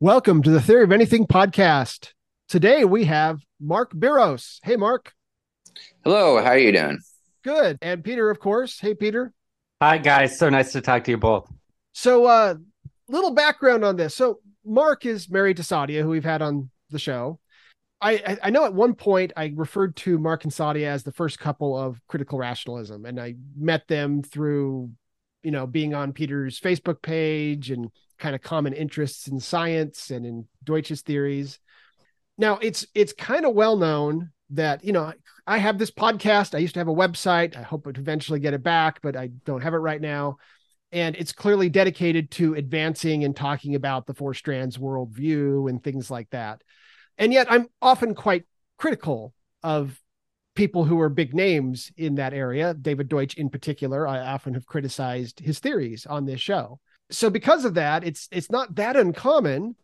Welcome to the Theory of Anything podcast. Today we have Mark Biros. Hey, Mark. Hello, how are you doing? Good. And Peter, of course. Hey, Peter. Hi, guys. So nice to talk to you both. So, uh, little background on this. So, Mark is married to Sadia, who we've had on the show. I, I know at one point I referred to Mark and Sadia as the first couple of critical rationalism, and I met them through, you know, being on Peter's Facebook page and kind of common interests in science and in Deutsch's theories. Now it's it's kind of well known that you know I have this podcast. I used to have a website. I hope to eventually get it back, but I don't have it right now. And it's clearly dedicated to advancing and talking about the four strands worldview and things like that. And yet I'm often quite critical of people who are big names in that area. David Deutsch, in particular, I often have criticized his theories on this show so because of that, it's it's not that uncommon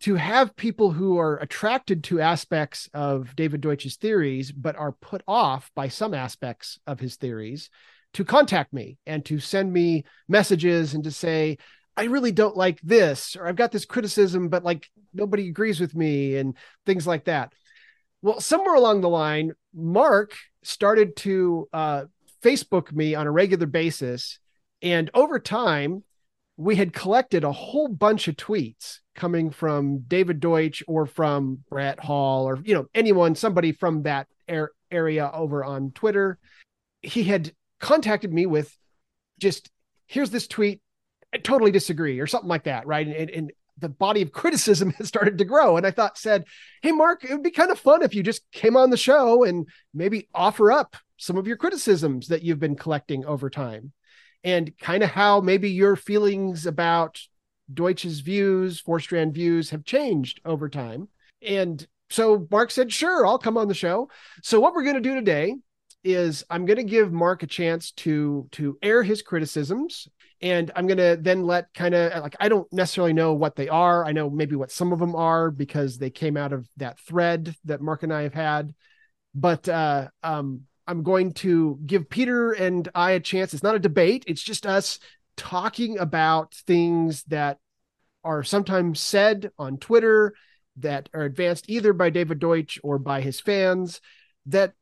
to have people who are attracted to aspects of David Deutsch's theories, but are put off by some aspects of his theories, to contact me and to send me messages and to say, I really don't like this, or I've got this criticism, but like nobody agrees with me, and things like that. Well, somewhere along the line, Mark started to uh, Facebook me on a regular basis. And over time, we had collected a whole bunch of tweets coming from David Deutsch or from Brett Hall or you know anyone somebody from that area over on Twitter. He had contacted me with just here's this tweet. I totally disagree or something like that right? And, and the body of criticism has started to grow. And I thought said hey Mark it would be kind of fun if you just came on the show and maybe offer up some of your criticisms that you've been collecting over time and kind of how maybe your feelings about Deutsch's views, four strand views have changed over time. And so Mark said, sure, I'll come on the show. So what we're going to do today is I'm going to give Mark a chance to to air his criticisms and I'm going to then let kind of like I don't necessarily know what they are. I know maybe what some of them are because they came out of that thread that Mark and I have had. But uh um I'm going to give Peter and I a chance. It's not a debate, it's just us talking about things that are sometimes said on Twitter that are advanced either by David Deutsch or by his fans that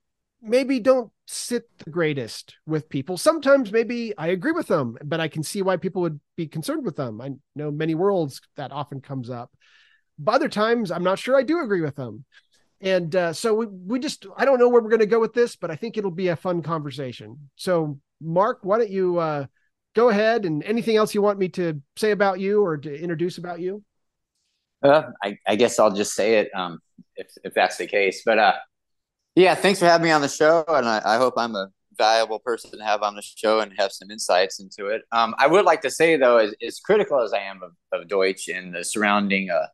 maybe don't sit the greatest with people. Sometimes maybe I agree with them, but I can see why people would be concerned with them. I know many worlds that often comes up. But other times I'm not sure I do agree with them. And uh, so we, we just, I don't know where we're going to go with this, but I think it'll be a fun conversation. So, Mark, why don't you uh, go ahead and anything else you want me to say about you or to introduce about you? Uh, I, I guess I'll just say it um, if, if that's the case. But uh, yeah, thanks for having me on the show. And I, I hope I'm a valuable person to have on the show and have some insights into it. Um, I would like to say, though, as, as critical as I am of, of Deutsch and the surrounding uh,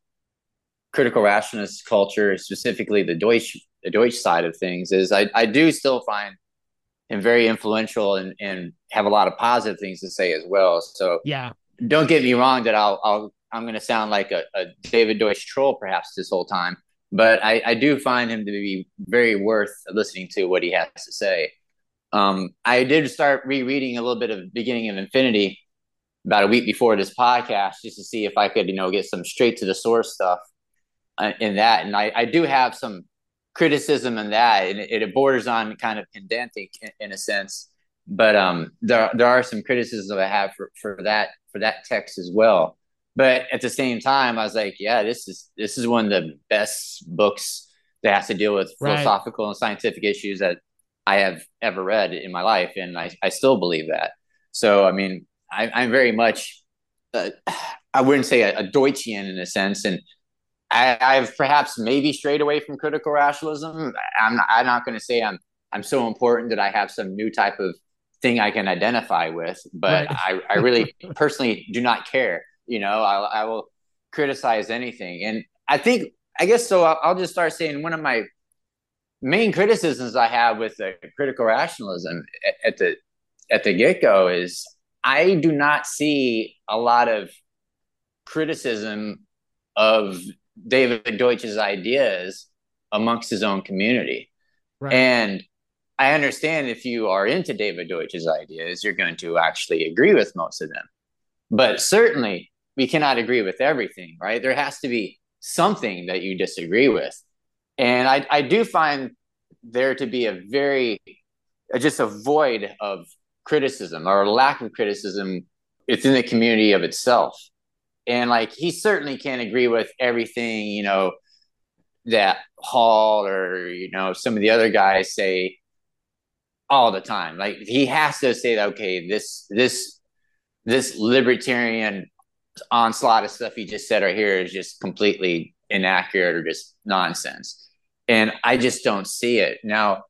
critical rationalist culture, specifically the Deutsch the Deutsch side of things, is I, I do still find him very influential and, and have a lot of positive things to say as well. So yeah, don't get me wrong that I'll I'll I'm going to sound like a, a, David Deutsch troll perhaps this whole time, but I, I do find him to be very worth listening to what he has to say. Um, I did start rereading a little bit of beginning of Infinity about a week before this podcast just to see if I could, you know, get some straight to the source stuff in that, and I, I do have some criticism in that, and it, it borders on kind of pedantic in, in, a sense. But um, there there are some criticisms I have for, for that for that text as well. But at the same time, I was like, yeah, this is this is one of the best books that has to deal with right. philosophical and scientific issues that I have ever read in my life, and I, I still believe that. So, I mean, I, am very much, uh, I wouldn't say a, a Deutschian in a sense, and I, have perhaps maybe strayed away from critical rationalism. I'm not, I'm not going to say I'm I'm so important that I have some new type of thing I can identify with, but right. I, I really personally do not care. You know, I, I will criticize anything, and I think I guess so. I'll, I'll just start saying one of my main criticisms I have with the critical rationalism at, at the at the get go is I do not see a lot of criticism of David Deutsch's ideas amongst his own community. Right. And I understand if you are into David Deutsch's ideas, you're going to actually agree with most of them. But certainly we cannot agree with everything, right? There has to be something that you disagree with. And I, I do find there to be a very, just a void of criticism or a lack of criticism within the community of itself. And like, he certainly can't agree with everything, you know, that Hall or, you know, some of the other guys say all the time. Like, he has to say that, okay, this, this, this libertarian onslaught of stuff he just said right here is just completely inaccurate or just nonsense. And I just don't see it. Now,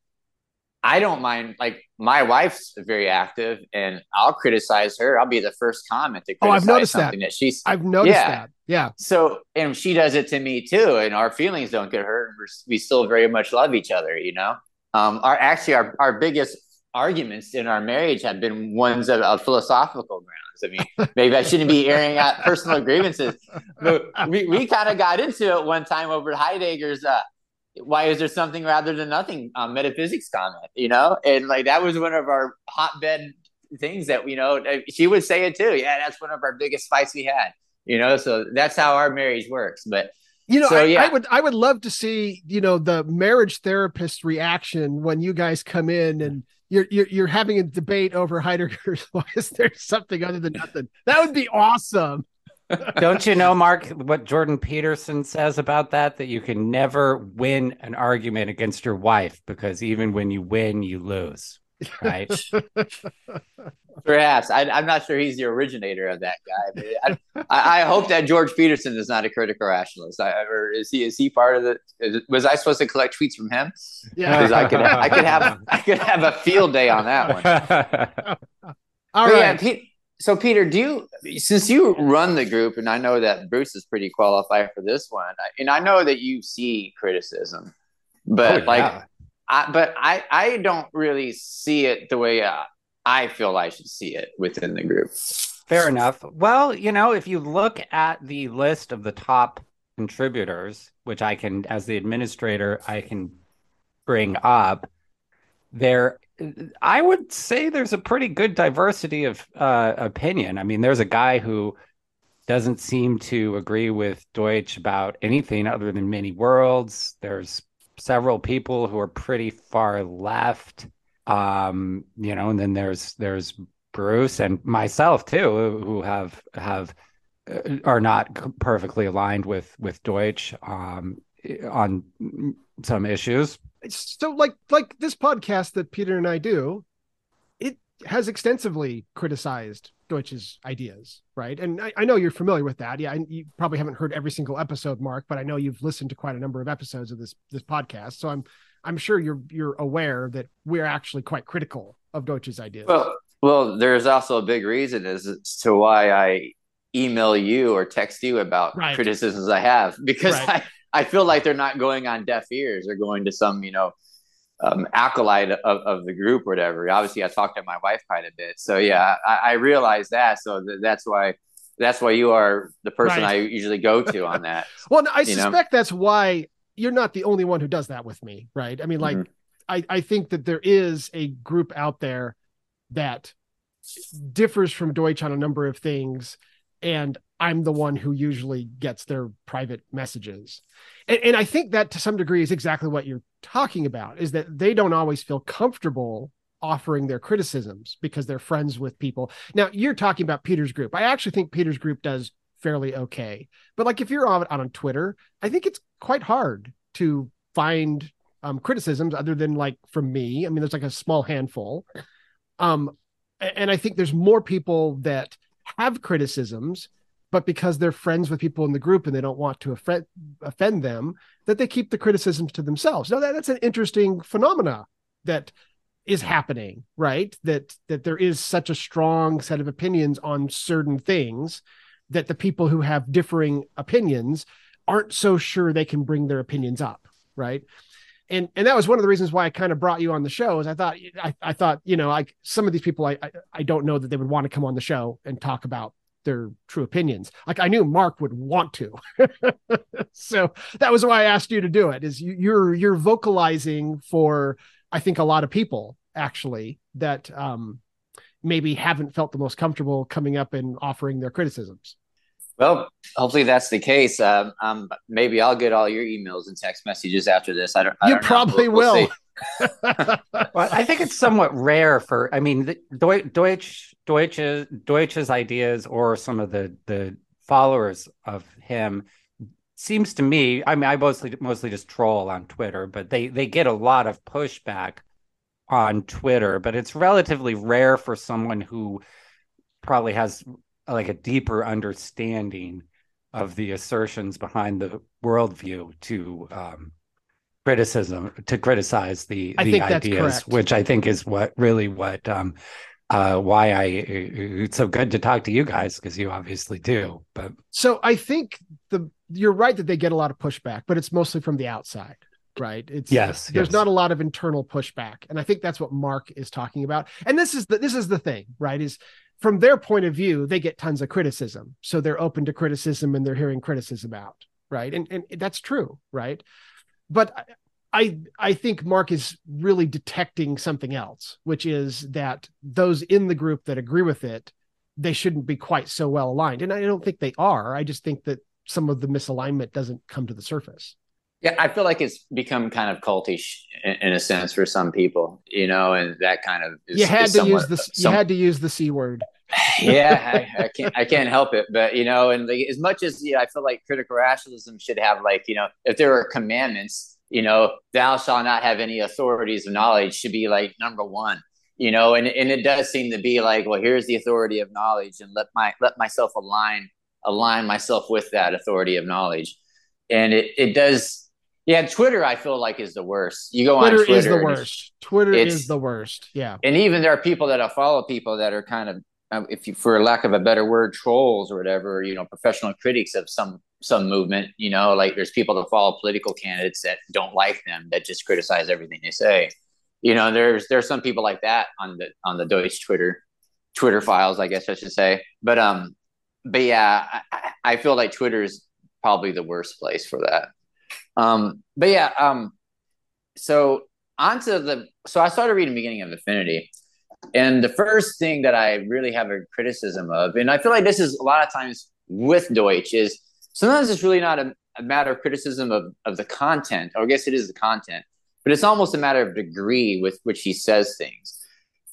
I don't mind, like, my wife's very active and I'll criticize her. I'll be the first comment to criticize oh, I've noticed something that. that, she's. I've noticed Yeah. that. Yeah. So, and she does it to me too. And our feelings don't get hurt. We're, we still very much love each other, you know? Um, our actually, our, our biggest arguments in our marriage have been ones of, of philosophical grounds. I mean, maybe I shouldn't be airing out personal grievances, but we, we kind of got into it one time over Heidegger's uh, why is there something rather than nothing um, metaphysics comment you know and like that was one of our hotbed things that you know she would say it too yeah that's one of our biggest fights we had you know so that's how our marriage works but You know, So, I, yeah. I would I would love to see, you know, the marriage therapist reaction when you guys come in and you're you're, you're having a debate over Heidegger's why is there something other than nothing? That would be awesome. Don't you know, Mark, what Jordan Peterson says about that? That you can never win an argument against your wife because even when you win, you lose. Right? perhaps I, i'm not sure he's the originator of that guy I, I, I hope that Jordan Peterson is not a critical rationalist I, or is he is he part of the is, was i supposed to collect tweets from him Yeah. because i could i could have i could have a field day on that one All But right. yeah, Pete, so Peter, do you since you run the group, and I know that Bruce is pretty qualified for this one, and I know that you see criticism, but Oh, like, yeah. I but I I don't really see it the way uh, I feel I should see it within the group. Fair enough. Well, you know, if you look at the list of the top contributors, which I can, as the administrator, I can bring up, there, I would say there's a pretty good diversity of uh, opinion. I mean, there's a guy who doesn't seem to agree with Deutsch about anything other than many worlds. There's several people who are pretty far left. Um, you know, and then there's there's Bruce and myself too, who have have uh, are not perfectly aligned with with Deutsch um, on some issues. So like like this podcast that Peter and I do, it has extensively criticized Deutsch's ideas, right? And I, I know you're familiar with that. Yeah, and you probably haven't heard every single episode, Mark, but I know you've listened to quite a number of episodes of this this podcast. So I'm I'm sure you're you're aware that we're actually quite critical of Deutsch's ideas. Well, well, there's also a big reason as to why I email you or text you about Right. criticisms I have because Right. I, I feel like they're not going on deaf ears. They're going to some, you know, um, acolyte of, of the group or whatever. Obviously, I talked to my wife quite a bit. So yeah, I, I realize that. So th- that's why that's why you are the person Right. I usually go to on that. Well, no, I you know? suspect that's why you're not the only one who does that with me, right? I mean, like, Mhm. I, I think that there is a group out there that differs from Deutsch on a number of things, and I'm the one who usually gets their private messages. And, and I think that to some degree is exactly what you're talking about, is that they don't always feel comfortable offering their criticisms because they're friends with people. Now, you're talking about Peter's group. I actually think Peter's group does fairly okay. But like if you're on on Twitter, I think it's quite hard to find um, criticisms other than like from me. I mean, there's like a small handful. Um, and I think there's more people that have criticisms, but because they're friends with people in the group and they don't want to offend, offend them, that they keep the criticisms to themselves. Now that, that's an interesting phenomena that is happening, right? That that there is such a strong set of opinions on certain things that the people who have differing opinions aren't so sure they can bring their opinions up, right? And and that was one of the reasons why I kind of brought you on the show is I thought I, I thought you know like some of these people I, I I don't know that they would want to come on the show and talk about their true opinions. Like I knew Mark would want to, so that was why I asked you to do it. Is you, you're you're vocalizing for I think a lot of people actually that um maybe haven't felt the most comfortable coming up and offering their criticisms. Well, hopefully that's the case. Um, um, maybe I'll get all your emails and text messages after this. I don't. I you don't probably we'll. We'll well, I think it's somewhat rare for. I mean, Deutsch, Deutsch, Deutsch's, Deutsch's ideas or some of the the followers of him seems to me. I mean, I mostly mostly just troll on Twitter, but they they get a lot of pushback on Twitter. But it's relatively rare for someone who probably has like a deeper understanding of the assertions behind the worldview to um, criticism to criticize the I the ideas, which I think is what really what um, uh, why I it's so good to talk to you guys because you obviously do. But so I think the you're right that they get a lot of pushback, but it's mostly from the outside right it's yes there's yes. not a lot of internal pushback and i think that's what mark is talking about and this is the this is the thing right is from their point of view, they get tons of criticism. So they're open to criticism and they're hearing criticism out. Right. And, and that's true. Right. But I, I think Mark is really detecting something else, which is that those in the group that agree with it, they shouldn't be quite so well aligned. And I don't think they are. I just think that some of the misalignment doesn't come to the surface. Yeah, I feel like it's become kind of cultish in, in, a sense for some people, you know, and that kind of is, you had to use the some, you had to use the c word. yeah, I, I, can't I can't help it, but you know, and like, as much as you know, I feel like critical rationalism should have like you know, if there were commandments, you know, thou shalt not have any authorities of knowledge should be like number one, you know, and and it does seem to be like, well, here's the authority of knowledge, and let my let myself align align myself with that authority of knowledge, and it it does yeah, Twitter I feel like is the worst. You go Twitter on Twitter is the worst. Twitter is the worst. Yeah. And even there are people that I follow people that are kind of um, if you for lack of a better word trolls or whatever, you know, professional critics of some some movement, you know, like there's people that follow political candidates that don't like them that just criticize everything they say. You know, there's there's some people like that on the on the Deutsch Twitter Twitter files, I guess I should say. But um but yeah, I, I feel like Twitter is probably the worst place for that. Um, but yeah, um, so onto the so I started reading beginning of Infinity, and the first thing that I really have a criticism of, and I feel like this is a lot of times with Deutsch, is sometimes it's really not a, a matter of criticism of of the content, or I guess it is the content, but it's almost a matter of degree with which he says things,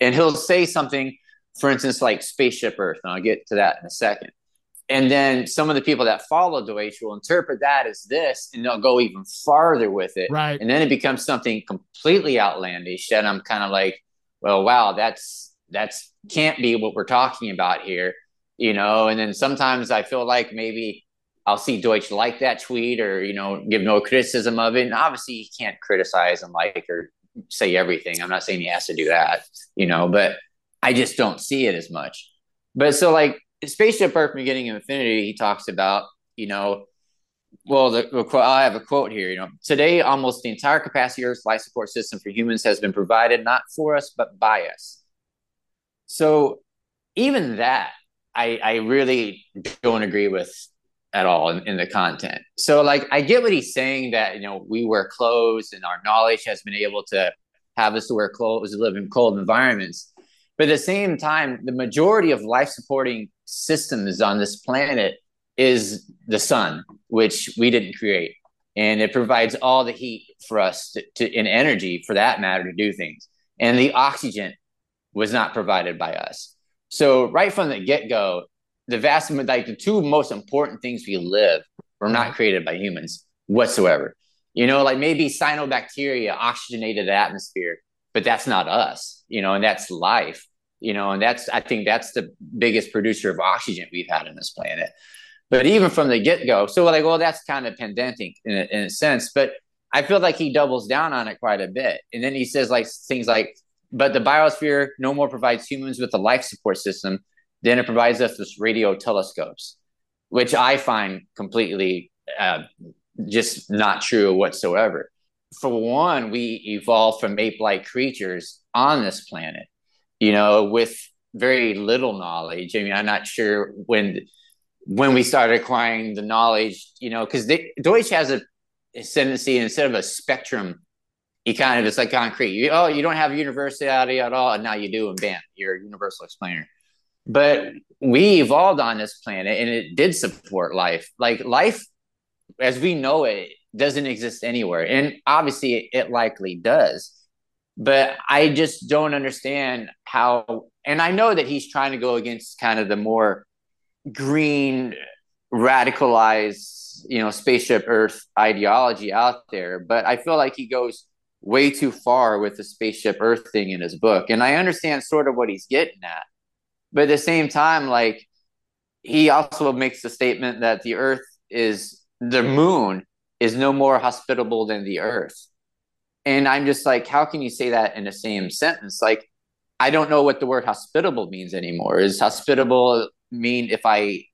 and he'll say something, for instance, like spaceship Earth, and I'll get to that in a second and then some of the people that follow Deutsch will interpret that as this, and they'll go even farther with it. Right. And then it becomes something completely outlandish. And I'm kind of like, well, wow, that's that's can't be what we're talking about here, you know. And then sometimes I feel like maybe I'll see Deutsch like that tweet or you know give no criticism of it. And obviously, he can't criticize and like or say everything. I'm not saying he has to do that, you know, but I just don't see it as much. But so like Spaceship Earth beginning of Infinity, he talks about, you know, well, the, the quote, I have a quote here. You know, today almost the entire capacity of Earth's life support system for humans has been provided not for us but by us. So even that, I I really don't agree with at all in, in the content. So like I get what he's saying that you know we wear clothes and our knowledge has been able to have us to wear clothes, to live in cold environments. But at the same time, the majority of life supporting systems on this planet is the sun, which we didn't create. And it provides all the heat for us to, to and energy for that matter to do things. And the oxygen was not provided by us. So right from the get-go, the vast like the two most important things we live were not created by humans whatsoever. You know, like maybe cyanobacteria oxygenated the atmosphere, but that's not us, you know, and that's life, you know, and that's, I think that's the biggest producer of oxygen we've had on this planet. But even from the get go, so like, well, that's kind of pedantic in a, in a sense, but I feel like he doubles down on it quite a bit. And then he says like things like, but the biosphere no more provides humans with a life support system than it provides us with radio telescopes, which I find completely uh, just not true whatsoever for one, we evolved from ape-like creatures on this planet, you know, with very little knowledge. I mean, I'm not sure when when we started acquiring the knowledge, you know, because Deutsch has a ascendancy instead of a spectrum. He kind of is like concrete. You, oh, you don't have universality at all, and now you do, and bam, you're a universal explainer. but we evolved on this planet and it did support life. Like life as we know it doesn't exist anywhere. And obviously it likely does. But I just don't understand how and I know that he's trying to go against kind of the more green radicalized, you know, spaceship earth ideology out there, but I feel like he goes way too far with the spaceship earth thing in his book. And I understand sort of what he's getting at but at the same time, like he also makes the statement that the Earth is the moon is no more hospitable than the Earth. And I'm just like, how can you say that in the same sentence? Like, I don't know what the word hospitable means anymore. Is hospitable mean if I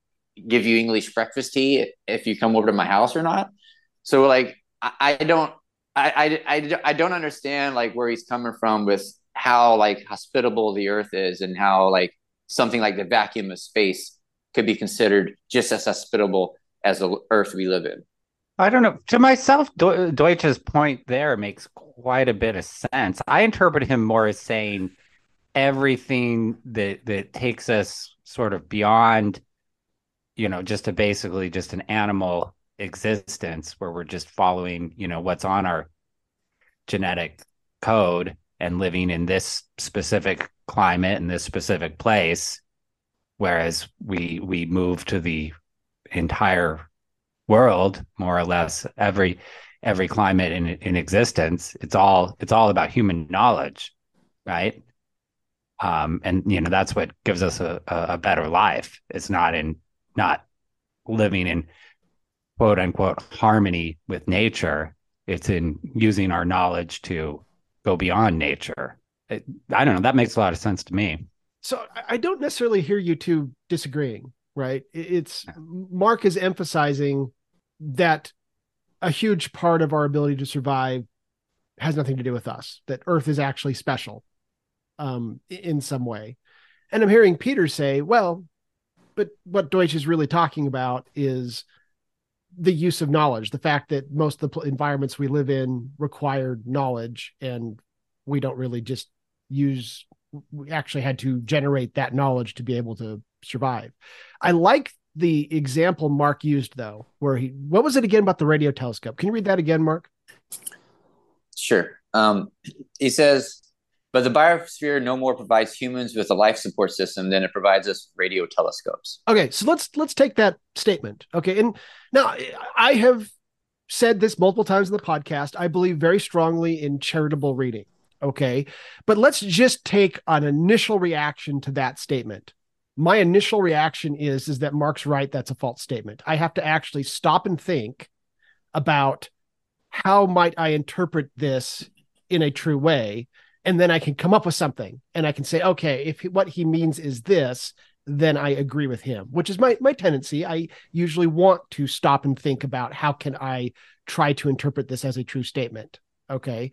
give you English breakfast tea if you come over to my house or not? So like, I, I don't, I, I, I, I don't understand like where he's coming from with how like hospitable the earth is and how like something like the vacuum of space could be considered just as hospitable as the Earth we live in. I don't know. To myself, Deutsch's point there makes quite a bit of sense. I interpret him more as saying everything that that takes us sort of beyond, you know, just a basically just an animal existence where we're just following, you know, what's on our genetic code and living in this specific climate in this specific place whereas we we move to the entire world more or less every every climate in in existence it's all it's all about human knowledge right um and you know that's what gives us a a better life it's not in not living in quote unquote harmony with nature it's in using our knowledge to go beyond nature. It, I don't know. That makes a lot of sense to me. So I don't necessarily hear you two disagreeing, right? It's Mark is emphasizing that a huge part of our ability to survive has nothing to do with us, that Earth is actually special um, in some way. And I'm hearing Peter say, well, but what Deutsch is really talking about is the use of knowledge, the fact that most of the environments we live in require knowledge, and we don't really just use. We actually had to generate that knowledge to be able to survive. I like the example Mark used though, where he what was it again about the radio telescope? Can you read that again, Mark? Sure. Um, he says but the biosphere no more provides humans with a life support system than it provides us radio telescopes. Okay, so let's let's take that statement. Okay, and now I have said this multiple times in the podcast. I believe very strongly in charitable reading. Okay, but let's just take an initial reaction to that statement. My initial reaction is is that Mark's right. That's a false statement. I have to actually stop and think about how might I interpret this in a true way and then I can come up with something and I can say, okay, if what he means is this, then I agree with him, which is my my tendency. I usually want to stop and think about how can I try to interpret this as a true statement. Okay.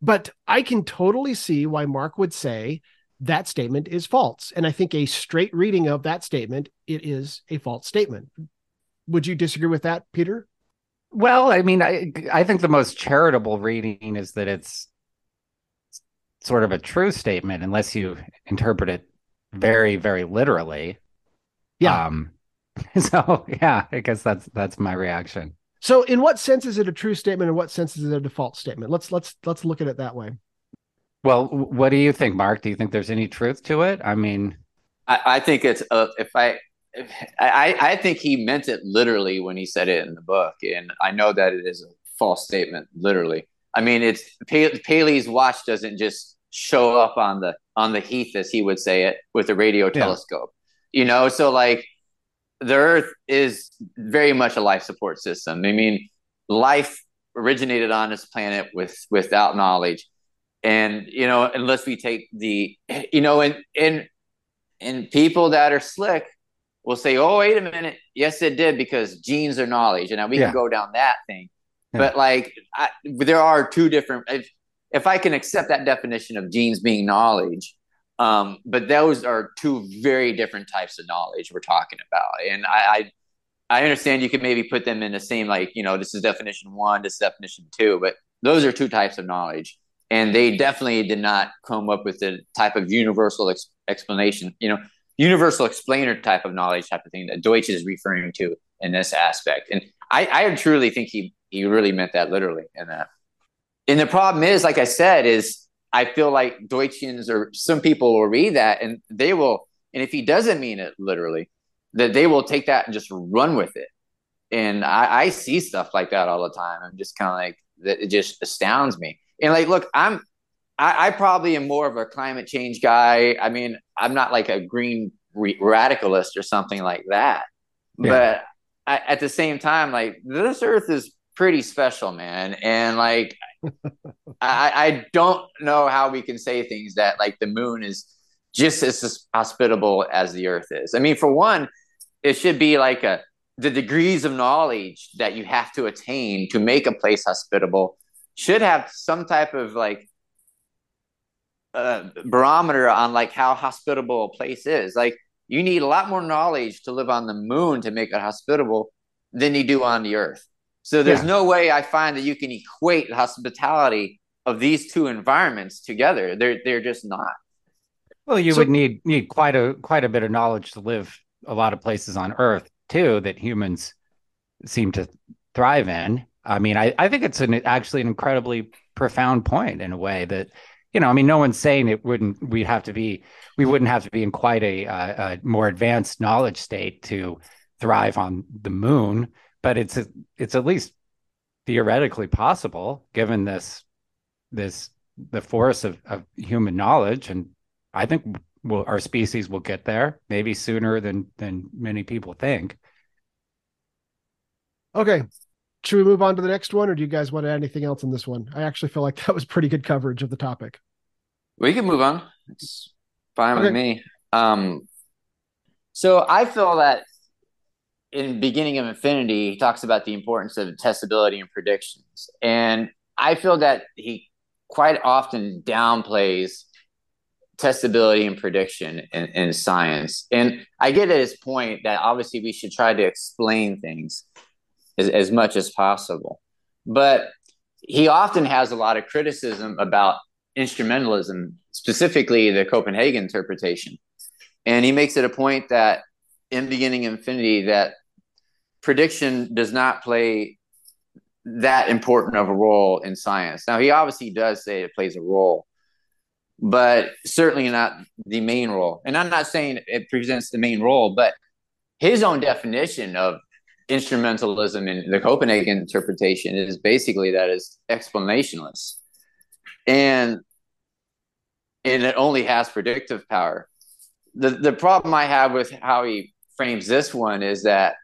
But I can totally see why Mark would say that statement is false. And I think a straight reading of that statement, it is a false statement. Would you disagree with that, Peter? Well, I mean, I I think the most charitable reading is that it's sort of a true statement unless you interpret it very, very literally. Yeah. Um, so yeah, I guess that's that's my reaction. So in what sense is it a true statement and what sense is it a default statement? Let's let's let's look at it that way. Well, what do you think, Mark? Do you think there's any truth to it? I mean, I, I think it's uh, if I, if, I I think he meant it literally when he said it in the book, and I know that it is a false statement, literally. I mean, it's Paley's watch doesn't just show up on the on the heath, as he would say it, with a radio yeah. telescope. You know, so like the Earth is very much a life support system. I mean, life originated on this planet with without knowledge, and you know, unless we take the, you know, and and and people that are slick will say, "Oh, wait a minute, yes, it did," because genes are knowledge, and now we yeah. can go down that thing. Yeah. But like, I, there are two different. If, if I can accept that definition of genes being knowledge, um, but those are two very different types of knowledge we're talking about. And I, I, I understand you could maybe put them in the same, like, you know, this is definition one, this is definition two, but those are two types of knowledge. And they definitely did not come up with the type of universal ex- explanation. You know, universal explainer type of knowledge type of thing that Deutsch is referring to in this aspect. And I, I truly think he he really meant that literally in that. And the problem is, like I said, is I feel like Deutschians or some people will read that and they will, and if he doesn't mean it literally, that they will take that and just run with it. And I, I see stuff like that all the time. I'm just kind of like that. It just astounds me. And like, look, I'm I, I, probably am more of a climate change guy. I mean, I'm not like a green re- radicalist or something like that. Yeah. But I, at the same time, like this Earth is pretty special, man. And like, I, I don't know how we can say things that like the moon is just as hospitable as the Earth is. I mean, for one, it should be like a the degrees of knowledge that you have to attain to make a place hospitable should have some type of like uh, barometer on like how hospitable a place is. Like you need a lot more knowledge to live on the moon to make it hospitable than you do on the earth. So there's yeah. no way I find that you can equate hospitality of these two environments together. They're they're just not. Well, you so, would need need quite a quite a bit of knowledge to live a lot of places on Earth too that humans seem to thrive in. I mean, I, I think it's an actually an incredibly profound point in a way that you know, I mean, no one's saying it wouldn't. We'd have to be. We wouldn't have to be in quite a, a more advanced knowledge state to thrive on the moon. But it's a, it's at least theoretically possible, given this this the force of, of human knowledge. And I think we'll, our species will get there, maybe sooner than than many people think. Okay, should we move on to the next one, or do you guys want to add anything else in this one? I actually feel like that was pretty good coverage of the topic. We can move on. It's fine okay. with me. Um, so I feel that in beginning of infinity, he talks about the importance of testability and predictions, and I feel that he quite often downplays testability and prediction in, in science. And I get at his point that obviously we should try to explain things as, as much as possible. But he often has a lot of criticism about instrumentalism, specifically the Copenhagen interpretation. And he makes it a point that in beginning infinity that prediction does not play that important of a role in science. Now he obviously does say it plays a role, but certainly not the main role. And I'm not saying it presents the main role, but his own definition of instrumentalism in the Copenhagen interpretation is basically that is explanationless. And and it only has predictive power. The the problem I have with how he frames this one is that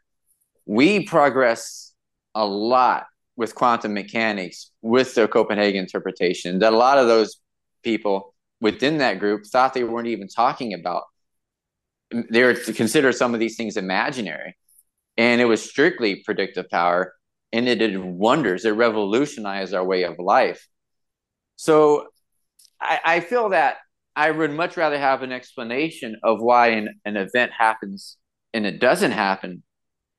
we progress a lot with quantum mechanics with the Copenhagen interpretation that a lot of those people within that group thought they weren't even talking about. They were to consider some of these things imaginary and it was strictly predictive power and it did wonders. It revolutionized our way of life. So i, I feel that i would much rather have an explanation of why an, an event happens and it doesn't happen.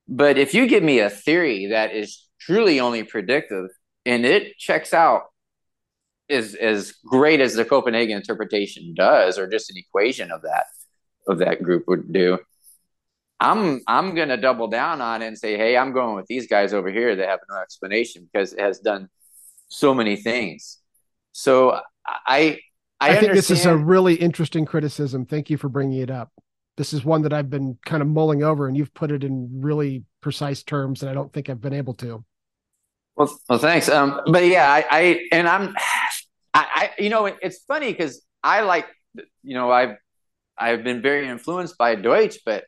But if you give me a theory that is truly only predictive and it checks out is as great as the copenhagen interpretation does or just an equation of that of that group would do I'm I'm gonna double down on it and say, hey, I'm going with these guys over here that have no explanation because it has done so many things. So I I, I think this is a really interesting criticism. Thank you for bringing it up. This is one that I've been kind of mulling over, and you've put it in really precise terms that I don't think I've been able to. Well, well, thanks. Um, but yeah, I, I and I'm, I, I, you know, it's funny because I like, you know, I've, I've been very influenced by Deutsch, but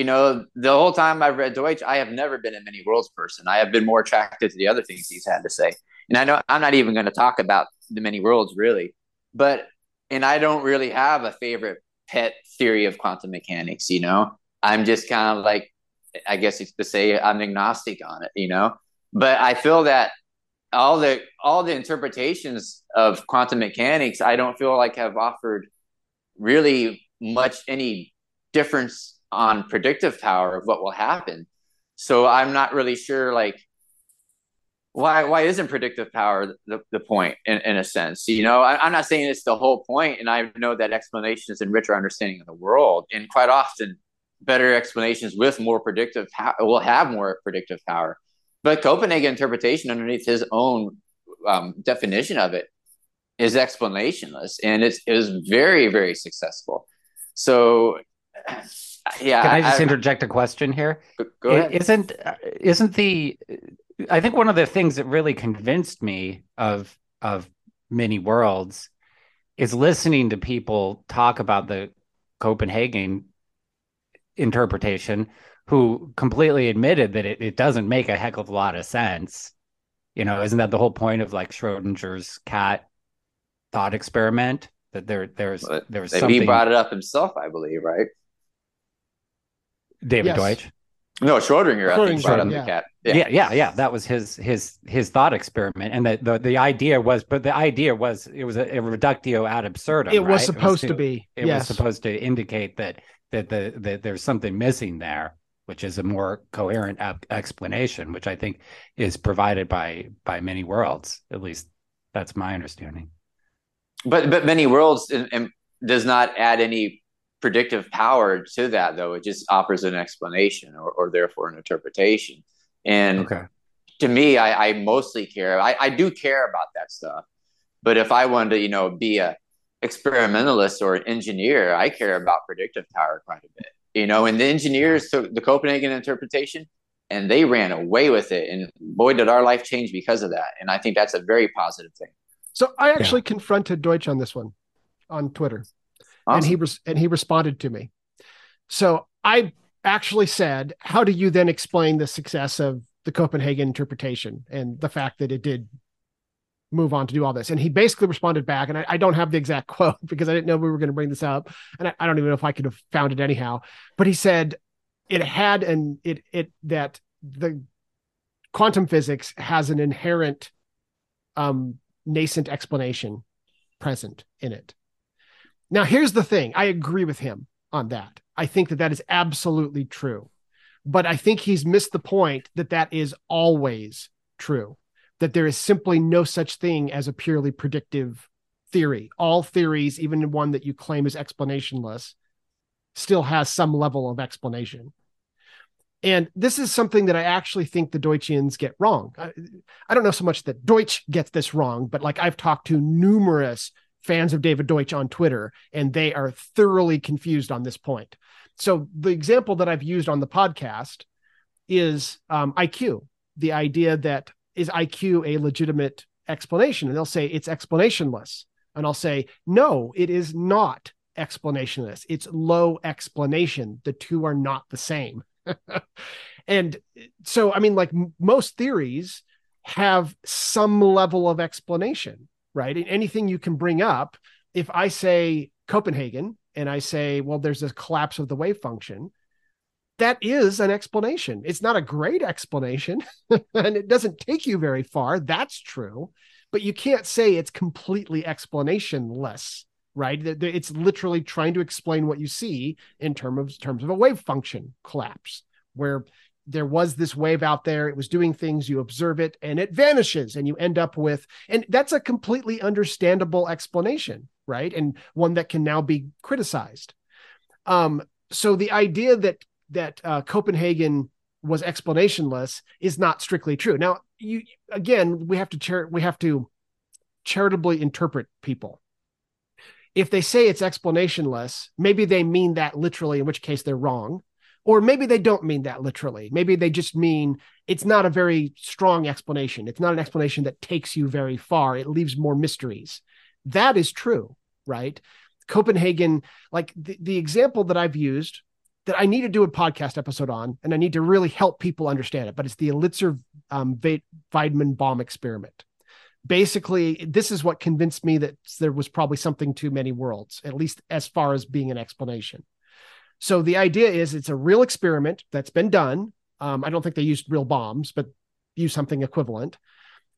you know, the whole time I've read Deutsch, I have never been a many worlds person. I have been more attracted to the other things he's had to say. And I know I'm not even going to talk about the many worlds really, but and I don't really have a favorite pet theory of quantum mechanics. You know, I'm just kind of like, I guess it's to say I'm agnostic on it. You know, but I feel that all the all the interpretations of quantum mechanics, I don't feel like have offered really much any difference on predictive power of what will happen. So I'm not really sure like why why isn't predictive power the, the point in, in a sense? You know I, am not saying it's the whole point and i know that explanations enrich our understanding of the world and quite often better explanations with more predictive power will have more predictive power. But copenhagen interpretation underneath his own um, definition of it is explanationless and it's it was very very successful. So yeah can i just I, interject a question here go ahead. isn't isn't the I think one of the things that really convinced me of of many worlds is listening to people talk about the Copenhagen interpretation who completely admitted that it, it doesn't make a heck of a lot of sense. You know, isn't that the whole point of like Schrodinger's cat thought experiment? That there there's well, there's something he brought it up himself, I believe, right? David yes. Deutsch. No, Schrodinger, I think, brought up yeah. the cat. Yeah. yeah. yeah, yeah, That was his his his thought experiment, and the the, the idea was, but the idea was it was a, a reductio ad absurdum. It was right? supposed it was to, to, be. It yes. was supposed to indicate that that the that there's something missing there, which is a more coherent ap- explanation, which I think is provided by by many worlds. At least that's my understanding. But but many worlds and, and does not add any predictive power to that though. It just offers an explanation or, or therefore an interpretation. And okay. to me I, I mostly care. I, I do care about that stuff. But if i wanted to you know be a experimentalist or an engineer i care about predictive power quite a bit you know? And the engineers took the copenhagen interpretation and they ran away with it. And boy did our life change because of that. And i think that's a very positive thing. So i actually yeah. confronted deutsch on this one on twitter Awesome. And he was and he responded to me. So I actually said, "How do you then explain the success of the Copenhagen interpretation and the fact that it did move on to do all this?" And he basically responded back, and I, I don't have the exact quote because I didn't know we were going to bring this up, and I, I don't even know if I could have found it anyhow. But he said it had and it it that the quantum physics has an inherent um, nascent explanation present in it now, here's the thing I agree with him on that. I think that that is absolutely true. But I think he's missed the point that that is always true, that there is simply no such thing as a purely predictive theory. All theories, even one that you claim is explanationless, still has some level of explanation. And this is something that I actually think the Deutschians get wrong. I, I, don't know so much that Deutsch gets this wrong, but like I've talked to numerous fans of David Deutsch on Twitter, and they are thoroughly confused on this point. So the example that I've used on the podcast is um, IQ, the idea that is IQ a legitimate explanation? And they'll say it's explanationless. And I'll say, no, it is not explanationless. It's low explanation. The two are not the same. and so, I mean, like m- most theories have some level of explanation right? And anything you can bring up, if I say Copenhagen and I say, well, there's a collapse of the wave function, that is an explanation. It's not a great explanation and it doesn't take you very far. That's true. But you can't say it's completely explanationless, right? It's literally trying to explain what you see in terms of, terms of a wave function collapse, where there was this wave out there. It was doing things you observe it and it vanishes and you end up with and that's a completely understandable explanation right? And one that can now be criticized. Um so the idea that that uh, copenhagen was explanationless is not strictly true. Now you again we have to char- we have to charitably interpret people. If they say it's explanationless maybe they mean that literally in which case they're wrong or maybe they don't mean that literally. Maybe they just mean it's not a very strong explanation. It's not an explanation that takes you very far. It leaves more mysteries. That is true, right? Copenhagen, like the, the example that I've used that I need to do a podcast episode on, and I need to really help people understand it, but it's the Elitzur um, Vaidman bomb experiment. Basically, this is what convinced me that there was probably something to many worlds, at least as far as being an explanation. So the idea is it's a real experiment that's been done. Um, I don't think they used real bombs, but use something equivalent.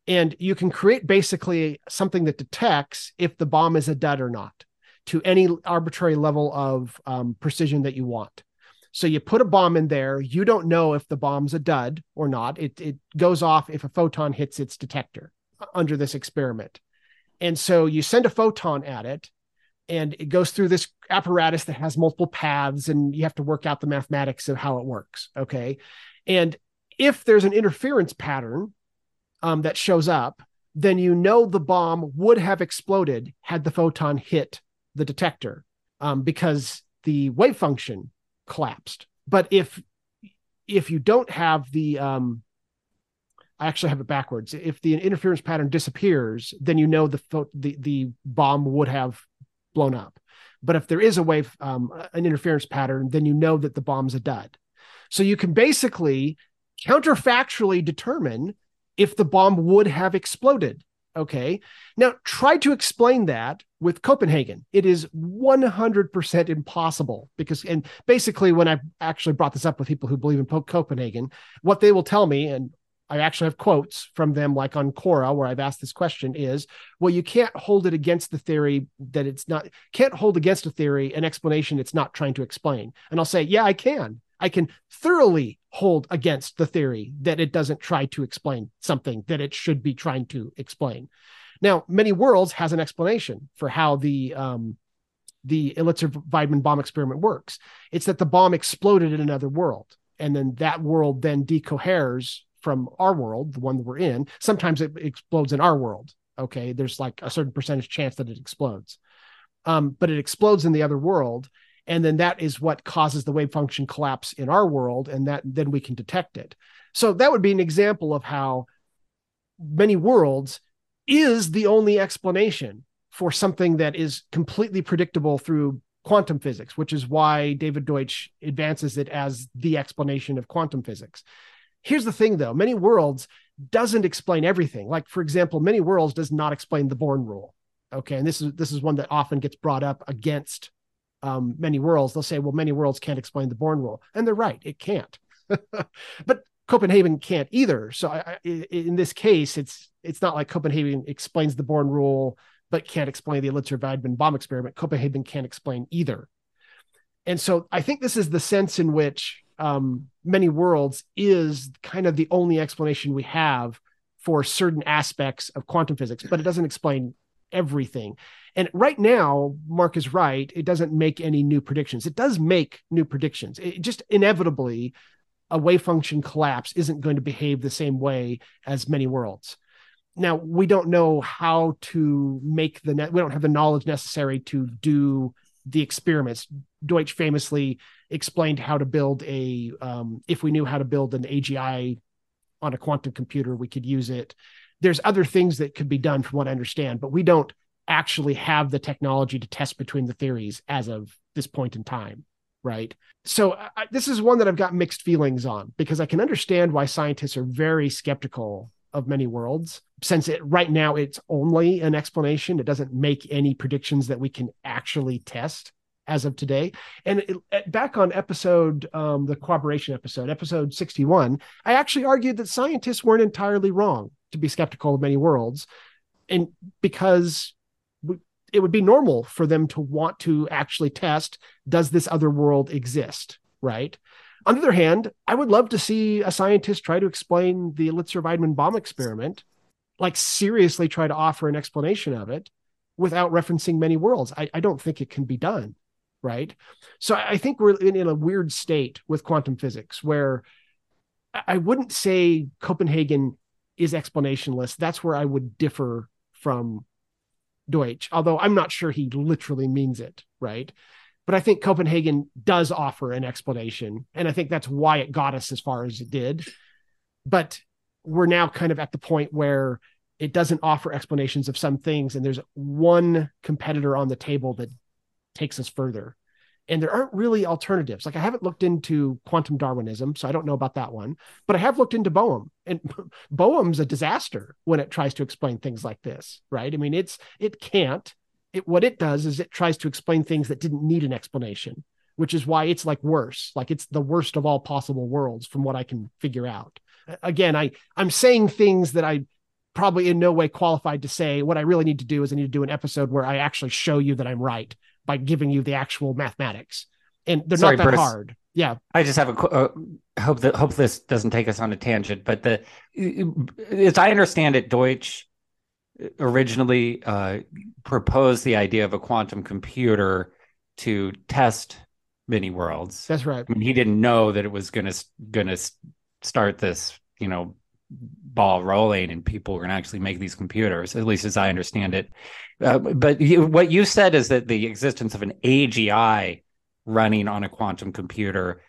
And you can create basically something that detects if the bomb is a dud or not to any arbitrary level of um, precision that you want. So you put a bomb in there. You don't know if the bomb's a dud or not. It it goes off if a photon hits its detector uh, under this experiment. And so you send a photon at it and it goes through this apparatus that has multiple paths and you have to work out the mathematics of how it works. Okay. And if there's an interference pattern um, that shows up, then you know the bomb would have exploded had the photon hit the detector um, because the wave function collapsed. But if if you don't have the um, I actually have it backwards. If the interference pattern disappears, then you know the the the bomb would have blown up. But if there is a wave um, an interference pattern, then you know that the bomb's a dud. So you can basically counterfactually determine if the bomb would have exploded. Okay. Now try to explain that with Copenhagen. It is 100% impossible because, and basically, when I actually brought this up with people who believe in Copenhagen, what they will tell me, and I actually have quotes from them, like on Quora, where I've asked this question is, well, you can't hold it against the theory that it's not, can't hold against a theory an explanation it's not trying to explain. And I'll say, yeah, I can. I can thoroughly hold against the theory that it doesn't try to explain something that it should be trying to explain. Now, many worlds has an explanation for how the um, the Elitzur Vaidman bomb experiment works. It's that the bomb exploded in another world, and then that world then decoheres from our world, the one that we're in. Sometimes it explodes in our world. Okay, there's like a certain percentage chance that it explodes, um, but it explodes in the other world, and then that is what causes the wave function collapse in our world and that then we can detect it so that would be an example of how many worlds is the only explanation for something that is completely predictable through quantum physics which is why david deutsch advances it as the explanation of quantum physics here's the thing though many worlds doesn't explain everything like for example many worlds does not explain the born rule okay and this is this is one that often gets brought up against um, many worlds, they'll say, well, many worlds can't explain the Born rule. And they're right, it can't. but Copenhagen can't either. So I, I, in this case, it's it's not like Copenhagen explains the Born rule, but can't explain the Elitzur Vaidman bomb experiment. Copenhagen can't explain either. And so I think this is the sense in which um, many worlds is kind of the only explanation we have for certain aspects of quantum physics, but it doesn't explain everything. And right now, Mark is right. It doesn't make any new predictions. It does make new predictions. It just inevitably, a wave function collapse isn't going to behave the same way as many worlds. Now, we don't know how to make the net, we don't have the knowledge necessary to do the experiments. Deutsch famously explained how to build a, um, if we knew how to build an AGI on a quantum computer, we could use it there's other things that could be done from what I understand, but we don't actually have the technology to test between the theories as of this point in time. Right. So I, this is one that I've got mixed feelings on because I can understand why scientists are very skeptical of many worlds since it right now it's only an explanation it doesn't make any predictions that we can actually test as of today. And it, back on episode um, the cooperation episode episode 61 i actually argued that scientists weren't entirely wrong to be skeptical of many worlds and because it would be normal for them to want to actually test does this other world exist right? On the other hand i would love to see a scientist try to explain the elitzur vaidman bomb experiment like seriously try to offer an explanation of it without referencing many worlds. I, I don't think it can be done right so i think we're in, in a weird state with quantum physics where i wouldn't say copenhagen is explanationless. That's where I would differ from Deutsch, although I'm not sure he literally means it, right? But I think Copenhagen does offer an explanation. And I think that's why it got us as far as it did. But we're now kind of at the point where it doesn't offer explanations of some things. And there's one competitor on the table that takes us further and there aren't really alternatives. Like I haven't looked into quantum Darwinism, so I don't know about that one, but I have looked into Bohm, and Bohm's a disaster when it tries to explain things like this, right? I mean, it's it can't. It what it does is it tries to explain things that didn't need an explanation, which is why it's like worse. Like it's the worst of all possible worlds, from what I can figure out. Again, I I'm saying things that I probably in no way qualified to say. What I really need to do is I need to do an episode where I actually show you that I'm right by giving you the actual mathematics. And they're Sorry, not that hard. Yeah, I just have a uh, hope that hope this doesn't take us on a tangent, but the as I understand it, Deutsch originally uh, proposed the idea of a quantum computer to test many worlds. That's right. I mean, he didn't know that it was going to going to start this, you know, ball rolling and people were going to actually make these computers, at least as I understand it. Uh, but you, what you said is that the existence of an AGI running on a quantum computer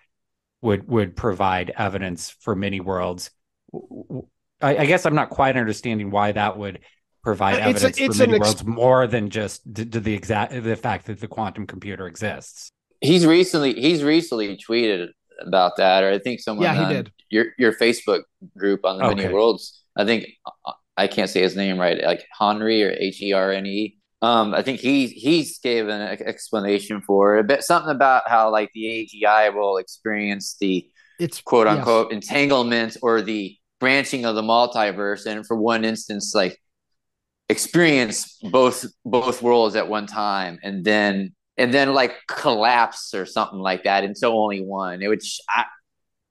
would would provide evidence for many worlds. I, I guess I'm not quite understanding why that would provide uh, evidence a, for many ex- worlds more than just to, to the exact the fact that the quantum computer exists. He's recently he's recently tweeted about that, or I think someone yeah he did your your Facebook group on the okay. many worlds. I think I can't say his name right, like Henry or H E R N E. Um, I think he he's gave an explanation for it, but something about how like the AGI will experience the it's quote unquote yes. entanglement or the branching of the multiverse, and for one instance, like experience both both worlds at one time, and then and then like collapse or something like that into only one. Which I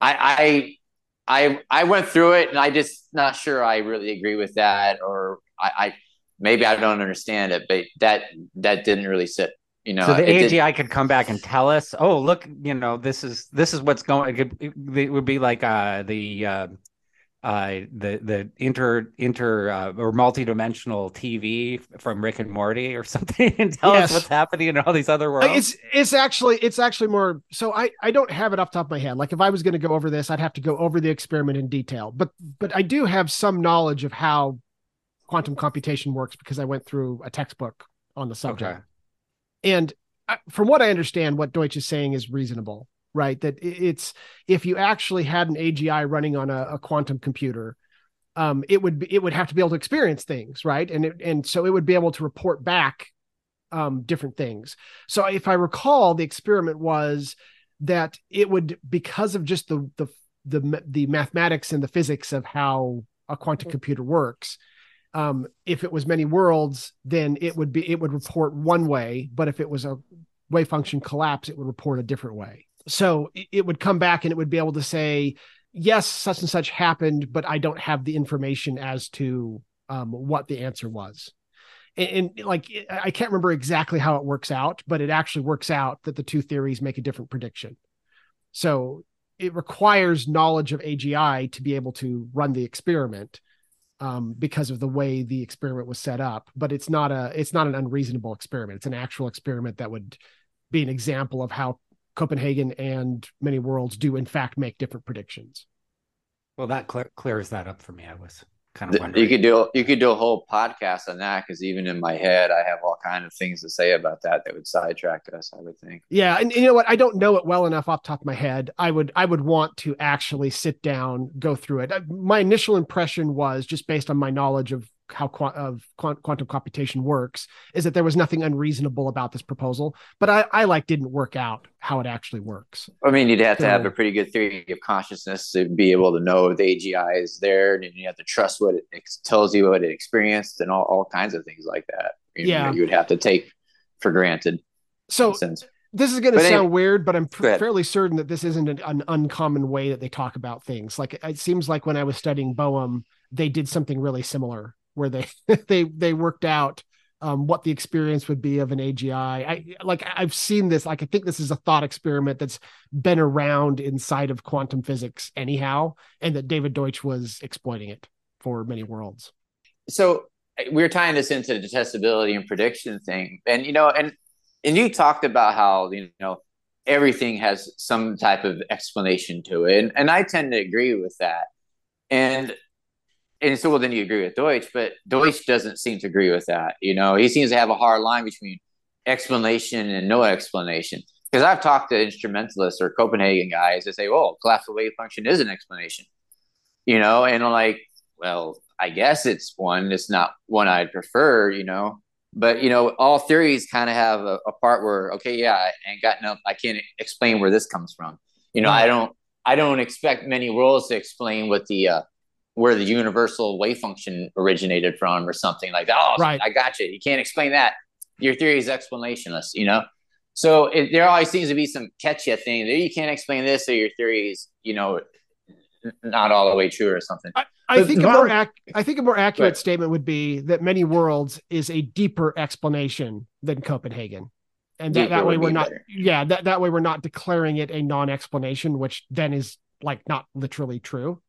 I I I I went through it, and I just not sure I really agree with that, or I, I maybe I don't understand it, but that that didn't really sit. You know, so the AGI did... could come back and tell us, oh, look, you know, this is this is what's going. It, could, it would be like uh, the uh, uh, the the inter inter uh, or multi-dimensional TV from Rick and Morty or something and tell yes. us what's happening in all these other worlds. It's it's actually it's actually more so I I don't have it off top of my head. Like if I was going to go over this, I'd have to go over the experiment in detail. But but I do have some knowledge of how quantum computation works because I went through a textbook on the subject. Okay. And uh, from what I understand, what Deutsch is saying is reasonable right? That it's if you actually had an AGI running on a, a quantum computer, um, it would be, it would have to be able to experience things, right? And it, and so it would be able to report back um, different things. So if I recall, the experiment was that it would because of just the the the the mathematics and the physics of how a quantum computer works. Um, if it was many worlds, then it would be it would report one way, but if it was a wave function collapse, it would report a different way so it would come back and it would be able to say yes such and such happened but i don't have the information as to um, what the answer was. And, and, like i can't remember exactly how it works out but it actually works out that the two theories make a different prediction. So it requires knowledge of agi to be able to run the experiment um, because of the way the experiment was set up but it's not a it's not an unreasonable experiment. It's an actual experiment that would be an example of how Copenhagen and many worlds do in fact make different predictions. Well, that cl- clears that up for me. I was kind of wondering. You could do you could do a whole podcast on that because even in my head, I have all kind of things to say about that that would sidetrack us. I would think. Yeah, and you know what? I don't know it well enough off top of my head. I would I would want to actually sit down, go through it. My initial impression was just based on my knowledge of how of quantum computation works is that there was nothing unreasonable about this proposal but i i like didn't work out how it actually works. I mean you'd have so, to have a pretty good theory of consciousness to be able to know if the agi is there and you have to trust what it tells you what it experienced and all, all kinds of things like that. You yeah. know, you would have to take for granted so this is going to sound anyway, weird, but I'm fairly certain that this isn't an, an, uncommon way that they talk about things. Like it seems like when I was studying Bohm, they did something really similar where they they they worked out um, what the experience would be of an AGI. I like I've seen this. Like I think this is a thought experiment that's been around inside of quantum physics anyhow, and that David Deutsch was exploiting it for many worlds. So we're tying this into the testability and prediction thing, and you know, and and you talked about how you know everything has some type of explanation to it, and, and I tend to agree with that. And and so well then you agree with Deutsch, but Deutsch doesn't seem to agree with that. You know, he seems to have a hard line between explanation and no explanation. Because I've talked to instrumentalists or Copenhagen guys that say, "Oh, collapsible wave function is an explanation," you know, and I'm like, well, I guess it's one. It's not one I'd prefer, you know. But you know, all theories kind of have a, a, part where, okay, yeah, I ain't got enough. I can't explain where this comes from. You know, I don't. I don't expect many worlds to explain what the uh, where the universal wave function originated from or something like that. Oh, right. I got you. You can't explain that. Your theory is explanationless, you know? So it, there always seems to be some catchy thing that you can't explain this, or your theory is, you know, not all the way true or something. I, I think a more ac- I think a more accurate statement would be that many worlds is a deeper explanation than Copenhagen. And that, that way we're not better. yeah, that, that way we're not declaring it a non-explanation, which then is like not literally true.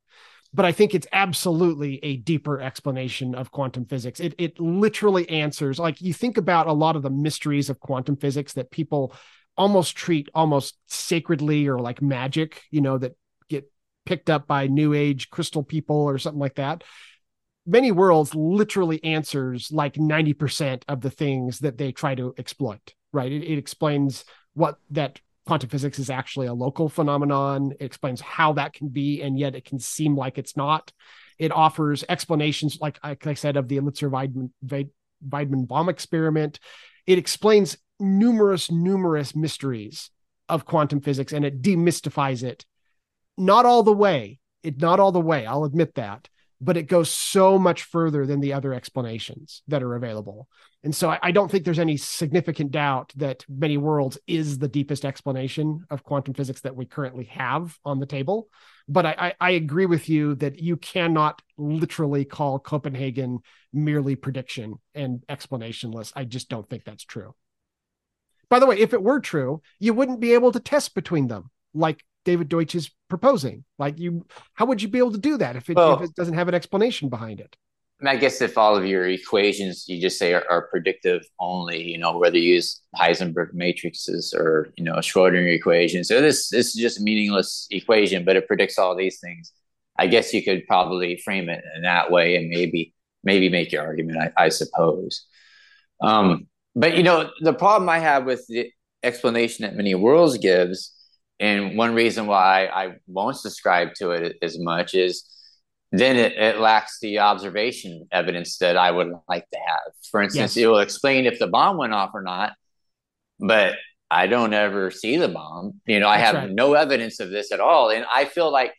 But I think it's absolutely a deeper explanation of quantum physics. It it literally answers like you think about a lot of the mysteries of quantum physics that people almost treat almost sacredly or like magic, you know, that get picked up by new age crystal people or something like that many worlds literally answers like 90% of the things that they try to exploit right it, it, explains what that quantum physics is actually a local phenomenon it explains how that can be and yet it can seem like it's not it offers explanations like, like i said of the Elitzur Vaidman, Vaidman bomb experiment it explains numerous numerous mysteries of quantum physics and it demystifies it not all the way. It not all the way. I'll admit that, but it goes so much further than the other explanations that are available. And so I, I don't think there's any significant doubt that many worlds is the deepest explanation of quantum physics that we currently have on the table. But I, I, I agree with you that you cannot literally call Copenhagen merely prediction and explanationless. I just don't think that's true. By the way, if it were true, you wouldn't be able to test between them like David Deutsch is proposing. Like you, how would you be able to do that if it, well, if it doesn't have an explanation behind it? I guess if all of your equations you just say are, are, predictive only, you know, whether you use Heisenberg matrices or you know Schrodinger equations, so this this is just a meaningless equation, but it predicts all these things. I guess you could probably frame it in that way and maybe maybe make your argument. I, I suppose. Um, but you know, the problem I have with the explanation that many worlds gives and one reason why I won't subscribe to it as much is then it, it lacks the observation evidence that I would like to have. For instance, yes. it will explain if the bomb went off or not, but I don't ever see the bomb. You know, I have right. no evidence of this at all. And I feel like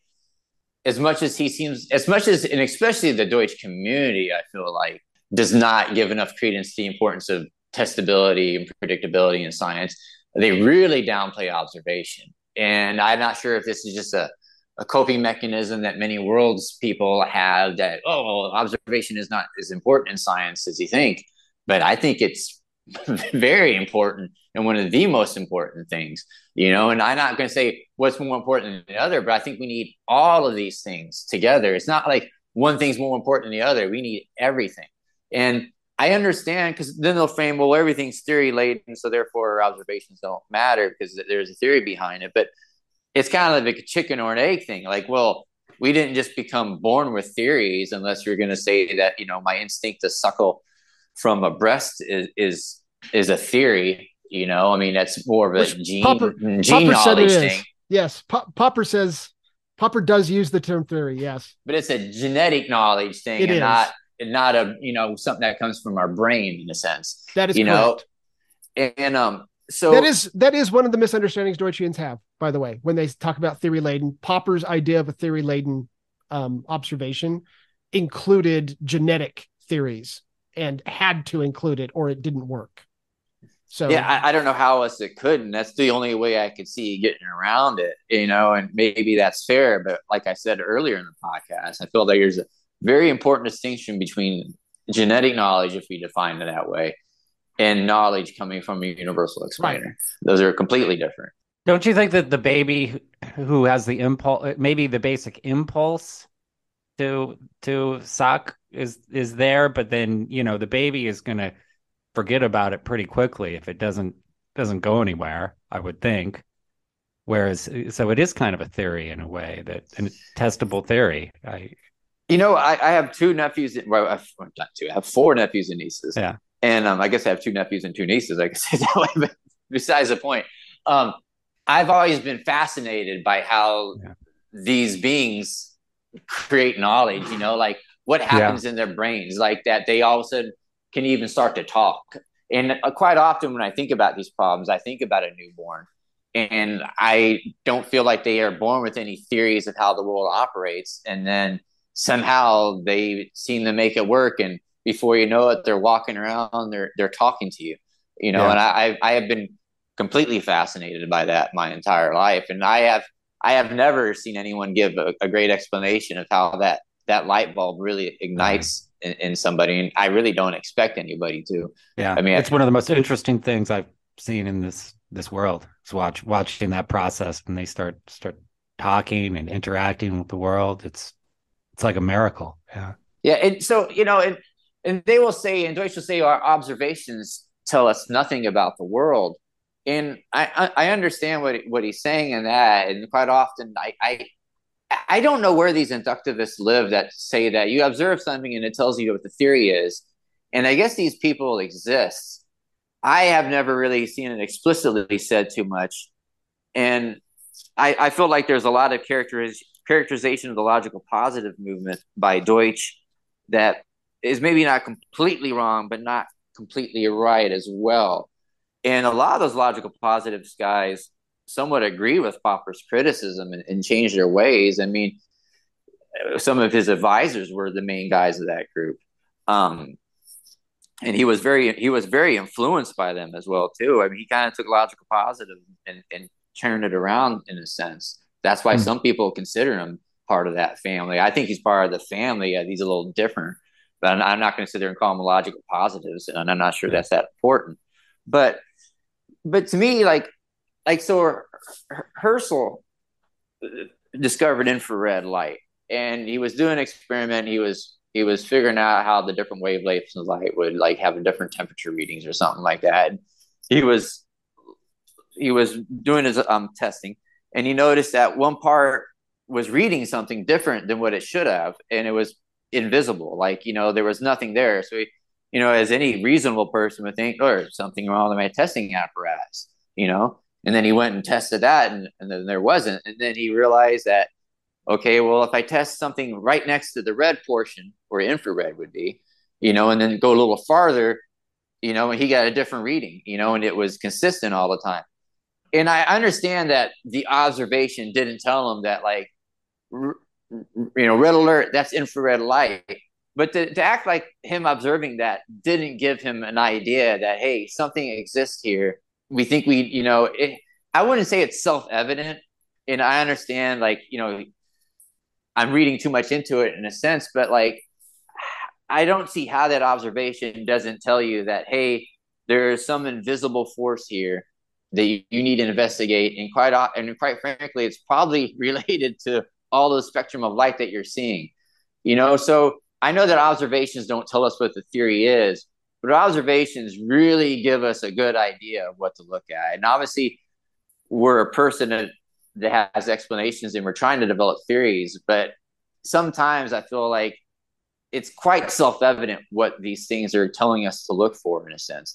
as much as he seems, as much as, and especially the Deutsch community, I feel like does not give enough credence to the importance of testability and predictability in science. They really downplay observation. And I'm not sure if this is just a, a coping mechanism that many worlds people have that, oh, well, observation is not as important in science as you think. But I think it's very important and one of the most important things, you know. And I'm not going to say what's more important than the other, but I think we need all of these things together. It's not like one thing's more important than the other. We need everything. And I understand because then they'll frame, well, everything's theory laden, so therefore observations don't matter because there's a theory behind it. But it's kind of like a chicken or an egg thing. Like, well, we didn't just become born with theories unless you're going to say that you know my instinct to suckle from a breast is is is a theory. You know, I mean that's more of a Which gene Popper, gene Popper knowledge thing. Yes, Popper says Popper does use the term theory. Yes, but it's a genetic knowledge thing, it and is. not not a you know something that comes from our brain in a sense. That is you correct. know, and um, so that is that is one of the misunderstandings Deutschians have, by the way, when they talk about theory laden. Popper's idea of a theory laden um, observation included genetic theories and had to include it, or it didn't work. So yeah, I, I, don't know how else it could, and that's the only way I could see getting around it, you know. And maybe that's fair, but like I said earlier in the podcast, I feel like there's a very important distinction between genetic knowledge, if we define it that way, and knowledge coming from a universal explainer. Right. Those are completely different. Don't you think that the baby who has the impulse, maybe the basic impulse to to suck is is there, but then you know the baby is going to forget about it pretty quickly if it doesn't doesn't go anywhere. I would think. Whereas, so it is kind of a theory in a way that a testable theory. I you know, I, I have two nephews. Well, I've, not two. I have four nephews and nieces. Yeah. And um, I guess I have two nephews and two nieces. I guess that way. But besides the point, um, I've always been fascinated by how yeah. these beings create knowledge. You know, like what happens yeah. in their brains, like that they all of a sudden can even start to talk. And uh, quite often, when I think about these problems, I think about a newborn, and I don't feel like they are born with any theories of how the world operates, and then somehow they seem to make it work and before you know it they're walking around they're they're talking to you you know yeah. and I I have been completely fascinated by that my entire life, and I have I have never seen anyone give a, a great explanation of how that that light bulb really ignites in, in, somebody, and I really don't expect anybody to. Yeah, I mean, it's I, one of the most interesting things I've seen in this this world is watch watching that process when they start start talking and interacting with the world. It's it's like a miracle. Yeah. Yeah, and so you know, and and they will say, and Deutsch will say, our observations tell us nothing about the world. And I, I understand what what he's saying in that, and quite often I, I I don't know where these inductivists live that say that you observe something and it tells you what the theory is. And I guess these people exist. I have never really seen it explicitly said too much. And I, I feel like there's a lot of characteriz- characterization of the logical positive movement by Deutsch that is maybe not completely wrong, but not completely right as well. And a lot of those logical positives guys somewhat agree with Popper's criticism and, and change their ways. I mean, some of his advisors were the main guys of that group. Um, and he was very he was very influenced by them as well too. I mean, he kind of took logical positive and, and turned it around in a sense. That's why mm-hmm. some people consider him part of that family. I think he's part of the family. Uh, he's a little different, but I'm, I'm not going to sit there and call him logical positives, and I'm not sure that's that important. But but to me, like like so Herschel discovered infrared light and he was doing an experiment he was he was figuring out how the different wavelengths of light would like have different temperature readings or something like that he was he was doing his um testing and he noticed that one part was reading something different than what it should have and it was invisible like you know there was nothing there so he, you know as any reasonable person would think or oh, something wrong with my testing apparatus you know and then he went and tested that, and, and then there wasn't. And then he realized that, okay, well, if I test something right next to the red portion where infrared would be, you know, and then go a little farther, you know, and he got a different reading, you know, and it was consistent all the time. And I understand that the observation didn't tell him that, like, you know, red alert, that's infrared light. But to, to act like him observing that didn't give him an idea that, hey, something exists here we think we, you know, it, I wouldn't say it's self evident. And I understand, like, you know, I'm reading too much into it in a sense, but like, I don't see how that observation doesn't tell you that, hey, there's some invisible force here that you, need to investigate. And quite, and quite frankly, it's probably related to all the spectrum of light that you're seeing, you know? So I know that observations don't tell us what the theory is, but observations really give us a good idea of what to look at. And obviously, we're a person that has explanations and we're trying to develop theories, but sometimes I feel like it's quite self-evident what these things are telling us to look for in a sense.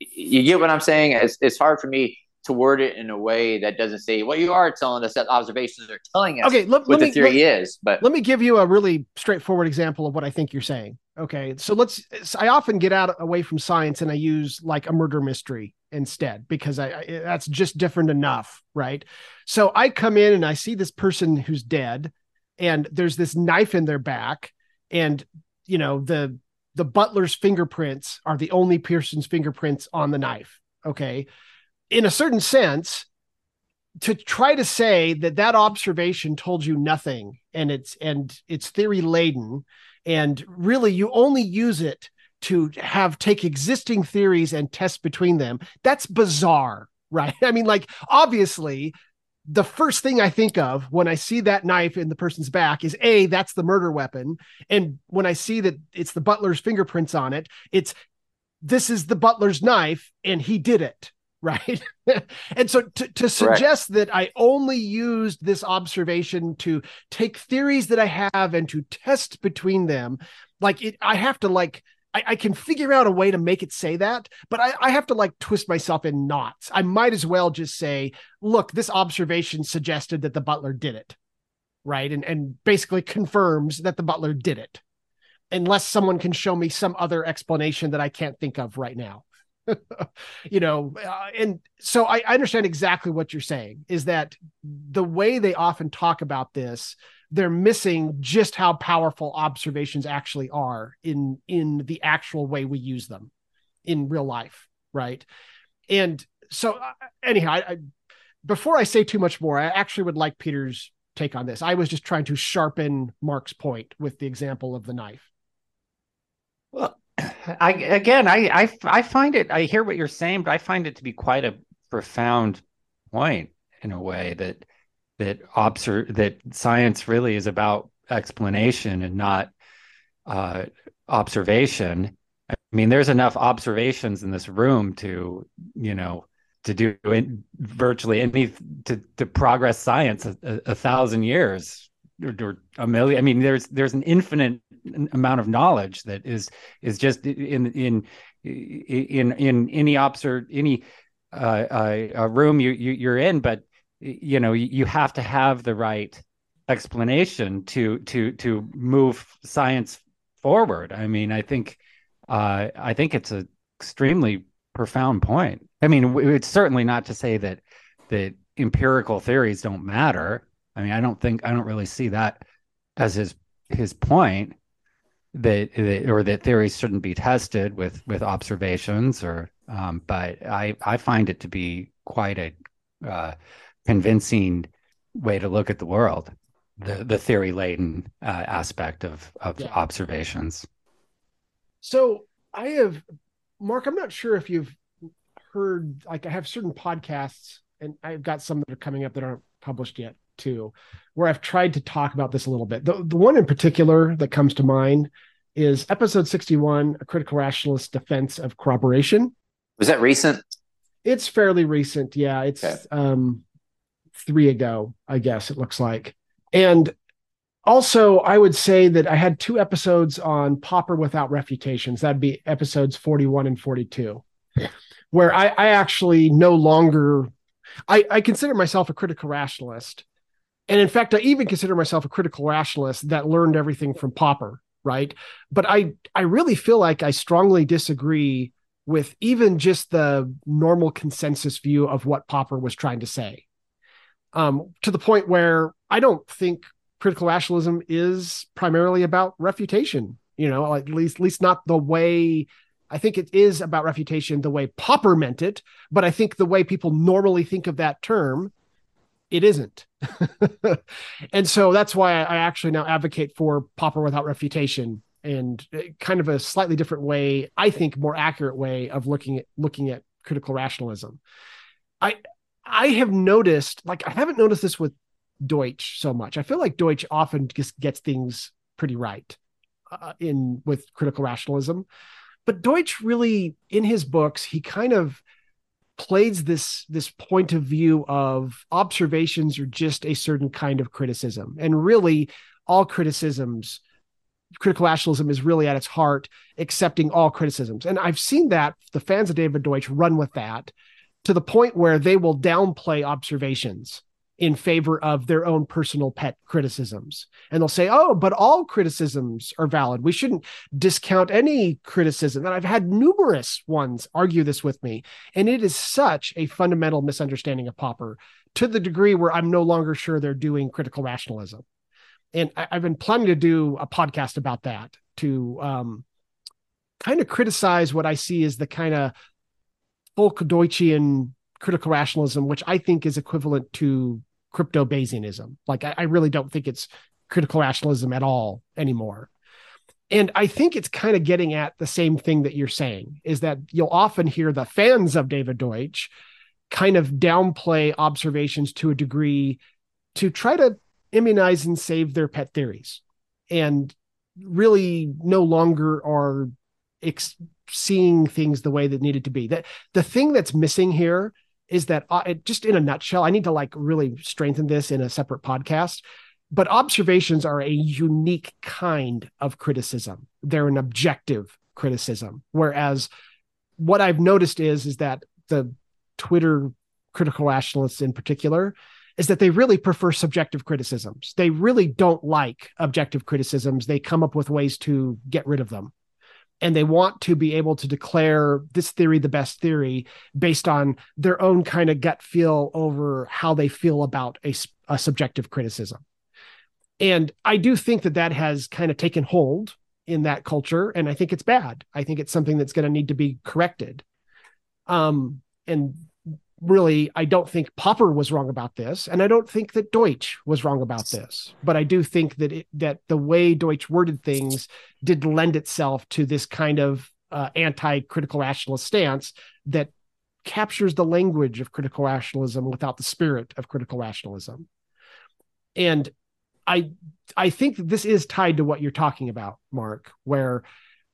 You get what I'm saying? It's, it's hard for me to word it in a way that doesn't say what well, you are telling us that observations are telling us okay, let, what let the me, theory let, is. But let me give you a really straightforward example of what I think you're saying. Okay, so let's. I often get out away from science and I use like a murder mystery instead because I, I that's just different enough, right? So I come in and I see this person who's dead, and there's this knife in their back, and you know the the butler's fingerprints are the only Pearson's fingerprints on the knife. Okay, in a certain sense, to try to say that that observation told you nothing and it's and it's theory laden and really you only use it to have take existing theories and test between them that's bizarre right i mean like obviously the first thing i think of when i see that knife in the person's back is a that's the murder weapon. And when i see that it's the butler's fingerprints on it it's this is the butler's knife and he did it right? And so to, to suggest that i only used this observation to take theories that i have and to test between them like it i have to like I, I can figure out a way to make it say that, but I, I have to like twist myself in knots. I might as well just say, look, this observation suggested that the butler did it. Right. And and basically confirms that the butler did it. Unless someone can show me some other explanation that I can't think of right now. you know uh, and so I, I, understand exactly what you're saying is that the way they often talk about this they're missing just how powerful observations actually are in in the actual way we use them in real life right and so uh, anyhow, I, I, before I say too much more, I actually would like Peter's take on this. I was just trying to sharpen Mark's point with the example of the knife. Well, I again, I, I I find it. I hear what you're saying, but I find it to be quite a profound point in a way that that observe that science really is about explanation and not uh, observation. I mean, there's enough observations in this room to, you know, to do in, virtually any to to progress science a, a, a thousand years or, or, a million. I mean, there's there's an infinite amount of knowledge that is is just in in in in any observe any uh, uh, room you, you you're in, but you know you have to have the right explanation to to to move science forward. I mean, I think uh, I think it's an extremely profound point. I mean, it's certainly not to say that that empirical theories don't matter. I mean, I don't think I don't really see that as his his point that, that or that theories shouldn't be tested with with observations or um, but I I find it to be quite a uh, convincing way to look at the world the the theory laden uh, aspect of of yeah. observations. So I have, Mark. I'm not sure if you've heard. Like I have certain podcasts, and I've got some that are coming up that aren't published yet too, where I've tried to talk about this a little bit. The the one in particular that comes to mind is episode 61, a critical rationalist defense of corroboration. Was that recent? It's fairly recent. Yeah, it's okay. um three ago, I guess it looks like. And also, I would say that I had two episodes on Popper without refutations. That'd be episodes 41 and 42, where I, I actually no longer I, I consider myself a critical rationalist. And in fact, I even consider myself a critical rationalist that learned everything from Popper, right? But I I really feel like I strongly disagree with even just the normal consensus view of what Popper was trying to say um, to the point where I don't think critical rationalism is primarily about refutation. You know, at least at least not the way I think it is about refutation the way Popper meant it, but I think the way people normally think of that term, it isn't. and so that's why I actually now advocate for Popper without refutation and uh, kind of a slightly different way, I think more accurate way of looking at looking at critical rationalism. I I have noticed, like, I haven't noticed this with Deutsch so much. I feel like Deutsch often just gets things pretty right uh, in with critical rationalism, but Deutsch really, in his books, he kind of plays this this point of view of observations are just a certain kind of criticism, and really, all criticisms critical rationalism is really at its heart accepting all criticisms. And i've seen that the fans of david deutsch run with that to the point where they will downplay observations in favor of their own personal pet criticisms. And they'll say, oh, but all criticisms are valid. We shouldn't discount any criticism. And I've had numerous ones argue this with me. And it is such a fundamental misunderstanding of Popper to the degree where I'm no longer sure they're doing critical rationalism. And I, have been planning to do a podcast about that to um, kind of criticize what I see as the kind of folk Deutschian critical rationalism, which I think is equivalent to crypto Bayesianism. Like, I, I really don't think it's critical rationalism at all anymore. And I think it's kind of getting at the same thing that you're saying is that you'll often hear the fans of David Deutsch kind of downplay observations to a degree to try to immunize and save their pet theories and really no longer are ex- seeing things the way that needed to be. That the thing that's missing here is that uh, it, just in a nutshell, I need to like really strengthen this in a separate podcast. But observations are a unique kind of criticism. They're an objective criticism, whereas what I've noticed is is that the Twitter critical rationalists in particular is that they really prefer subjective criticisms. They really don't like objective criticisms. They come up with ways to get rid of them and they want to be able to declare this theory the best theory based on their own kind of gut feel over how they feel about a, a subjective criticism. And i do think that that has kind of taken hold in that culture and i think it's bad. I think it's something that's going to need to be corrected. Um and really, I don't think Popper was wrong about this, and I don't think that Deutsch was wrong about this. But I do think that it, that the way Deutsch worded things did lend itself to this kind of uh, anti-critical rationalist stance that captures the language of critical rationalism without the spirit of critical rationalism. And I I think this is tied to what you're talking about, Mark, where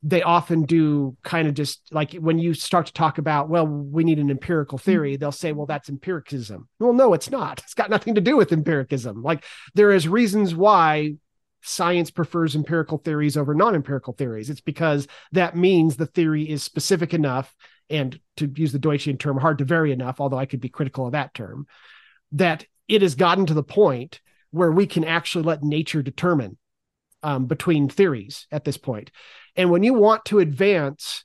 they often do kind of just like when you start to talk about, well, we need an empirical hmm. theory, they'll say, well, that's empiricism. Well, no, it's not. It's got nothing to do with empiricism. Like there is reasons why science prefers empirical theories over non-empirical theories. It's because that means the theory is specific enough and to use the Deutschian term, hard to vary enough, although I could be critical of that term, that it has gotten to the point where we can actually let nature determine um, between theories at this point. And when you want to advance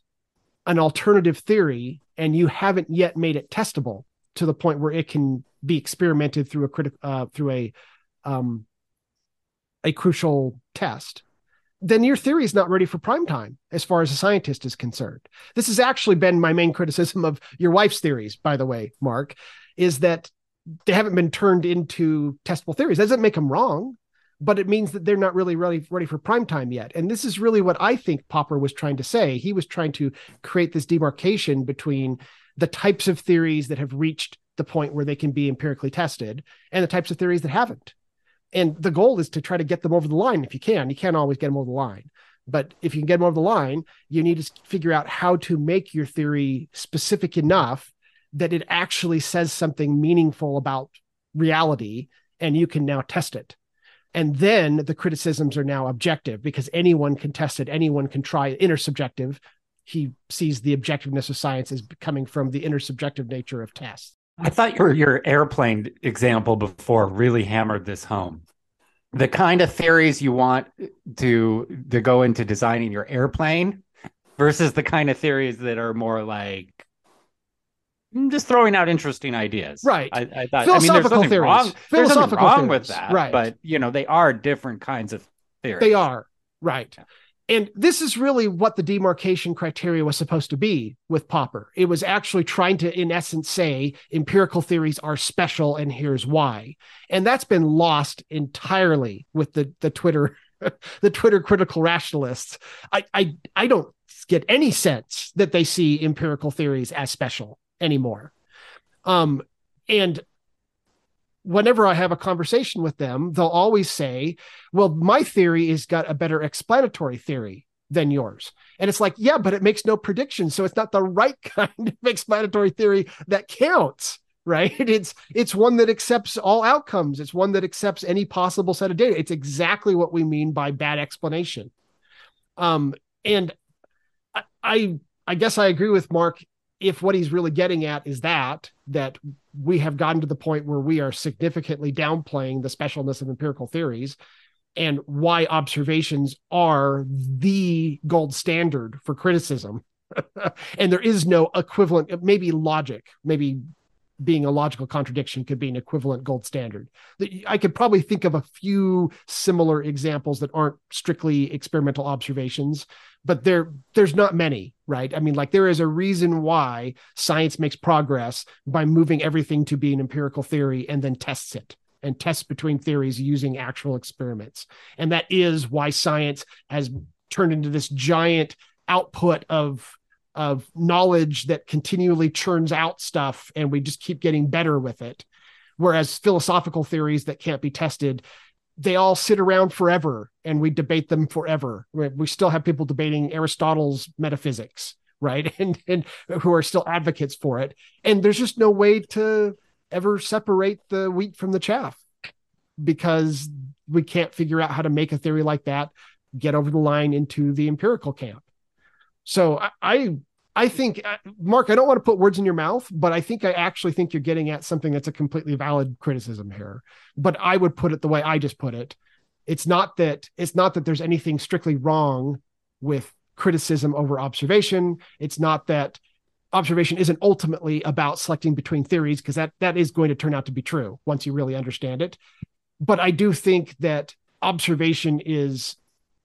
an alternative theory and you haven't yet made it testable to the point where it can be experimented through a critical uh, through a um, a crucial test, then your theory is not ready for prime time as far as a scientist is concerned. This has actually been my main criticism of your wife's theories, by the way, Mark, is that they haven't been turned into testable theories. That doesn't make them wrong, but it means that they're not really ready, ready for prime time yet. And this is really what I think Popper was trying to say. He was trying to create this demarcation between the types of theories that have reached the point where they can be empirically tested and the types of theories that haven't and the goal is to try to get them over the line if you can. You can't always get them over the line, but if you can get them over the line, you need to figure out how to make your theory specific enough that it actually says something meaningful about reality, and you can now test it. And then the criticisms are now objective because anyone can test it, anyone can try intersubjective. He sees the objectiveness of science as coming from the intersubjective nature of tests. I thought your your airplane example before really hammered this home. The kind of theories you want to to go into designing your airplane versus the kind of theories that are more like mm, just throwing out interesting ideas. Right. I, I thought philosophical I mean, there's nothing theories. wrong. Philosophical there's nothing wrong theories. with that. Right. But you know, they are different kinds of theories. They are. Right. And this is really what the demarcation criteria was supposed to be with Popper. It was actually trying to, in essence, say empirical theories are special and here's why. And that's been lost entirely with the, the Twitter, the Twitter critical rationalists. I, I, I don't get any sense that they see empirical theories as special anymore. Um, and whenever I have a conversation with them, they'll always say, Well, my theory has got a better explanatory theory than yours. And it's like, Yeah, but it makes no prediction. So it's not the right kind of explanatory theory that counts. Right. It's it's one that accepts all outcomes. It's one that accepts any possible set of data. It's exactly what we mean by bad explanation. Um, and I I guess I agree with Mark if what he's really getting at is that that we have gotten to the point where we are significantly downplaying the specialness of empirical theories and why observations are the gold standard for criticism. And there is no equivalent maybe logic maybe being a logical contradiction could be an equivalent gold standard. I could probably think of a few similar examples that aren't strictly experimental observations, but there there's not many, right? I mean, like there is a reason why science makes progress by moving everything to be an empirical theory and then tests it and tests between theories using actual experiments. And that is why science has turned into this giant output of of knowledge that continually churns out stuff and we just keep getting better with it. Whereas philosophical theories that can't be tested they all sit around forever and we debate them forever. We still have people debating aristotle's metaphysics right? And and who are still advocates for it. And there's just no way to ever separate the wheat from the chaff because we can't figure out how to make a theory like that get over the line into the empirical camp. So I, I I think, uh, Mark, I don't want to put words in your mouth, but I think I actually think you're getting at something that's a completely valid criticism here. But I would put it the way I just put it. It's not that it's not that there's anything strictly wrong with criticism over observation. It's not that observation isn't ultimately about selecting between theories because that that is going to turn out to be true once you really understand it. But I do think that observation is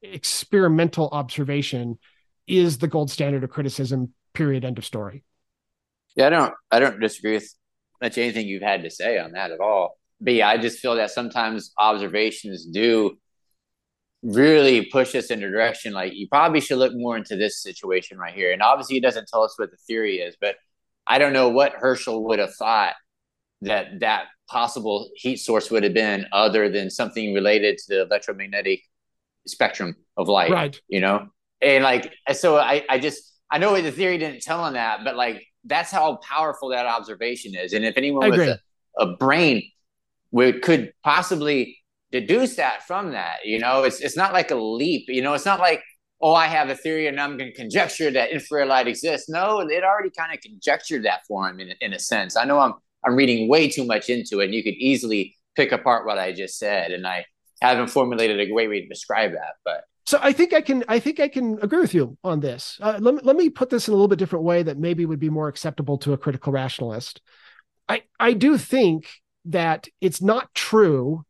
experimental observation is the gold standard of criticism period end of story yeah i don't i don't disagree with much anything you've had to say on that at all. But yeah, I just feel that sometimes observations do really push us in a direction like you probably should look more into this situation right here. And obviously, it doesn't tell us what the theory is, but I don't know what Herschel would have thought that that possible heat source would have been other than something related to the electromagnetic spectrum of light. Right. You know? And like, so I, I just, I know the theory didn't tell on that, but like, that's how powerful that observation is. And if anyone with a, a, brain would, could possibly deduce that from that, you know, it's, it's not like a leap, you know, it's not like, oh, I have a theory and I'm going to conjecture that infrared light exists. No, it already kind of conjectured that for him in, in a sense. I know I'm I'm reading way too much into it. And you could easily pick apart what I just said. And I haven't formulated a great way to describe that. But so I think I can I think I can agree with you on this. Uh, let, me, let me put this in a little bit different way that maybe would be more acceptable to a critical rationalist. I I do think that it's not true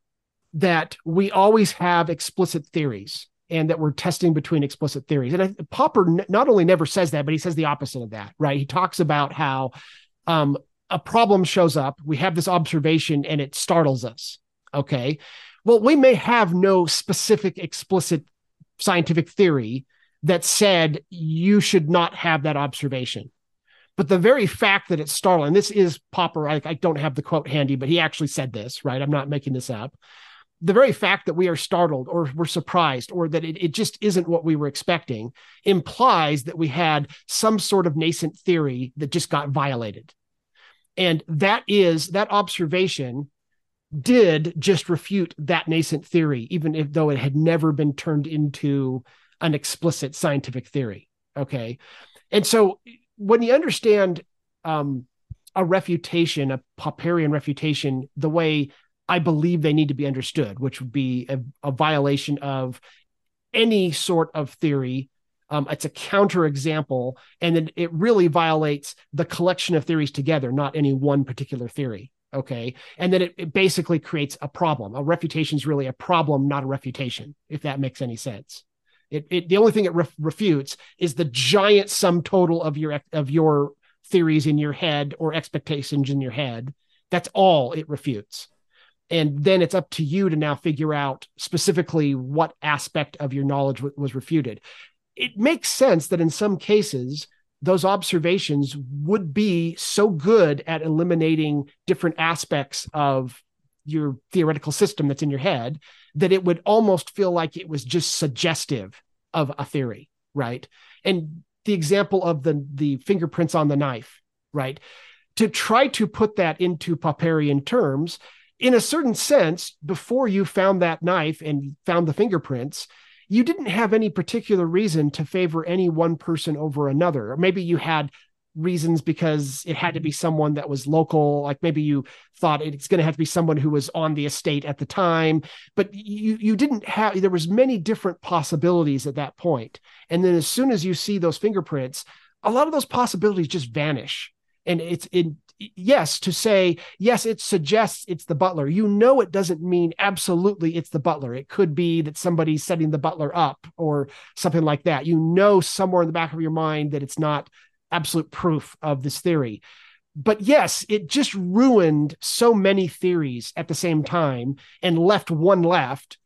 that we always have explicit theories and that we're testing between explicit theories. And I, Popper n- not only never says that, but he says the opposite of that, right? He talks about how um, a problem shows up, we have this observation and it startles us. Okay. Well, we may have no specific, explicit scientific theory that said you should not have that observation. But the very fact that it's startling, this is Popper. I, I don't have the quote handy, but he actually said this, right? I'm not making this up. The very fact that we are startled or we're surprised or that it, it just isn't what we were expecting implies that we had some sort of nascent theory that just got violated. And that is that observation did just refute that nascent theory, even if though it had never been turned into an explicit scientific theory. Okay. And so when you understand um, a refutation, a Popperian refutation, the way I believe they need to be understood, which would be a, a violation of any sort of theory um, it's a counterexample, and then it really violates the collection of theories together, not any one particular theory. Okay. And then it, it basically creates a problem. A refutation is really a problem, not a refutation, if that makes any sense. It, it the only thing it ref, refutes is the giant sum total of your of your theories in your head or expectations in your head. That's all it refutes. And then it's up to you to now figure out specifically what aspect of your knowledge w- was refuted it makes sense that in some cases those observations would be so good at eliminating different aspects of your theoretical system that's in your head that it would almost feel like it was just suggestive of a theory right? And the example of the the fingerprints on the knife right? To try to put that into popperian terms in a certain sense before you found that knife and found the fingerprints you didn't have any particular reason to favor any one person over another. Or maybe you had reasons because it had to be someone that was local. Like maybe you thought it's going to have to be someone who was on the estate at the time. But you you didn't have there was many different possibilities at that point. And then as soon as you see those fingerprints a lot of those possibilities just vanish. And it's it yes to say yes it suggests it's the butler. You know it doesn't mean absolutely it's the butler. It could be that somebody's setting the butler up or something like that. You know somewhere in the back of your mind that it's not absolute proof of this theory. But yes it just ruined so many theories at the same time and left one left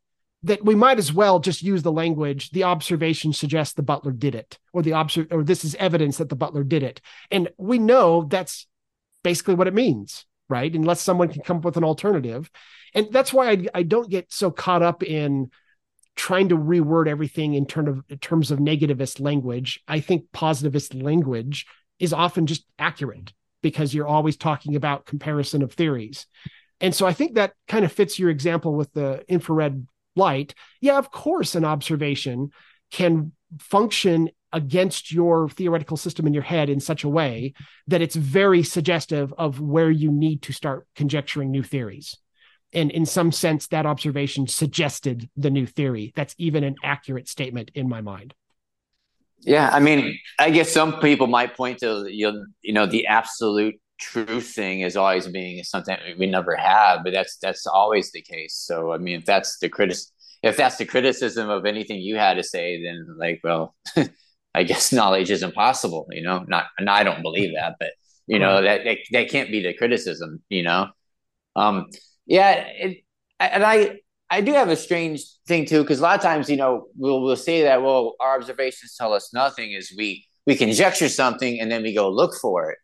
that we might as well just use the language the observation suggests the butler did it or the observ- or this is evidence that the butler did it. And we know that's basically what it means, right? Unless someone can come up with an alternative. And that's why I, I don't get so caught up in trying to reword everything in, term of, in terms of negativist language. I think positivist language is often just accurate because you're always talking about comparison of theories. And so I think that kind of fits your example with the infrared light. Yeah, of course, an observation can function against your theoretical system in your head in such a way that it's very suggestive of where you need to start conjecturing new theories. And in some sense, that observation suggested the new theory. That's even an accurate statement in my mind. Yeah, I mean, I guess some people might point to you know the absolute truth thing is always being something we never have, but that's that's always the case. So I mean, if that's the critic, if that's the criticism of anything you had to say, then like, well, I guess knowledge is impossible, you know, not, and I don't believe that, but You know that that, that can't be the criticism. You know, um, yeah, it, and I I do have a strange thing too because a lot of times you know we'll we'll say that well our observations tell us nothing is we we conjecture something and then we go look for it.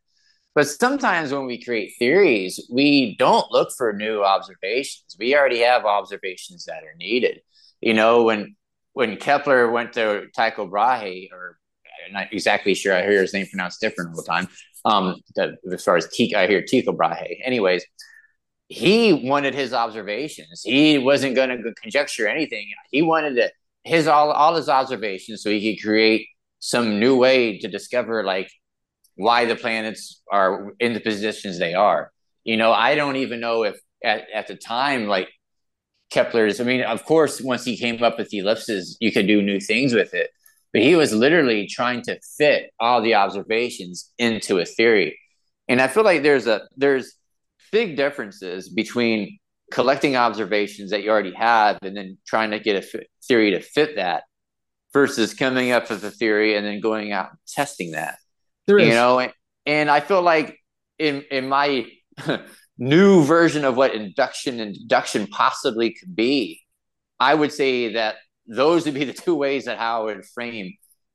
But sometimes when we create theories, we don't look for new observations. We already have observations that are needed. You know, when when Kepler went to Tycho Brahe, or not exactly sure, I hear his name pronounced different all the time. Um, the, as far as i hear Tycho Brahe. Anyways, he wanted his observations. He wasn't going to conjecture anything. He wanted to, his all all his observations so he could create some new way to discover like why the planets are in the positions they are. You know, I don't even know if at, at the time, like Kepler's, I mean, of course, once he came up with the ellipses, you could do new things with it. But he was literally trying to fit all the observations into a theory. And I feel like there's a there's big differences between collecting observations that you already have and then trying to get a f- theory to fit that versus coming up with a theory and then going out and testing that. There is. You know, and I feel like in in my new version of what induction and deduction possibly could be, I would say that those would be the two ways that how I would frame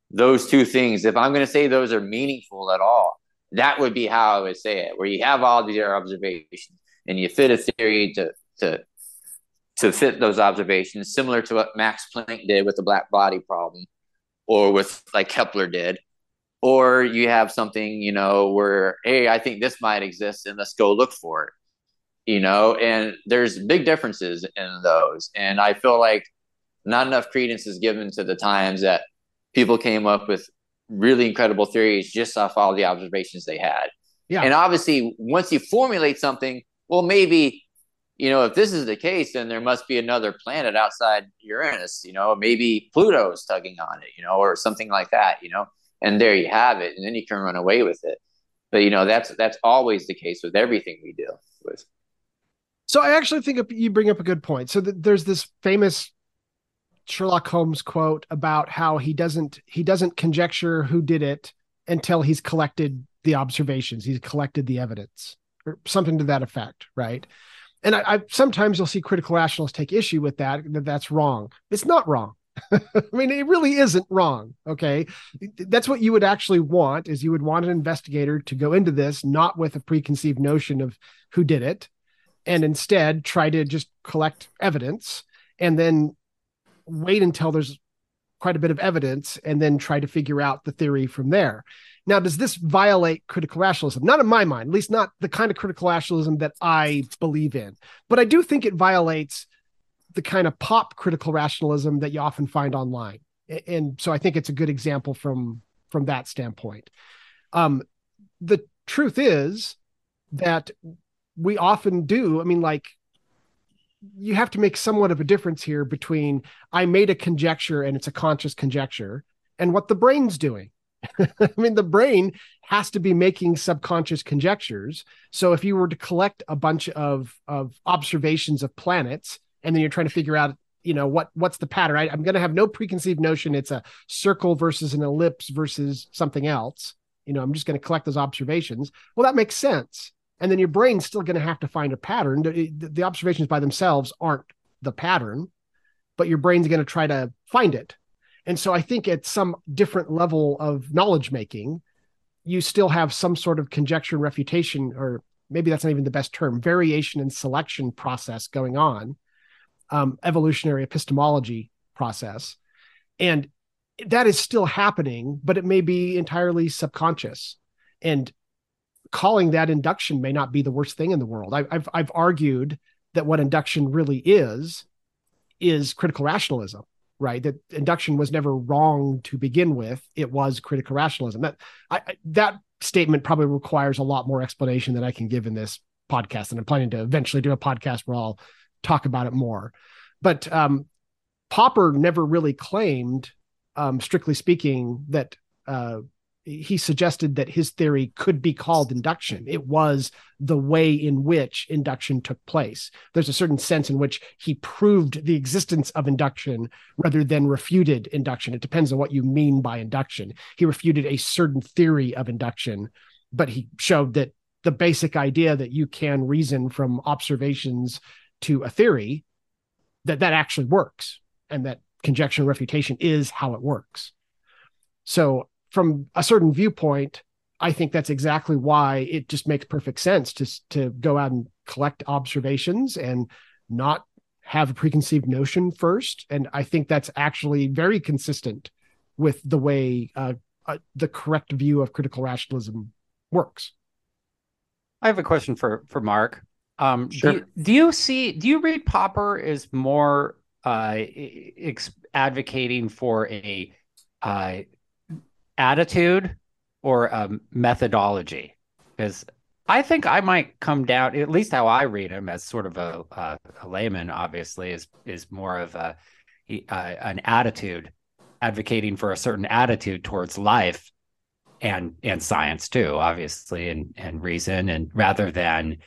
those two things. If I'm going to say those are meaningful at all, that would be how I would say it, where you have all these observations and you fit a theory to to to fit those observations, similar to what Max Planck did with the black body problem, or with like Kepler did, or you have something you know where hey, I think this might exist and let's go look for it, you know. And there's big differences in those, and I feel like not enough credence is given to the times that people came up with really incredible theories just off all the observations they had. Yeah. And obviously, once you formulate something, well, maybe you know, if this is the case, then there must be another planet outside Uranus, you know, maybe Pluto's tugging on it, you know, or something like that, you know, and there you have it. And then you can run away with it. But, you know, that's, that's always the case with everything we deal with. So I actually think you bring up a good point. So th- there's this famous Sherlock Holmes quote about how he doesn't, he doesn't conjecture who did it until he's collected the observations. He's collected the evidence or something to that effect. Right and I, I, sometimes you'll see critical rationalists take issue with that that that's wrong it's not wrong i mean it really isn't wrong okay that's what you would actually want is you would want an investigator to go into this not with a preconceived notion of who did it and instead try to just collect evidence and then wait until there's quite a bit of evidence and then try to figure out the theory from there now, does this violate critical rationalism? Not in my mind, at least not the kind of critical rationalism that I believe in. But I do think it violates the kind of pop critical rationalism that you often find online. And so I think it's a good example from from that standpoint. Um, the truth is that we often do. I mean, like you have to make somewhat of a difference here between I made a conjecture and it's a conscious conjecture and what the brain's doing. I mean, the brain has to be making subconscious conjectures. So if you were to collect a bunch of of observations of planets, and then you're trying to figure out, you know, what what's the pattern? I, I'm going to have no preconceived notion. It's a circle versus an ellipse versus something else. You know, I'm just going to collect those observations. Well, that makes sense. And then your brain's still going to have to find a pattern. The, observations by themselves aren't the pattern, but your brain's going to try to find it and so I think at some different level of knowledge making, you still have some sort of conjecture and refutation, or maybe that's not even the best term, variation and selection process going on, um, evolutionary epistemology process. And that is still happening, but it may be entirely subconscious. And calling that induction may not be the worst thing in the world. I, I've I've argued that what induction really is is critical rationalism right? That induction was never wrong to begin with. It was critical rationalism. That I, that statement probably requires a lot more explanation than i can give in this podcast and i'm planning to eventually do a podcast where i'll talk about it more. But um, popper never really claimed um, strictly speaking that uh, he suggested that his theory could be called induction. It was the way in which induction took place. There's a certain sense in which he proved the existence of induction rather than refuted induction. It depends on what you mean by induction. He refuted a certain theory of induction but he showed that the basic idea that you can reason from observations to a theory that that actually works and that conjecture and refutation is how it works so from a certain viewpoint i think that's exactly why it just makes perfect sense to to go out and collect observations and not have a preconceived notion first and i think that's actually very consistent with the way uh, uh, the correct view of critical rationalism works I have a question for for Mark. Um, Sure. do, you, do you see? Do you read Popper as more uh, ex- advocating for a uh, attitude or a methodology? Because I think I might come down, at least how I read him, as sort of a, a, layman. Obviously, is is more of a uh, an attitude, advocating for a certain attitude towards life and and science too obviously and and reason and rather than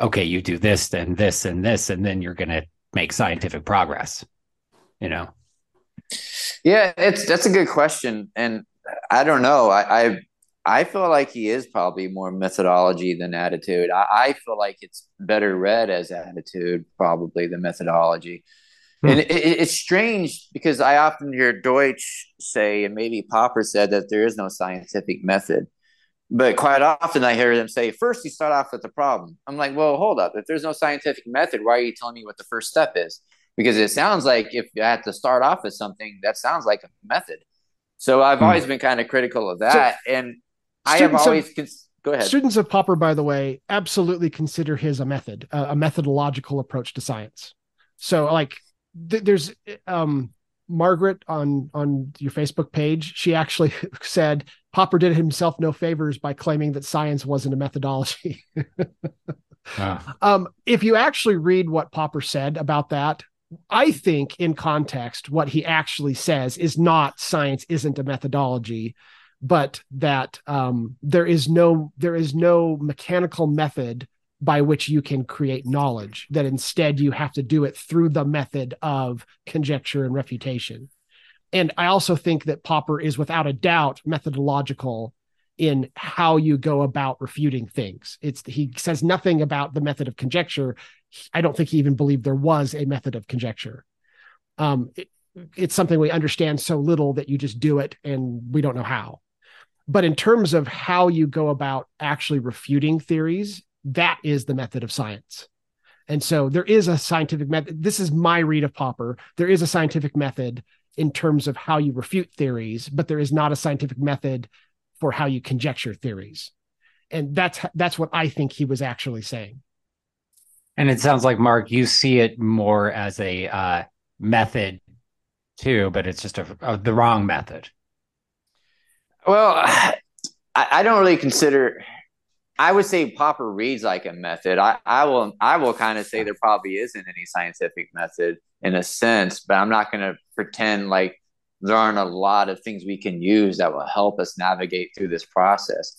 okay you do this then this and this and then you're going to make scientific progress you know Yeah, it's that's a good question, and I don't know. I I, I feel like he is probably more methodology than attitude. I, I feel like it's better read as attitude probably than methodology. Hmm. And it, it, it's strange because I often hear Deutsch say, and maybe Popper said that there is no scientific method. But quite often I hear them say, first you start off with the problem. I'm like, well, hold up. If there's no scientific method, why are you telling me what the first step is? Because it sounds like if you have to start off with something, that sounds like a method. So I've Hmm. always been kind of critical of that. and I have students of- always, cons- go ahead. Students of Popper, by the way, absolutely consider his a method, uh, a methodological approach to science. So, like, th- there's um, Margaret on on your Facebook page. She actually said Popper did himself no favors by claiming that science wasn't a methodology. um, if you actually read what Popper said about that, I think in context, what he actually says is not science isn't a methodology, but that um, there is no there is no mechanical method by which you can create knowledge. That instead you have to do it through the method of conjecture and refutation. And I also think that Popper is without a doubt methodological in how you go about refuting things. It's he says nothing about the method of conjecture. I don't think he even believed there was a method of conjecture. Um, it- it's something we understand so little that you just do it and we don't know how. But in terms of how you go about actually refuting theories, that is the method of science. And so there is a scientific method. This is my read of Popper. There is a scientific method in terms of how you refute theories, but there is not a scientific method for how you conjecture theories. And that's that's what I think he was actually saying. and it sounds like mark you see it more as a uh, method too but it's just a, a, the wrong method Well, I, I don't really consider. I would say Popper reads like a method. I, I will I will kind of say there probably isn't any scientific method in a sense, but I'm not going to pretend like there aren't a lot of things we can use that will help us navigate through this process.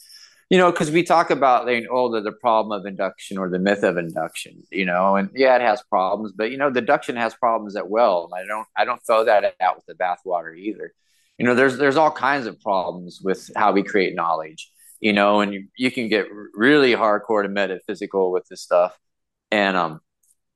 You know, because we talk about like, oh, the, the problem of induction or the myth of induction. You know, and yeah, it has problems, but you know, deduction has problems as well. And I don't I don't throw that out with the bathwater either you know there's there's all kinds of problems with how we create knowledge you know and you, you can get really hardcore to metaphysical with this stuff and um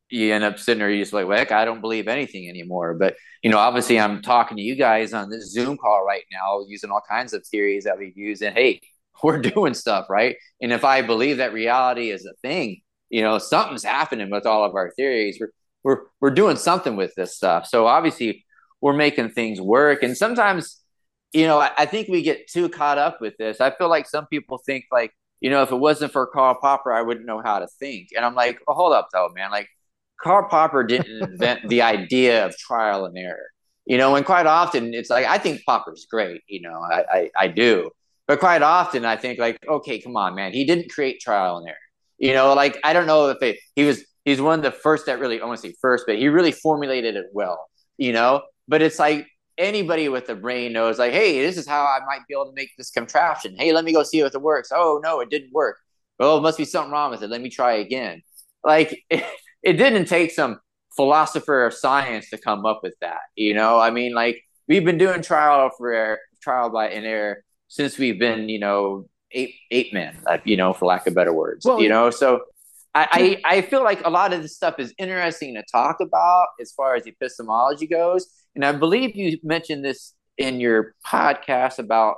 you end up sitting there you just like well i don't believe anything anymore but you know obviously i'm talking to you guys on this zoom call right now using all kinds of theories that we've used and hey we're doing stuff right and if i believe that reality is a thing you know something's happening with all of our theories we're we're, we're doing something with this stuff so obviously we're making things work. And sometimes, you know, I, I, think we get too caught up with this. I feel like some people think like, you know, if it wasn't for Karl Popper, I wouldn't know how to think. And I'm like, oh, hold up though, man. Like Karl Popper didn't invent the idea of trial and error. You know, and quite often it's like I think Popper's great, you know, I, I, I do. But quite often I think like, okay, come on, man. He didn't create trial and error. You know, like I don't know if it, he was he's one of the first that really I want to say first, but he really formulated it well, you know but it's like anybody with a brain knows like hey this is how i might be able to make this contraption hey let me go see if it works oh no it didn't work oh it must be something wrong with it let me try again like it, didn't take some philosopher of science to come up with that you know i mean like we've been doing trial for error, trial by and error since we've been you know ape ape men, uh, you know, for lack of better words. Well- you know, so I, I I feel like a lot of this stuff is interesting to talk about as far as epistemology goes, and I believe you mentioned this in your podcast about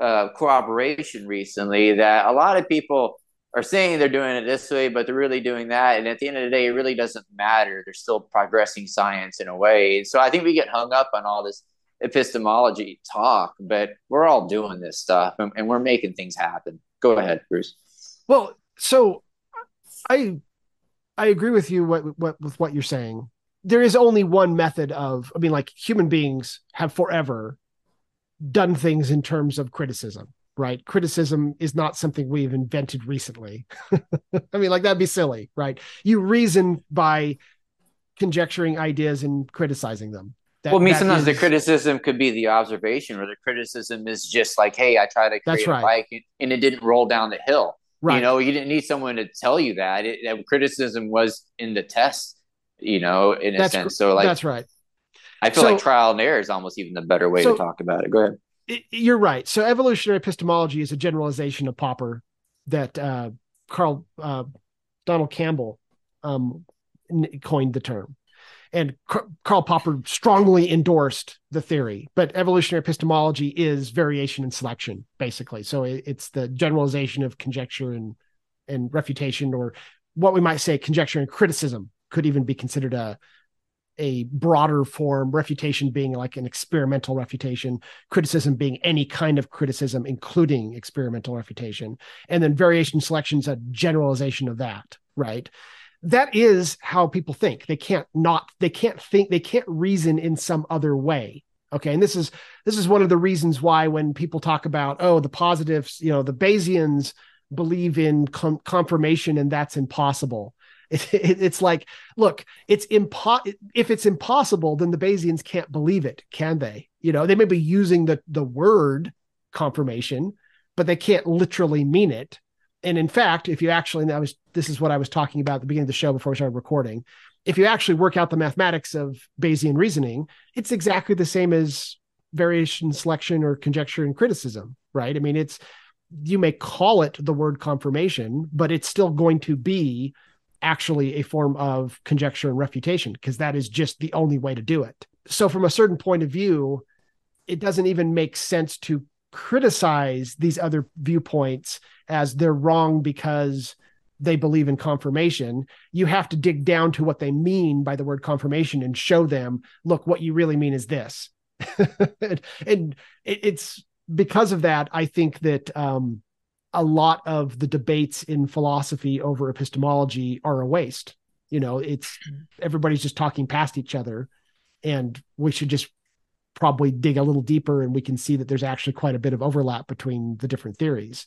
uh, cooperation recently. That a lot of people are saying they're doing it this way, but they're really doing that, and at the end of the day, it really doesn't matter. They're still progressing science in a way. So I think we get hung up on all this epistemology talk, but we're all doing this stuff and, and we're making things happen. Go ahead, Bruce. Well, so I I agree with you what, what with what you're saying. There is only one method of I mean like human beings have forever done things in terms of criticism, right? Criticism is not something we've invented recently. I mean like that'd be silly, right? You reason by conjecturing ideas and criticizing them. That- well, I mean, sometimes the criticism could be the observation, or the criticism is just like, "Hey, I tried to create right. a bike and it didn't roll down the hill." right. You know, you didn't need someone to tell you that. It, that criticism was in the test. You know, in a That's sense. So, like, that's right. I feel so- like trial and error is almost even the better way So- to talk about it. Go ahead. You're right. So evolutionary epistemology is a generalization of Popper that uh, Carl uh, Donald Campbell um, coined the term, and Car- Karl Popper strongly endorsed the theory. But evolutionary epistemology is variation and selection, basically. So it, it's the generalization of conjecture and and refutation, or what we might say conjecture and criticism could even be considered a a broader form refutation being like an experimental refutation criticism being any kind of criticism, including experimental refutation. And then variation selection is a generalization of that, right? That is how people think. They can't not, they can't think, they can't reason in some other way. Okay. And this is this is one of the reasons why when people talk about, oh, the positives, you know, the Bayesians believe in com- confirmation and that's impossible. It, it, it's like, look, it's impo- if it's impossible, then the Bayesians can't believe it, can they? You know, they may be using the the word confirmation, but they can't literally mean it. And in fact, if you actually, I was this is what I was talking about at the beginning of the show before we started recording. If you actually work out the mathematics of Bayesian reasoning, it's exactly the same as variation selection or conjecture and criticism, right? I mean, it's you may call it the word confirmation, but it's still going to be actually a form of conjecture and refutation because that is just the only way to do it. So, from a certain point of view, it doesn't even make sense to criticize these other viewpoints as they're wrong because they believe in confirmation. You have to dig down to what they mean by the word confirmation and show them, look, what you really mean is this. and it's because of that, I think that um, a lot of the debates in philosophy over epistemology are a waste. You know, it's mm-hmm. everybody's just talking past each other, and we should just probably dig a little deeper and we can see that there's actually quite a bit of overlap between the different theories.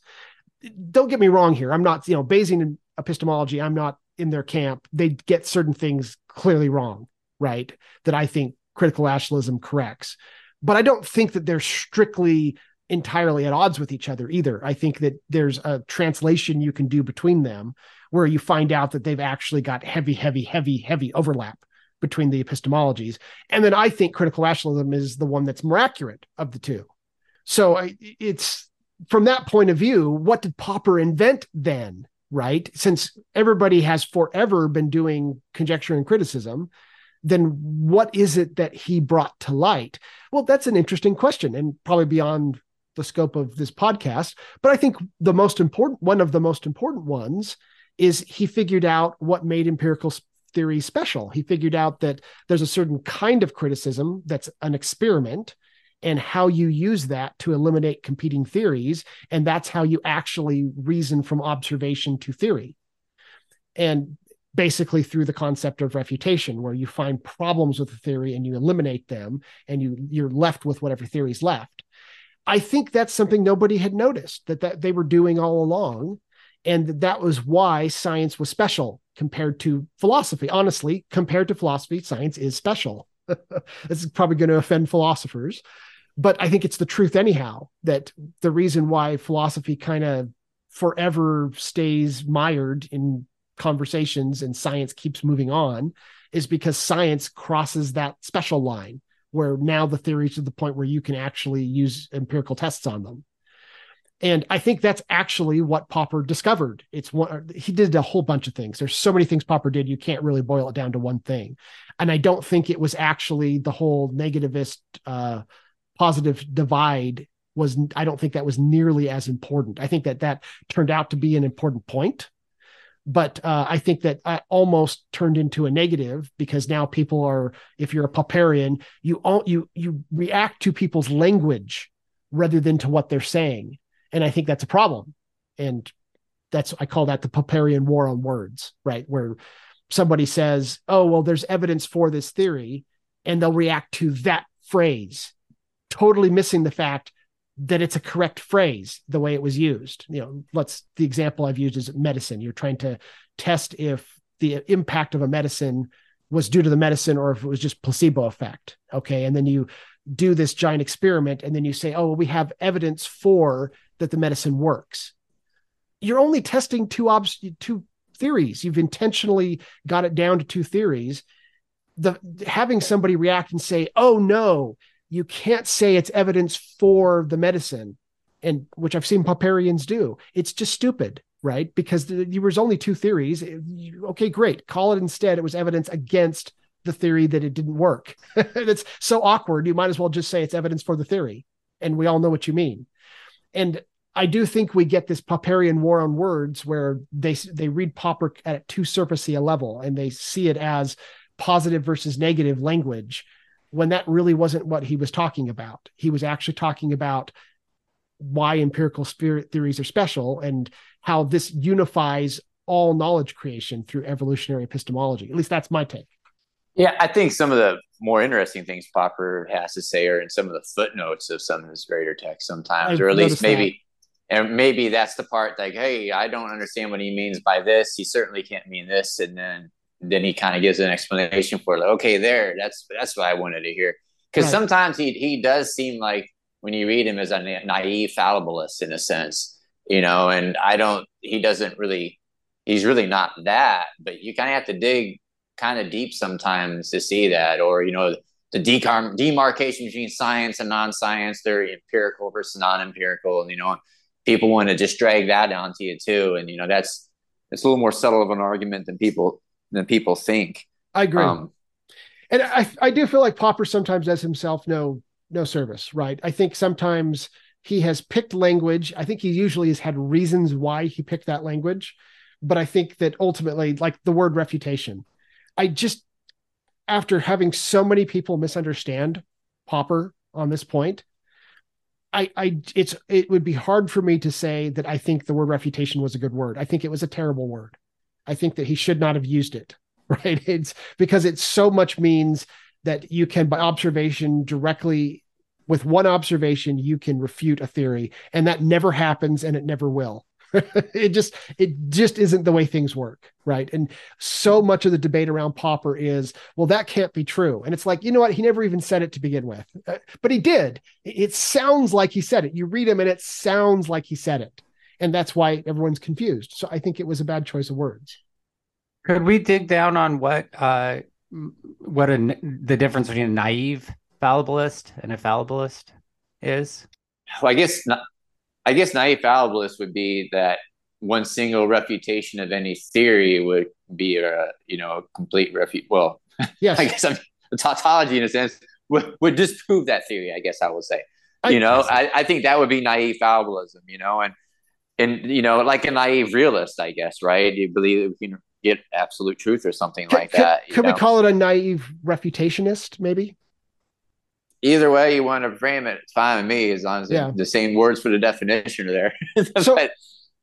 Don't get me wrong here. I'm not, you know, Bayesian epistemology, I'm not in their camp. They get certain things clearly wrong, right? That I think critical rationalism corrects. But I don't think that they're strictly entirely at odds with each other either. I think that there's a translation you can do between them where you find out that they've actually got heavy, heavy, heavy, heavy overlap between the epistemologies. And then I think critical rationalism is the one that's more accurate of the two. So I, it's from that point of view, what did Popper invent then? Right? Since everybody has forever been doing conjecture and criticism, then what is it that he brought to light? Well, that's an interesting question and probably beyond the scope of this podcast. But I think the most important, one of the most important ones is he figured out what made empirical theory special. He figured out that there's a certain kind of criticism that's an experiment and how you use that to eliminate competing theories. And that's how you actually reason from observation to theory. And basically through the concept of refutation, where you find problems with the theory and you eliminate them and you, you're left with whatever theory's left. I think that's something nobody had noticed that, that they were doing all along. And that was why science was special compared to philosophy. Honestly, compared to philosophy, science is special. this is probably going to offend philosophers, but I think it's the truth anyhow that the reason why philosophy kind of forever stays mired in conversations and science keeps moving on is because science crosses that special line where now the theories to the point where you can actually use empirical tests on them. And I think that's actually what Popper discovered. It's one he did a whole bunch of things. There's so many things Popper did, you can't really boil it down to one thing. And I don't think it was actually the whole negativist uh, positive divide was I don't think that was nearly as important. I think that that turned out to be an important point, but uh, I think that I almost turned into a negative because now people are, if you're a Popperian, you all you you react to people's language rather than to what they're saying, and I think that's a problem. And that's I call that the Popperian war on words, right? Where somebody says, "Oh, well, there's evidence for this theory," and they'll react to that phrase, totally missing the fact that it's a correct phrase the way it was used. You know, let's the example I've used is medicine. You're trying to test if the impact of a medicine was due to the medicine or if it was just placebo effect. Okay. And then you do this giant experiment and then you say, oh, well, we have evidence for that the medicine works. You're only testing two obs- two theories. You've intentionally got it down to two theories. The having somebody react and say, "Oh no, you can't say it's evidence for the medicine and which i've seen Popperians do. It's just stupid right? Because there was only two theories. Okay great. Call it instead. It was evidence against the theory that it didn't work. It's so awkward. You might as well just say it's evidence for the theory and we all know what you mean. And I do think we get this Popperian war on words where they they read Popper at too surfacey a level and they see it as positive versus negative language when that really wasn't what he was talking about. He was actually talking about why empirical spirit theories are special and how this unifies all knowledge creation through evolutionary epistemology. At least that's my take. Yeah, I think some of the more interesting things Popper has to say are in some of the footnotes of some of his greater texts sometimes, I've or at least maybe that. and maybe that's the part like, hey, I don't understand what he means by this. He certainly can't mean this. And then then he kind of gives an explanation for it. Like, okay, there, that's that's what I wanted to hear. Because right. sometimes he he does seem like when you read him as a naive fallibilist in a sense, you know. And I don't. He doesn't really. He's really not that. But you kind of have to dig kind of deep sometimes to see that, or you know, the decar- demarcation between science and non-science. They're empirical versus non-empirical, and you know, people want to just drag that onto you too. And you know, that's it's a little more subtle of an argument than people than people think. I agree. Um, and I, I do feel like Popper sometimes does himself no no service, right? I think sometimes he has picked language. I think he usually has had reasons why he picked that language, but I think that ultimately, like the word refutation, I just after having so many people misunderstand Popper on this point, I, I it's it would be hard for me to say that I think the word refutation was a good word. I think it was a terrible word. I think that he should not have used it, right? It's because it so much means that you can, by observation, directly with one observation, you can refute a theory, and that never happens, and it never will. it just it just isn't the way things work right? And so much of the debate around popper is well that can't be true. And it's like you know what? He never even said it to begin with. Uh, but he did. It sounds like he said it. You read him and it sounds like he said it and that's why everyone's confused. So I think it was a bad choice of words. Could we dig down on what uh, what a, the difference between a naive fallibilist and a fallibilist is? Well, I guess I guess naive fallibilist would be that one single refutation of any theory would be a you know a complete refute. Well, yes, I guess I'm, the tautology in a sense would, would disprove that theory. I guess I will say. You know, I, I think that would be naive fallibilism. You know, and and you know, like a naive realist, I guess, right? You believe you can get absolute truth or something like that. Could, we call it a naive refutationist, maybe? Either way you want to frame it, it's fine with me as long as yeah. the same words for the definition are there. so, but,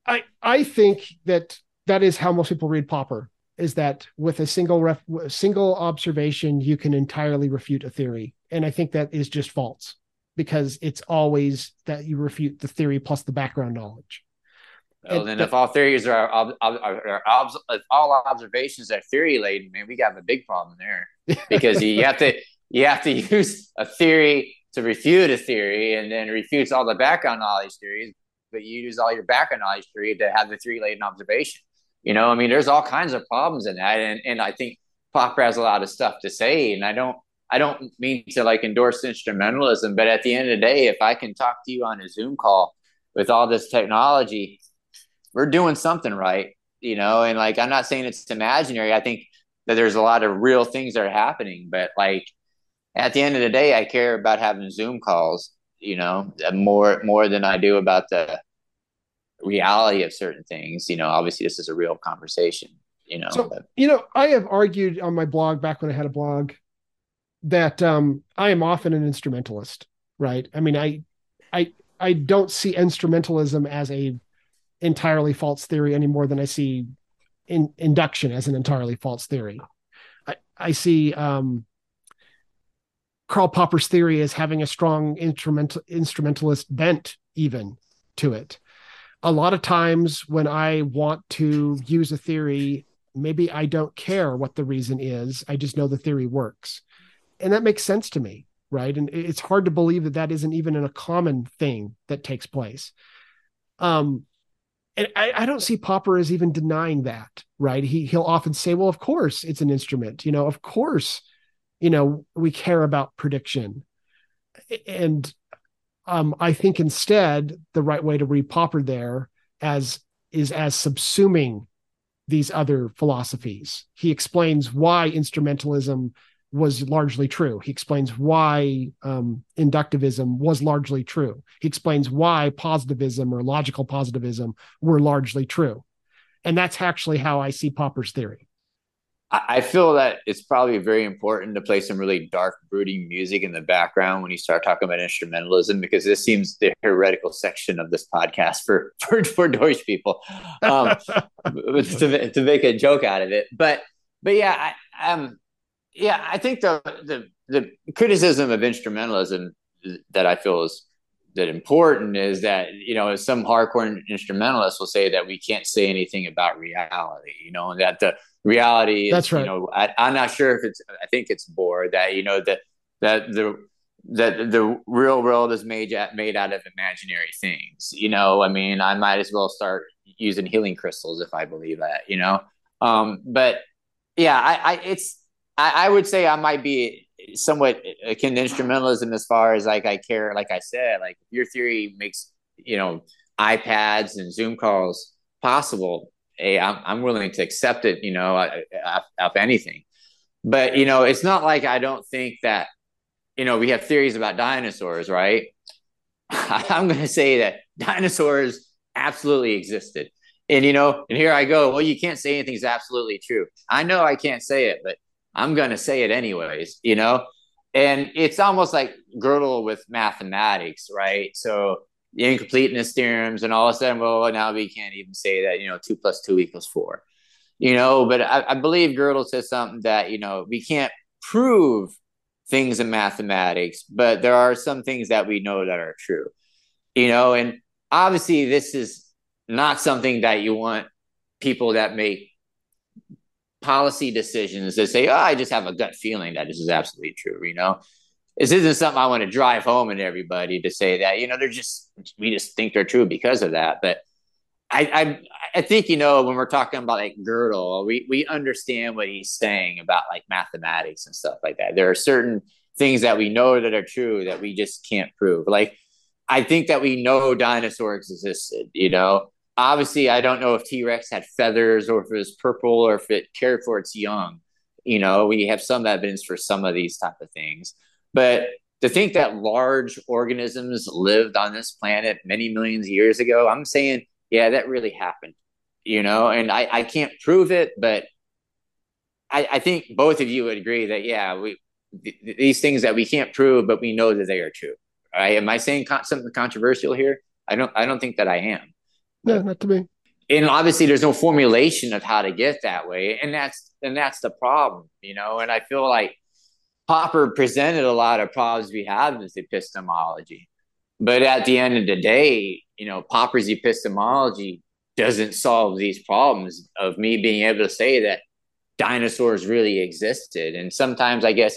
I I think that that is how most people read Popper. Is that with a single ref, single observation you can entirely refute a theory, and I think that is just false because it's always that you refute the theory plus the background knowledge. Well, then, if all theories are, are, are, are if all observations are theory laden, man, we got a big problem there because you have to you have to use a theory to refute a theory, and then refutes all the background knowledge theories, but you use all your background knowledge theory to have the theory laden observation. You know, I mean, there's all kinds of problems in that, and and I think Popper has a lot of stuff to say, and I don't I don't mean to like endorse instrumentalism, but at the end of the day, if I can talk to you on a Zoom call with all this technology, we're doing something right, you know. And like, I'm not saying it's imaginary. I think that there's a lot of real things that are happening, but like at the end of the day, I care about having Zoom calls, you know, more more than I do about the reality of certain things. You know, obviously this is a real conversation. You know, so but. you know, I have argued on my blog back when I had a blog that um, I am often an instrumentalist, right? I mean, I, I, I don't see instrumentalism as a entirely false theory any more than I see in, induction as an entirely false theory. I, I see um, Karl Popper's theory as having a strong instrumental instrumentalist bent even to it. A lot of times when I want to use a theory, maybe I don't care what the reason is. I just know the theory works and that makes sense to me right and it's hard to believe that that isn't even a common thing that takes place um and I, I don't see popper as even denying that right? He he'll often say well of course it's an instrument you know of course you know we care about prediction. And um i think instead the right way to read popper there as is as subsuming these other philosophies. He explains why instrumentalism was largely true. He explains why um, inductivism was largely true. He explains why positivism or logical positivism were largely true. And that's actually how I see Popper's theory. I feel that it's probably very important to play some really dark, brooding music in the background when you start talking about instrumentalism, because this seems the heretical section of this podcast for for, for Deutsch people, um, to, to make a joke out of it. But but yeah, I, um, yeah, I think the the the criticism of instrumentalism that I feel is that important is that you know some hardcore instrumentalists will say that we can't say anything about reality you know and that the reality is, that's right. you know I, am not sure if it's i think it's Bohr that you know that that the that the real world is made made out of imaginary things you know? I mean i might as well start using healing crystals if i believe that you know? Um but yeah i i it's I, I would say I might be somewhat akin to instrumentalism as far as like I care, like I said, like your theory makes you know iPads and Zoom calls possible. Hey, I'm I'm willing to accept it, you know, of anything. But you know, it's not like I don't think that you know we have theories about dinosaurs, right? I'm going to say that dinosaurs absolutely existed. And you know, and here I go. Well, you can't say anything's absolutely true. I know I can't say it, but I'm going to say it anyways, you know? And it's almost like Gödel with mathematics, right? So the incompleteness theorems, and all of a sudden, well, now we can't even say that, you know, two plus two equals four, you know? But I, I believe Gödel says something that, you know, we can't prove things in mathematics, but there are some things that we know that are true, you know? And obviously, this is not something that you want people that make policy decisions that say, oh, I just have a gut feeling that this is absolutely true, you know? This isn't something I want to drive home and everybody to say that, you know, they're just, we just think they're true because of that. But I, I, I think, you know, when we're talking about like Gödel, we, we understand what he's saying about like mathematics and stuff like that. There are certain things that we know that are true that we just can't prove. Like, I think that we know dinosaurs existed, you know, obviously I don't know if T Rex had feathers or if it was purple or if it cared for its young. You know, we have some evidence for some of these type of things, but to think that large organisms lived on this planet many millions of years ago, I'm saying, yeah, that really happened. You know, and I, I can't prove it, but I, I think both of you would agree that yeah, we th- these things that we can't prove, but we know that they are true. Right? Am I saying con- something controversial here? I don't. I don't think that I am. No, not to me. And obviously, there's no formulation of how to get that way, and that's and that's the problem, you know. And I feel like Popper presented a lot of problems we have with epistemology, but at the end of the day, you know, Popper's epistemology doesn't solve these problems of me being able to say that dinosaurs really existed. And sometimes, I guess,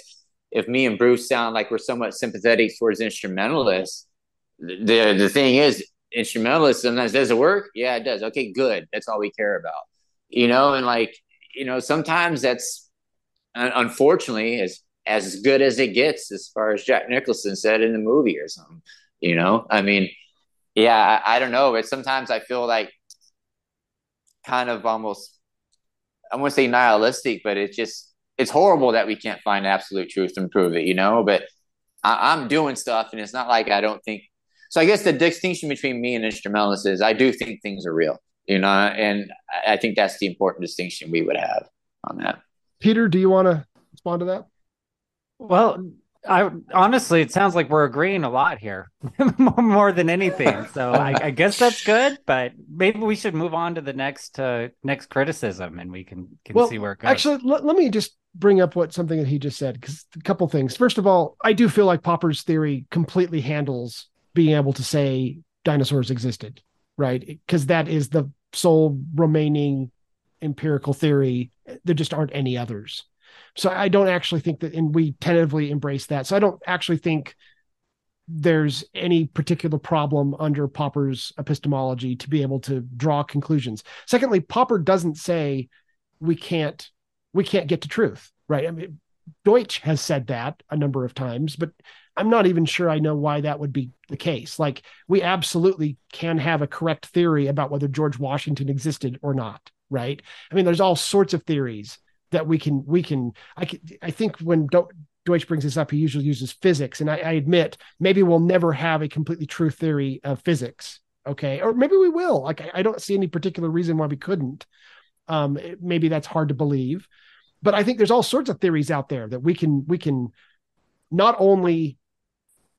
if me and Bruce sound like we're somewhat sympathetic towards instrumentalists, the the thing is instrumentalist sometimes does it work? Yeah it does. Okay good. That's all we care about. You know and like you know sometimes that's unfortunately as as good as it gets as far as jack nicholson said in the movie or something you know? I mean Yeah, I, I don't know, but sometimes I feel like kind of almost I won't say nihilistic, but it's just it's horrible that we can't find absolute truth and prove it, you know. But I, am doing stuff, and it's not like I don't think. So I guess the distinction between me and instrumentalists is I do think things are real, you know, and I think that's the important distinction we would have on that. Peter, do you want to respond to that? Well, I honestly, it sounds like we're agreeing a lot here, more than anything. So I, I, guess that's good. But maybe we should move on to the next uh, next criticism, and we can can well, see where it goes. Actually, let, let me just bring up what something that he just said because a couple things. First of all, I do feel like Popper's theory completely handles being able to say dinosaurs existed, right? Because that is the sole remaining empirical theory. There just aren't any others. So I don't actually think that, and we tentatively embrace that. So I don't actually think there's any particular problem under Popper's epistemology to be able to draw conclusions. Secondly, Popper doesn't say we can't we can't get to truth, right? I mean, Deutsch has said that a number of times, but I'm not even sure I know why that would be the case. Like we absolutely can have a correct theory about whether George Washington existed or not, right? I mean, there's all sorts of theories that we can we can I can, I think when Deutsch brings this up, he usually uses physics, and I, I admit maybe we'll never have a completely true theory of physics, okay, or maybe we will. Like I, I don't see any particular reason why we couldn't. Um, maybe that's hard to believe, but I think there's all sorts of theories out there that we can we can not only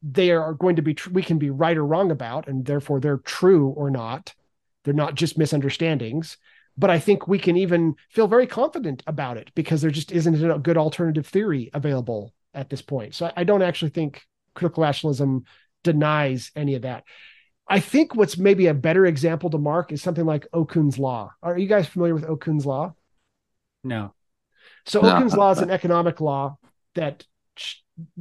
they are going to be tr- we can be right or wrong about, and therefore they're true or not. They're not just misunderstandings but I think we can even feel very confident about it because there just isn't a good alternative theory available at this point. So I don't actually think critical rationalism denies any of that. I think what's maybe a better example to mark is something like Okun's law. Are you guys familiar with Okun's law? No. So no. Okun's law is an economic law that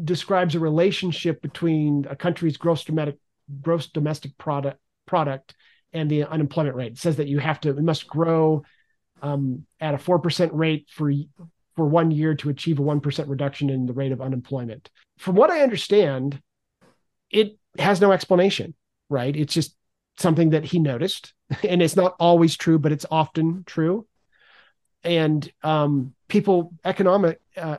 describes a relationship between a country's gross domestic gross domestic product product and the unemployment rate. It says that you have to, it must grow um, at a 4% rate for, for one year to achieve a 1% reduction in the rate of unemployment. From what I understand, it has no explanation, right? It's just something that he noticed. And it's not always true, but it's often true. And um, people, economic, uh,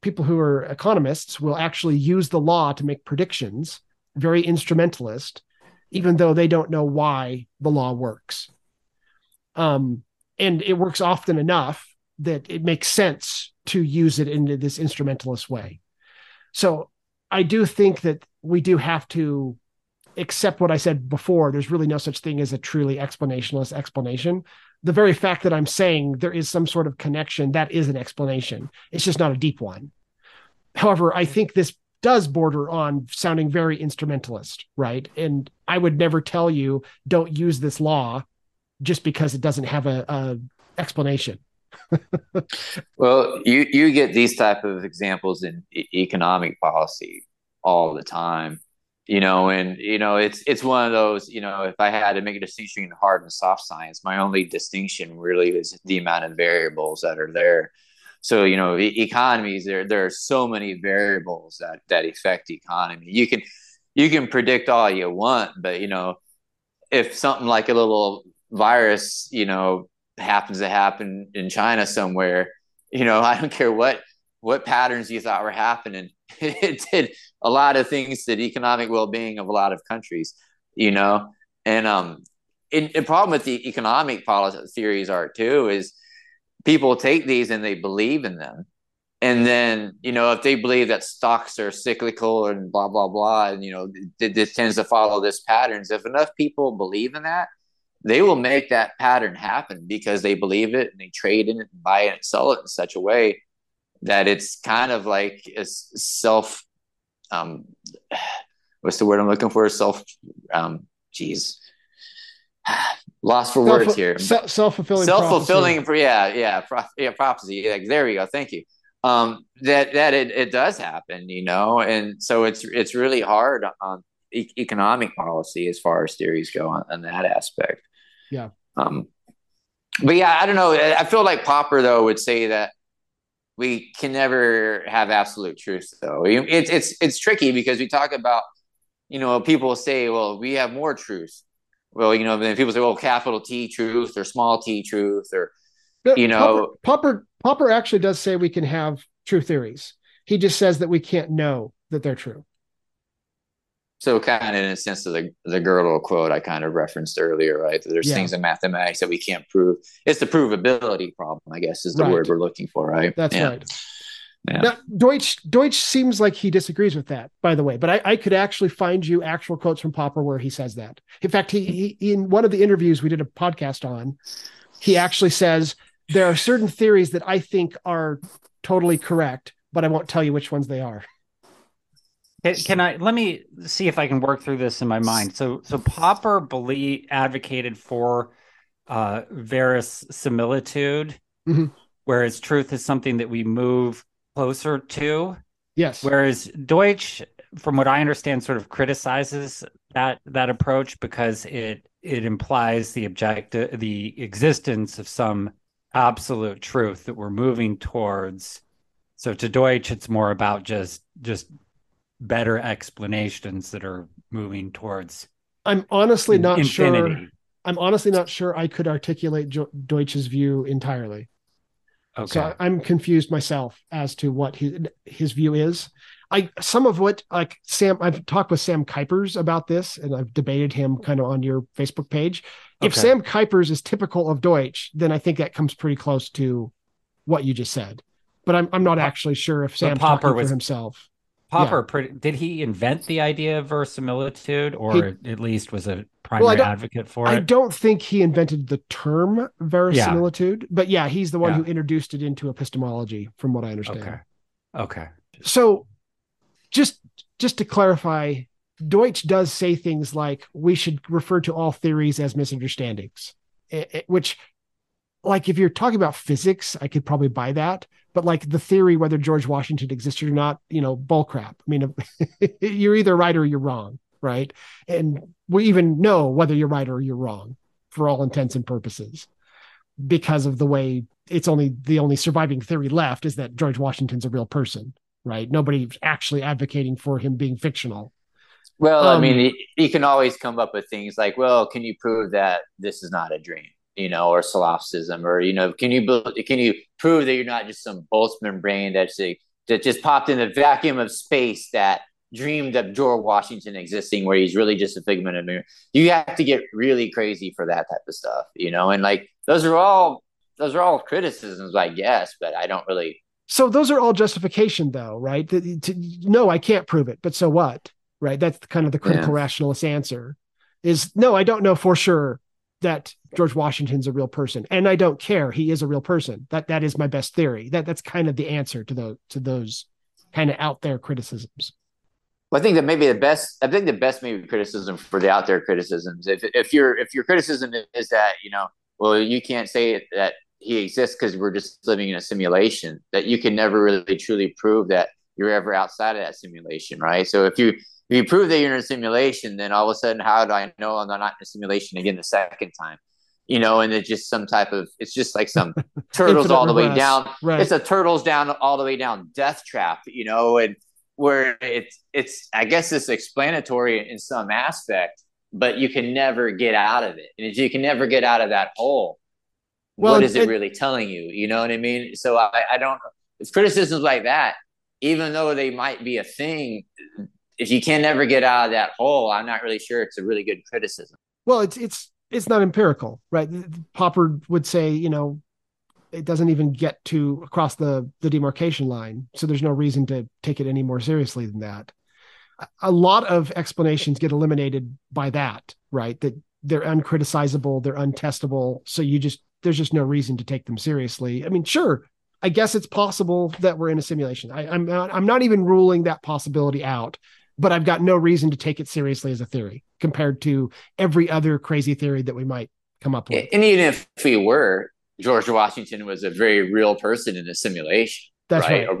people who are economists will actually use the law to make predictions, very instrumentalist even though they don't know why the law works. Um, and it works often enough that it makes sense to use it in this instrumentalist way. So I do think that we do have to accept what I said before. There's really no such thing as a truly explanationalist explanation. The very fact that I'm saying there is some sort of connection, that is an explanation. It's just not a deep one. However, I think this does border on sounding very instrumentalist, right? And I would never tell you don't use this law just because it doesn't have a, a explanation. well, you you get these type of examples in e- economic policy all the time, you know, and you know it's it's one of those, you know, if I had to make a distinction in hard and soft science, my only distinction really is the amount of variables that are there. So you know e- economies there there are so many variables that that affect economy. You can you can predict all you want but you know if something like a little virus you know happens to happen in china somewhere you know i don't care what what patterns you thought were happening it did a lot of things to the economic well-being of a lot of countries you know and um and the problem with the economic policy theories are too is people take these and they believe in them. And then, you know, if they believe that stocks are cyclical and blah, blah, blah, and, you know, this tends to follow this patterns, if enough people believe in that, they will make that pattern happen because they believe it and they trade in it and buy it and sell it in such a way that it's kind of like a self, um, what's the word I'm looking for? Self, um, geez, lost for Self, words here. Self fulfilling. Self fulfilling. Yeah, yeah, pro, yeah. Prophecy. Yeah, there we go. Thank you. Um, that that it, it does happen, you know, and so it's it's really hard on e- economic policy as far as theories go on, on that aspect. Yeah. Um, but yeah, I don't know. I feel like Popper though would say that we can never have absolute truth though. It's it's it's tricky because we talk about you know, people say, well, we have more truth. Well, you know, then people say, well, capital T truth or small T truth or, you know, Popper, Popper, Popper actually does say we can have true theories. He just says that we can't know that they're true. So, kind of in a sense of the the Gödel quote I kind of referenced earlier, right? There's yeah. things in mathematics that we can't prove. It's the provability problem, I guess, is the right. word we're looking for, right? That's yeah. right. Yeah. Now, Deutsch Deutsch seems like he disagrees with that, by the way. But I, I, could actually find you actual quotes from Popper where he says that. In fact, he, he in one of the interviews we did a podcast on, he actually says there are certain theories that I think are totally correct, but I won't tell you which ones they are. Can, I let me see if I can work through this in my mind? So, so Popper believe advocated for uh, verisimilitude, mm-hmm. whereas truth is something that we move closer to. Yes. Whereas Deutsch, from what I understand, sort of criticizes that that approach because it it implies the objective the existence of some absolute truth that we're moving towards. So to Deutsch, it's more about just just better explanations that are moving towards. I'm honestly not infinity. sure. I'm honestly not sure I could articulate jo- Deutsch's view entirely. Okay. So I'm confused myself as to what his his view is. I some of what like Sam I've talked with Sam kuipers about this and I've debated him kind of on your Facebook page. If okay. Sam kuipers is typical of Deutsch, then I think that comes pretty close to what you just said. But I'm I'm not actually sure if Sam Popper was, for himself. Popper, yeah. did he invent the idea of verisimilitude, or he, at least was a primary well, advocate for it? I don't think he invented the term verisimilitude, yeah. but yeah, he's the one yeah. who introduced it into epistemology, from what I understand. Okay. Okay. So, just just to clarify, Deutsch does say things like we should refer to all theories as misunderstandings, eh, eh, which, like, if you're talking about physics, I could probably buy that but like the theory whether George Washington existed or not, you know, bullcrap. I mean, you're either right or you're wrong, right? And we even know whether you're right or you're wrong for all intents and purposes because of the way it's only the only surviving theory left is that George Washington's a real person, right? Nobody's actually advocating for him being fictional. Well, um, I mean, you can always come up with things like, well, can you prove that this is not a dream? You know, or solipsism, or you know, can you can you prove that you're not just some Boltzmann brain that's a, that just popped in the vacuum of space that dreamed of George Washington existing, where he's really just a figment of mirror. You have to get really crazy for that type of stuff, you know, and like those are all those are all criticisms, I guess, but I don't really. So those are all justification, though, right? To, to, no, I can't prove it, but so what? Right? That's kind of the critical yeah. rationalist answer. Is no, I don't know for sure that George Washington's a real person, and I don't care. He is a real person. That that is my best theory. That that's kind of the answer to those to those kind of out there criticisms. Well, I think that maybe the best. I think the best maybe criticism for the out there criticisms. If if your if your criticism is that you know, well, you can't say that he exists because we're just living in a simulation. That you can never really truly prove that you're ever outside of that simulation, right? So if you if you prove that you're in a simulation, then all of a sudden, how do I know I'm not in a simulation again the second time? You know, and it's just some type of it's just like some turtles all the way down. Right. It's a turtles down all the way down death trap, you know, and where it's it's I guess it's explanatory in some aspect, but you can never get out of it. And if you can never get out of that hole, well, what is it, it really telling you? You know what I mean? So I, I don't it's criticisms like that, even though they might be a thing, if you can never get out of that hole, I'm not really sure it's a really good criticism. Well, it's it's it's not empirical, right? Popper would say, you know, it doesn't even get to across the the demarcation line, so there's no reason to take it any more seriously than that. A lot of explanations get eliminated by that, right? That they're uncriticizable, they're untestable, so you just there's just no reason to take them seriously. I mean, sure, I guess it's possible that we're in a simulation. I, not, I'm not even ruling that possibility out but I've got no reason to take it seriously as a theory compared to every other crazy theory that we might come up with. And even if we were, George Washington was a very real person in a simulation. That's right. right.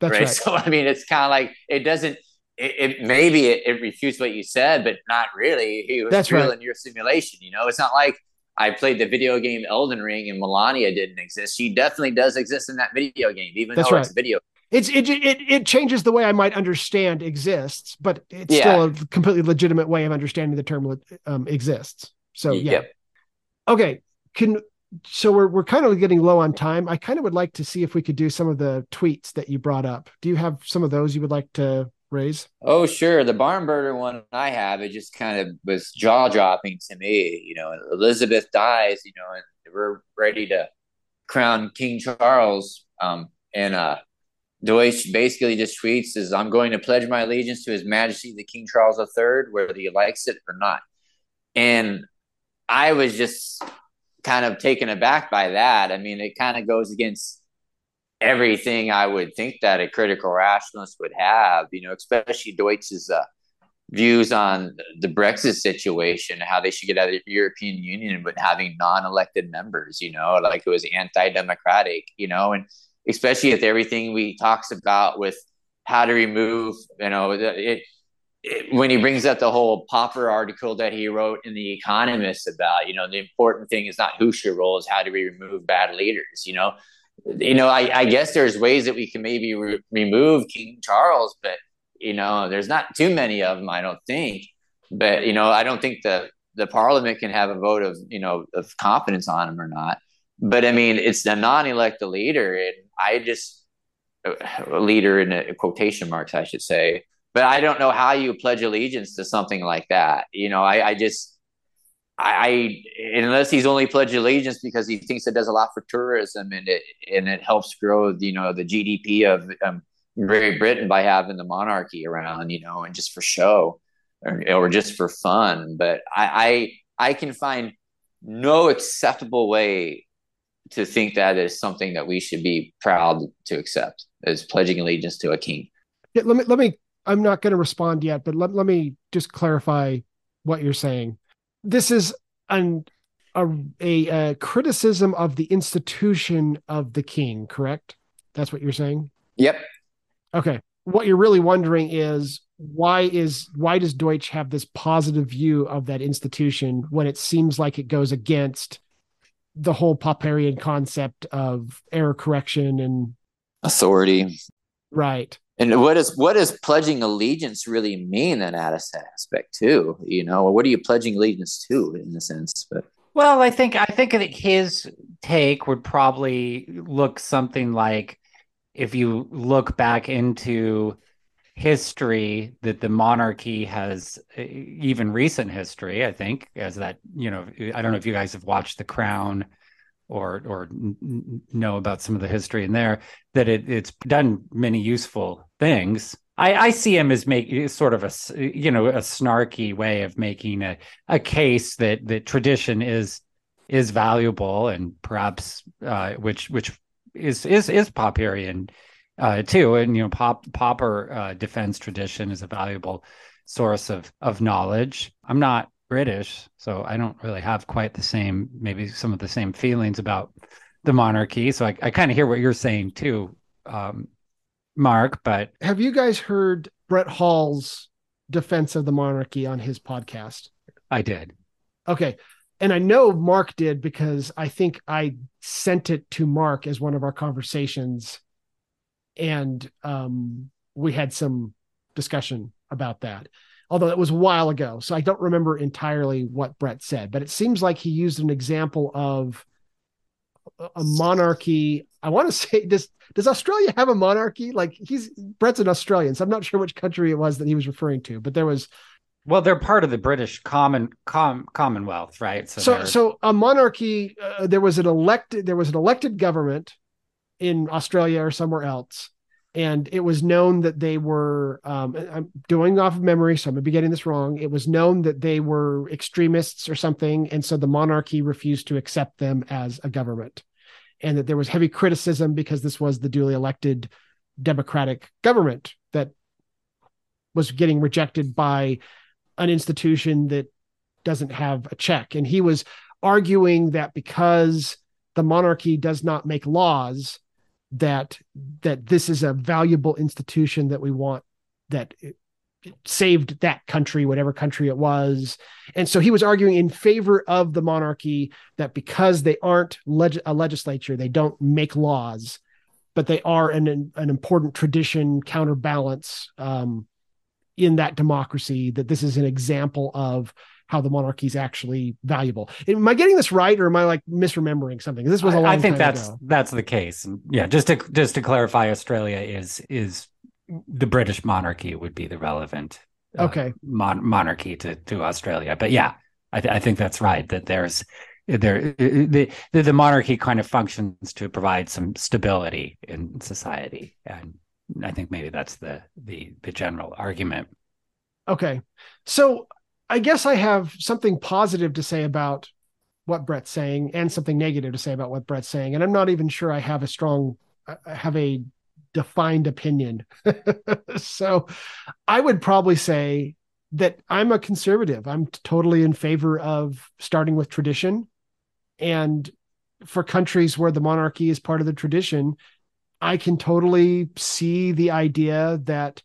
That's right. right. So I mean, it's kind of like it doesn't. It, it maybe it, it, refutes what you said, but not really. He was That's real right. in your simulation. You know, it's not like I played the video game Elden Ring and Malenia didn't exist. She definitely does exist in that video game, even That's though right. it's video it's it, it it changes the way I might understand exists, but it's Yeah. still a completely legitimate way of understanding the term um, exists. So yeah, Yep. okay. Can so we're we're kind of getting low on time. I kind of would like to see if we could do some of the tweets that you brought up. Do you have some of those you would like to raise? Oh, sure. The barn burner one I have, it just kind of was jaw dropping to me. You know, Elizabeth dies, you know, and we're ready to crown King Charles. Um, and uh, Deutsch basically just tweets is I'm going to pledge my allegiance to His Majesty the King Charles III, whether he likes it or not. And I was just kind of taken aback by that. I mean, it kind of goes against everything I would think that a critical rationalist would have, you know, especially Deutsch's uh, views on the Brexit situation, how they should get out of the European Union, but having non-elected members, you know, like it was anti-democratic, you know, and especially with everything we talks about with how to remove, you know, it, it, when he brings up the whole Popper article that he wrote in the Economist about, you know, the important thing is not who should roll, is how do we remove bad leaders, you know, you know, I, I guess there's ways that we can maybe re- remove King Charles, but you know, there's not too many of them, I don't think. But you know, I don't think the the Parliament can have a vote of you know of confidence on him or not. But I mean, it's the non-elected leader, and I just a leader in a, quotation marks, I should say. But I don't know how you pledge allegiance to something like that. You know, I, I just I, I unless he's only pledged allegiance because he thinks it does a lot for tourism and it and it helps grow you know the GDP of um, Great Britain by having the monarchy around you know and just for show or, or just for fun. But I, I I can find no acceptable way to think that is something that we should be proud to accept as pledging allegiance to a king. Yeah, let me let me. I'm not going to respond yet, but let, let me just clarify what you're saying. This is an a, a, a criticism of the institution of the king, correct? That's what you're saying. Yep. Okay. What you're really wondering is why is why does Deutsch have this positive view of that institution when it seems like it goes against the whole Popperian concept of error correction and Authority. right. And what is what does pledging allegiance really mean in that aspect too? You know, what are you pledging allegiance to in a sense? But Well, I think I think that his take would probably look something like if you look back into history that the monarchy has eh, even recent history, I think, as that, you know, I don't know if you guys have watched The Crown or or know about some of the history in there that it, it's done many useful things. I, I see him as making eh, sort of a s- eh, you know a snarky way of making a, a case that that tradition is is valuable and perhaps uh, which which is is is Popperian uh, too, and you know pop Popper uh, defense tradition is a valuable source of of knowledge. I'm not British, so I don't really have quite the same, maybe some of the same feelings about the monarchy. So I, I kind of hear what you're saying too, um, Mark. But Have you guys heard Brett Hall's defense of the monarchy on his podcast? I did. Okay. And I know Mark did because I think I sent it to Mark as one of our conversations. And um, we had some discussion about that, although it was a while ago. So I don't remember entirely what Brett said, but it seems like he used an example of a- monarchy. I want to say, does does Australia have a monarchy? Like he's Brett's an Australian, so I'm not sure which country it was that he was referring to, but there was Well, they're part of the British common com, Commonwealth, right? so they're- so a monarchy uh, there was an elected there was an elected government in australia or somewhere else. And it was known that they were um, i'm doing off of memory so i'm going to be getting this wrong. It was known that they were extremists or something and so the monarchy refused to accept them as a government. And that there was heavy criticism because this was the duly elected democratic government that was getting rejected by an institution that doesn't have a check. And he was arguing that because the monarchy does not make laws, that that this is a valuable institution that we want that saved that country, whatever country it was. And so he was arguing in favor of the monarchy that because they aren't leg- a legislature, they don't make laws, but they are an an important tradition counterbalance um, in that democracy. That this is an example of how the monarchy is actually valuable. Am I getting this right, or am I like misremembering something? This was a long. I think that's ago. that's the case. Yeah, just to just to clarify, Australia is is the British monarchy would be the relevant uh, okay mon- monarchy to to Australia. But yeah, I, th- I think that's right. That there's there the, the the monarchy kind of functions to provide some stability in society, and I think maybe that's the the the general argument. Okay, so I guess I have something positive to say about what Brett's saying and something negative to say about what Brett's saying. And I'm not even sure I have a strong, I have a defined opinion. so I would probably say that I'm a conservative. I'm totally in favor of starting with tradition. And for countries where the monarchy is part of the tradition, I can totally see the idea that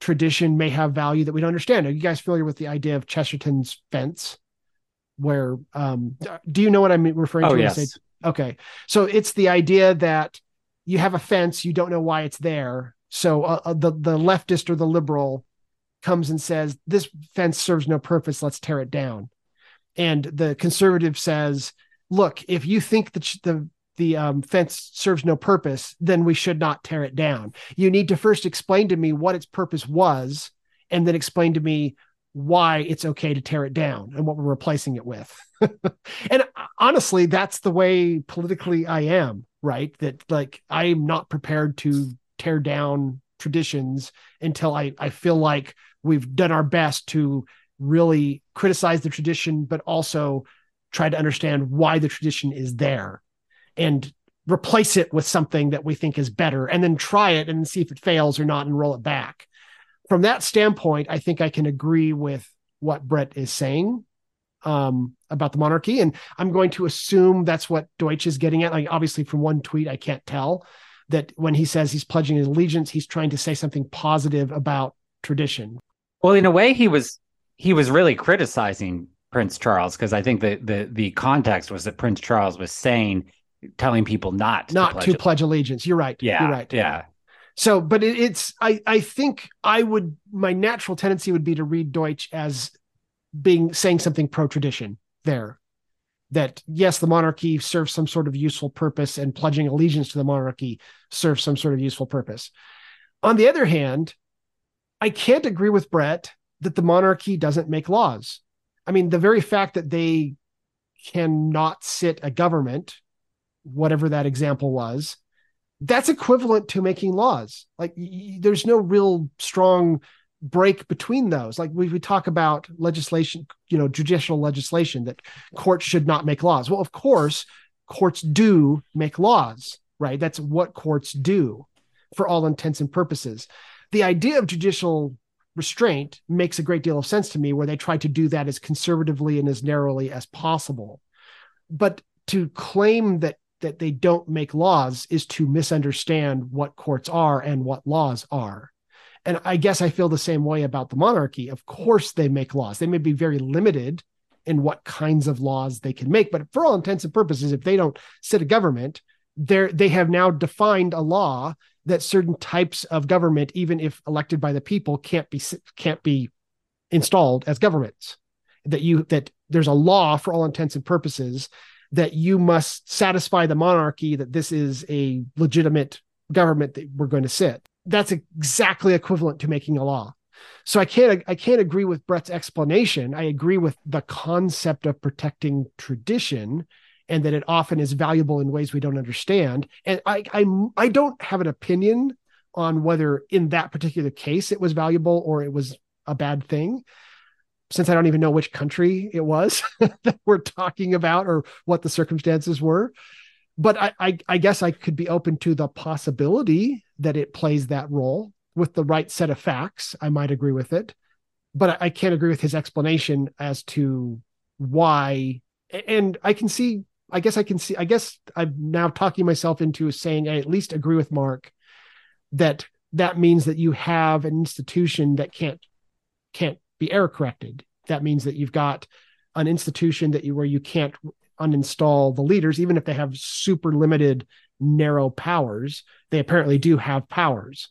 tradition may have value that we don't understand. Are you guys familiar with the idea of Chesterton's fence? Where um, do you know what I'm referring oh, to? Yes. Okay, so it's the idea that you have a fence, you don't know why it's there. So uh, uh, the the leftist or the liberal comes and says this fence serves no purpose. Let's tear it down. And the conservative says, look, if you think that the the um, fence serves no purpose, then we should not tear it down. You need to first explain to me what its purpose was, and then explain to me why it's okay to tear it down and what we're replacing it with. and honestly, that's the way politically I am, right? That like I'm not prepared to tear down traditions until I, I feel like we've done our best to really criticize the tradition, but also try to understand why the tradition is there and replace it with something that we think is better and then try it and see if it fails or not and roll it back. From that standpoint, I think I can agree with what Brett is saying um, about the monarchy. And I'm going to assume that's what Deutsch is getting at. Like, obviously, from one tweet, I can't tell that when he says he's pledging his allegiance, he's trying to say something positive about tradition. Well, in a way, he was he was really criticizing Prince Charles because I think the the the context was that Prince Charles was saying telling people not not to pledge, to pledge allegiance. You're right. Yeah, you're right. Yeah. So, but it, it's I I think I would my natural tendency would be to read Deutsch as being saying something pro tradition there. That yes, the monarchy serves some sort of useful purpose, and pledging allegiance to the monarchy serves some sort of useful purpose. On the other hand, I can't agree with Brett that the monarchy doesn't make laws. I mean, the very fact that they cannot sit a government whatever that example was, that's equivalent to making laws. Like y- there's no real strong break between those. Like we, we talk about legislation, you know, judicial legislation that courts should not make laws. Well, of course, courts do make laws, right? That's what courts do for all intents and purposes. The idea of judicial restraint makes a great deal of sense to me where they try to do that as conservatively and as narrowly as possible. But to claim that that they don't make laws is to misunderstand what courts are and what laws are. And I guess I feel the same way about the monarchy. Of course, they make laws. They may be very limited in what kinds of laws they can make, but for all intents and purposes, if they don't sit a government, they they have now defined a law that certain types of government, even if elected by the people, can't be can't be installed as governments. That you that there's a law for all intents and purposes that you must satisfy the monarchy that this is a legitimate government that we're going to sit. That's exactly equivalent to making a law. So I can't I can't agree with Brett's explanation. I agree with the concept of protecting tradition and that it often is valuable in ways we don't understand. And I I I don't have an opinion on whether in that particular case it was valuable or it was a bad thing since I don't even know which country it was that we're talking about or what the circumstances were. But I, I, I, guess I could be open to the possibility that it plays that role with the right set of facts. I might agree with it, but I, I can't agree with his explanation as to why. And I can see, I guess I can see, I guess I'm now talking myself into saying I at least agree with Mark that that means that you have an institution that can't can't be error corrected. That means that you've got an institution that you where you can't uninstall the leaders, even if they have super limited narrow powers. They apparently do have powers.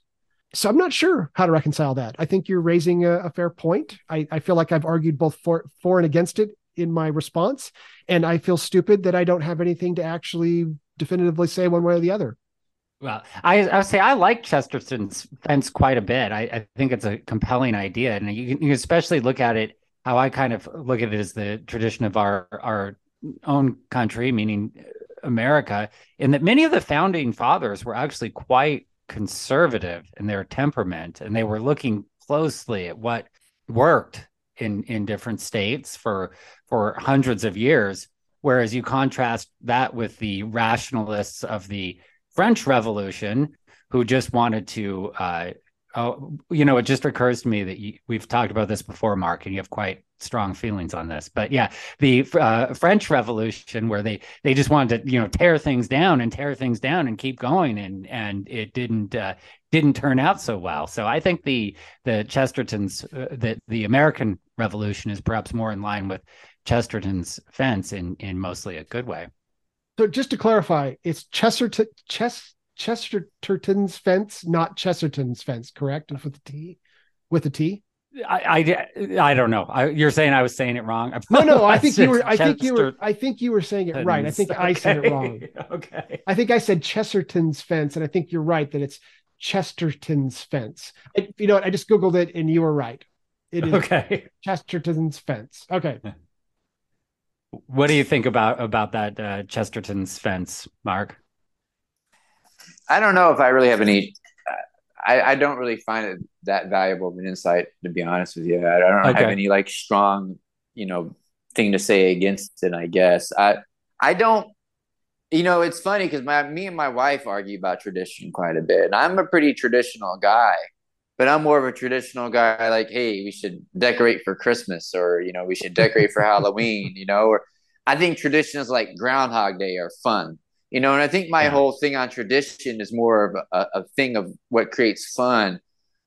So I'm not sure how to reconcile that. I think you're raising a, a fair point. I, I feel like I've argued both for for and against it in my response, and I feel stupid that I don't have anything to actually definitively say one way or the other. Well, I, I say I like Chesterton's fence quite a bit. I, I think it's a compelling idea, and you can, you especially look at it how I kind of look at it as the tradition of our our own country, meaning America, in that many of the founding fathers were actually quite conservative in their temperament, and they were looking closely at what worked in in different states for for hundreds of years. Whereas you contrast that with the rationalists of the French Revolution, who just wanted to, uh, oh, you know, it just occurs to me that you, we've talked about this before, Mark, and you have quite strong feelings on this. But yeah, the uh, French Revolution, where they they just wanted to, you know, tear things down and tear things down and keep going, and and it didn't uh, didn't turn out so well. So I think the the Chestertons, uh, the the American Revolution is perhaps more in line with Chesterton's fence in in mostly a good way. So just to clarify, it's Chesterton, Ches, Chesterton's fence, not Chesterton's fence, correct? With the T, with the T. I, I, I don't know. I, you're saying I was saying it wrong. No, no. I think you were. I think you were. I think you were saying it right. I think okay. I said it wrong. okay. I think I said Chesterton's fence, and I think you're right that it's Chesterton's fence. I, you know what? I just googled it, and you were right. It is okay. Chesterton's fence. Okay. What do you think about about that uh, Chesterton's fence, Mark? I don't know if I really have any. I, I don't really find it that valuable of an insight, to be honest with you. I don't okay. have any like strong, you know, thing to say against it. I guess I I don't. You know, it's funny because my me and my wife argue about tradition quite a bit, and I'm a pretty traditional guy but I'm more of a traditional guy. Like, hey, we should decorate for Christmas, or you know, we should decorate for Halloween. You know, or I think traditions like Groundhog Day are fun. You know, and I think my yeah. whole thing on tradition is more of a, a thing of what creates fun,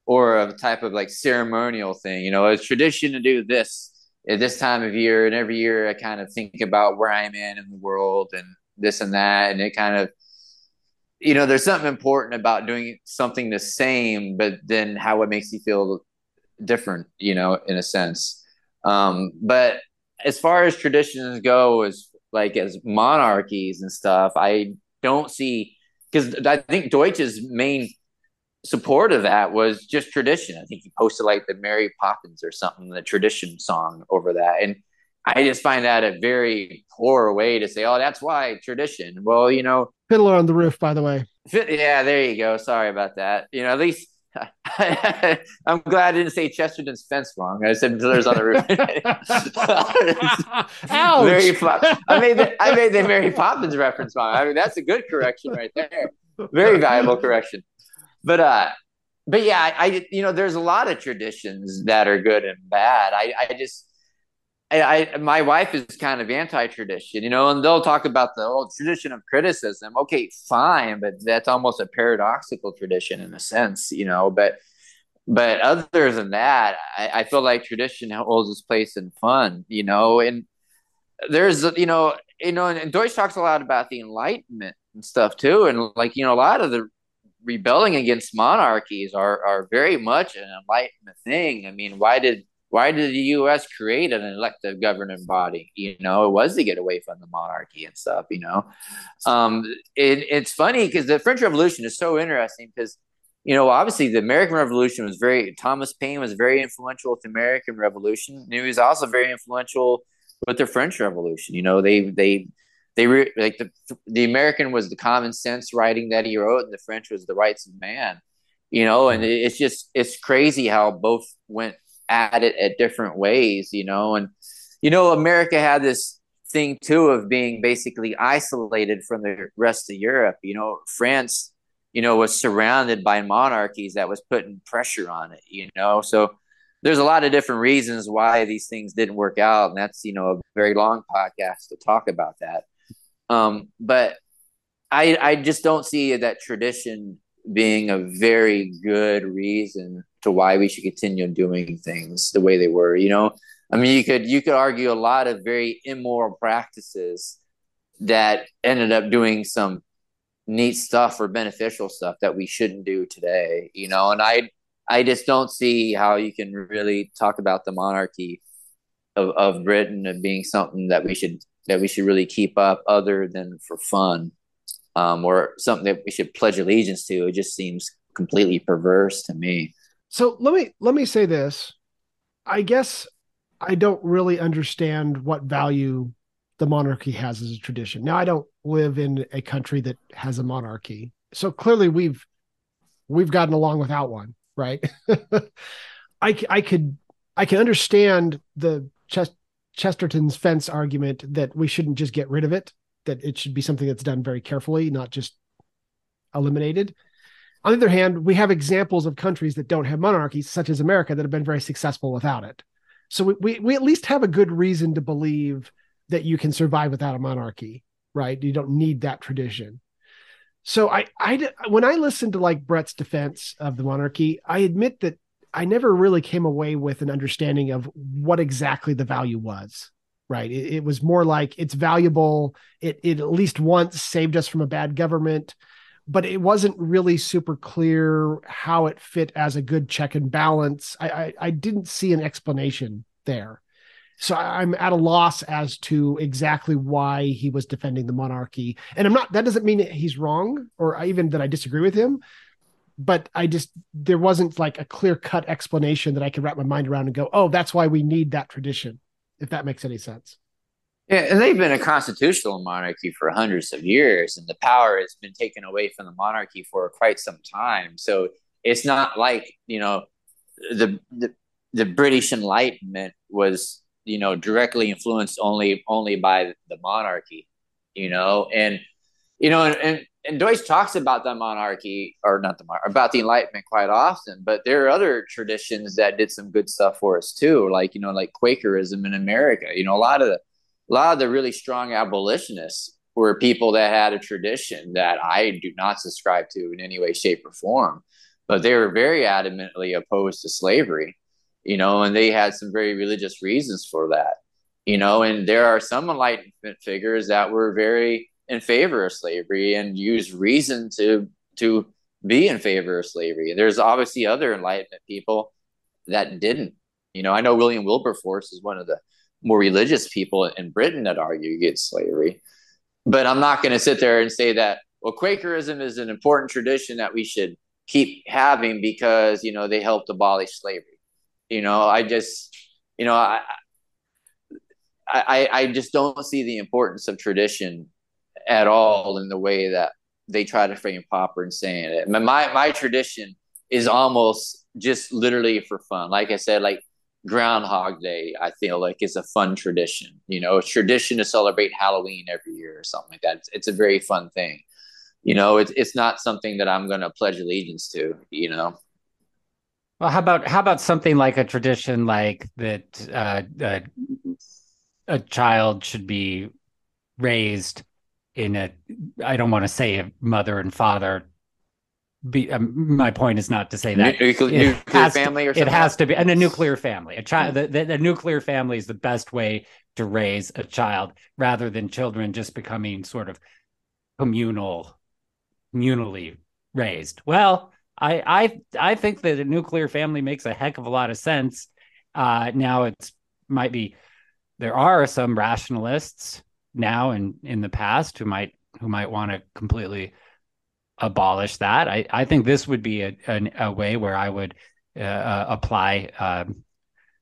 or a type of like ceremonial thing. You know, it's tradition to do this at this time of year, and every year I kind of think about where I'm in in the world and this and that, and it kind of you know, there's something important about doing something the same, but then how it makes you feel different, you know, in a sense. Um, but as far as traditions go, as like as monarchies and stuff, I don't see because I think Deutsch's main support of that was just tradition. I think he posted like the Mary Poppins or something, the tradition song over that. And I just find that a very poor way to say, oh, that's why tradition. Well, you know, Fiddler on the Roof, by the way. Yeah, there you go. Sorry about that. You know, at least I'm glad I didn't say Chesterton's fence wrong. I said Fiddler's on the Roof. Ouch. Mary I made the I made the Mary Poppins reference wrong. I mean, that's a good correction right there. Very valuable correction. But uh, but yeah, I, I you know, there's a lot of traditions that are good and bad. I I just I, I, my wife is kind of anti-tradition, you know, and they'll talk about the old tradition of criticism. Okay, fine, but that's almost a paradoxical tradition in a sense, you know. But but other than that, I, I feel like tradition holds its place in fun, you know. And there's you know, you know, and Deutsch talks a lot about the Enlightenment and stuff too, and like you know, a lot of the rebelling against monarchies are are very much an Enlightenment thing. I mean, why did why did the U.S. create an elective governing body? You know, it was to get away from the monarchy and stuff. You know, um, it, it's funny because the French Revolution is so interesting because you know obviously the American Revolution was very Thomas Paine was very influential with the American Revolution. And he was also very influential with the French Revolution. You know, they they they re, like the the American was the common sense writing that he wrote, and the French was the rights of man. You know, and it's just it's crazy how both went at it at different ways, you know. And you know, America had this thing too of being basically isolated from the rest of Europe. You know, France, you know, was surrounded by monarchies that was putting pressure on it. You know, so there's a lot of different reasons why these things didn't work out, and that's you know a very long podcast to talk about that. Um, but I I just don't see that tradition being a very good reason to why we should continue doing things the way they were. You know, I mean, you could you could argue a lot of very immoral practices that ended up doing some neat stuff or beneficial stuff that we shouldn't do today, you know. And I I just don't see how you can really talk about the monarchy of, of Britain and being something that we should that we should really keep up other than for fun. Um, or something that we should pledge allegiance to. It just seems completely perverse to me. So let me let me say this. I guess I don't really understand what value the monarchy has as a tradition. Now I don't live in a country that has a monarchy. So clearly we've we've gotten along without one, right? I I could I can understand the Chest, Chesterton's fence argument that we shouldn't just get rid of it, that it should be something that's done very carefully, not just eliminated. On the other hand, we have examples of countries that don't have monarchies, such as America, that have been very successful without it. So we, we, we at least have a good reason to believe that you can survive without a monarchy, right? You don't need that tradition. So I, I, when I listened to like Brett's defense of the monarchy, I admit that I never really came away with an understanding of what exactly the value was. Right. It, it was more like it's valuable. It, it at least once saved us from a bad government but it wasn't really super clear how it fit as a good check and balance. I, I, I didn't see an explanation there. So I'm at a loss as to exactly why he was defending the monarchy. And I'm not, that doesn't mean he's wrong or even that I disagree with him. But I just, there wasn't like a clear cut explanation that I could wrap my mind around and go, oh, that's why we need that tradition, if that makes any sense. Yeah, and they've been a constitutional monarchy for hundreds of years, and the power has been taken away from the monarchy for quite some time. So it's not like you know the the, the British Enlightenment was you know directly influenced only only by the monarchy, you know, and you know, and, and, and Deutsch talks about the monarchy or not the monarchy, about the Enlightenment quite often, but there are other traditions that did some good stuff for us too, like you know, like Quakerism in America. You know, a lot of the a lot of the really strong abolitionists were people that had a tradition that I do not subscribe to in any way, shape, or form. But they were very adamantly opposed to slavery, you know, and they had some very religious reasons for that, you know. And there are some Enlightenment figures that were very in favor of slavery and used reason to to be in favor of slavery. And there's obviously other Enlightenment people that didn't. You know, I know William Wilberforce is one of the more religious people in Britain that argue against slavery. But I'm not going to sit there and say that, well, Quakerism is an important tradition that we should keep having because, you know, they helped abolish slavery. You know, I just, you know, I, I, I just don't see the importance of tradition at all in the way that they try to frame Popper and saying it. My, my tradition is almost just literally for fun. Like I said, like Groundhog Day, I feel like is a fun tradition. You know, a tradition to celebrate Halloween every year or something like that. It's, it's a very fun thing. You know, it's it's not something that I'm going to pledge allegiance to. You know. Well, how about how about something like a tradition like that uh, uh, a child should be raised in a I don't want to say a mother and father be um, my point is not to say that nuclear, nuclear family to, or something it has to be and a nuclear family. A child the, the, the, nuclear family is the best way to raise a child rather than children just becoming sort of communal communally raised. Well i i i think that a nuclear family makes a heck of a lot of sense. Uh now it's might be there are some rationalists now and in the past who might who might want to completely abolish that. I, I think this would be a, a, a way where I would uh, uh, apply um,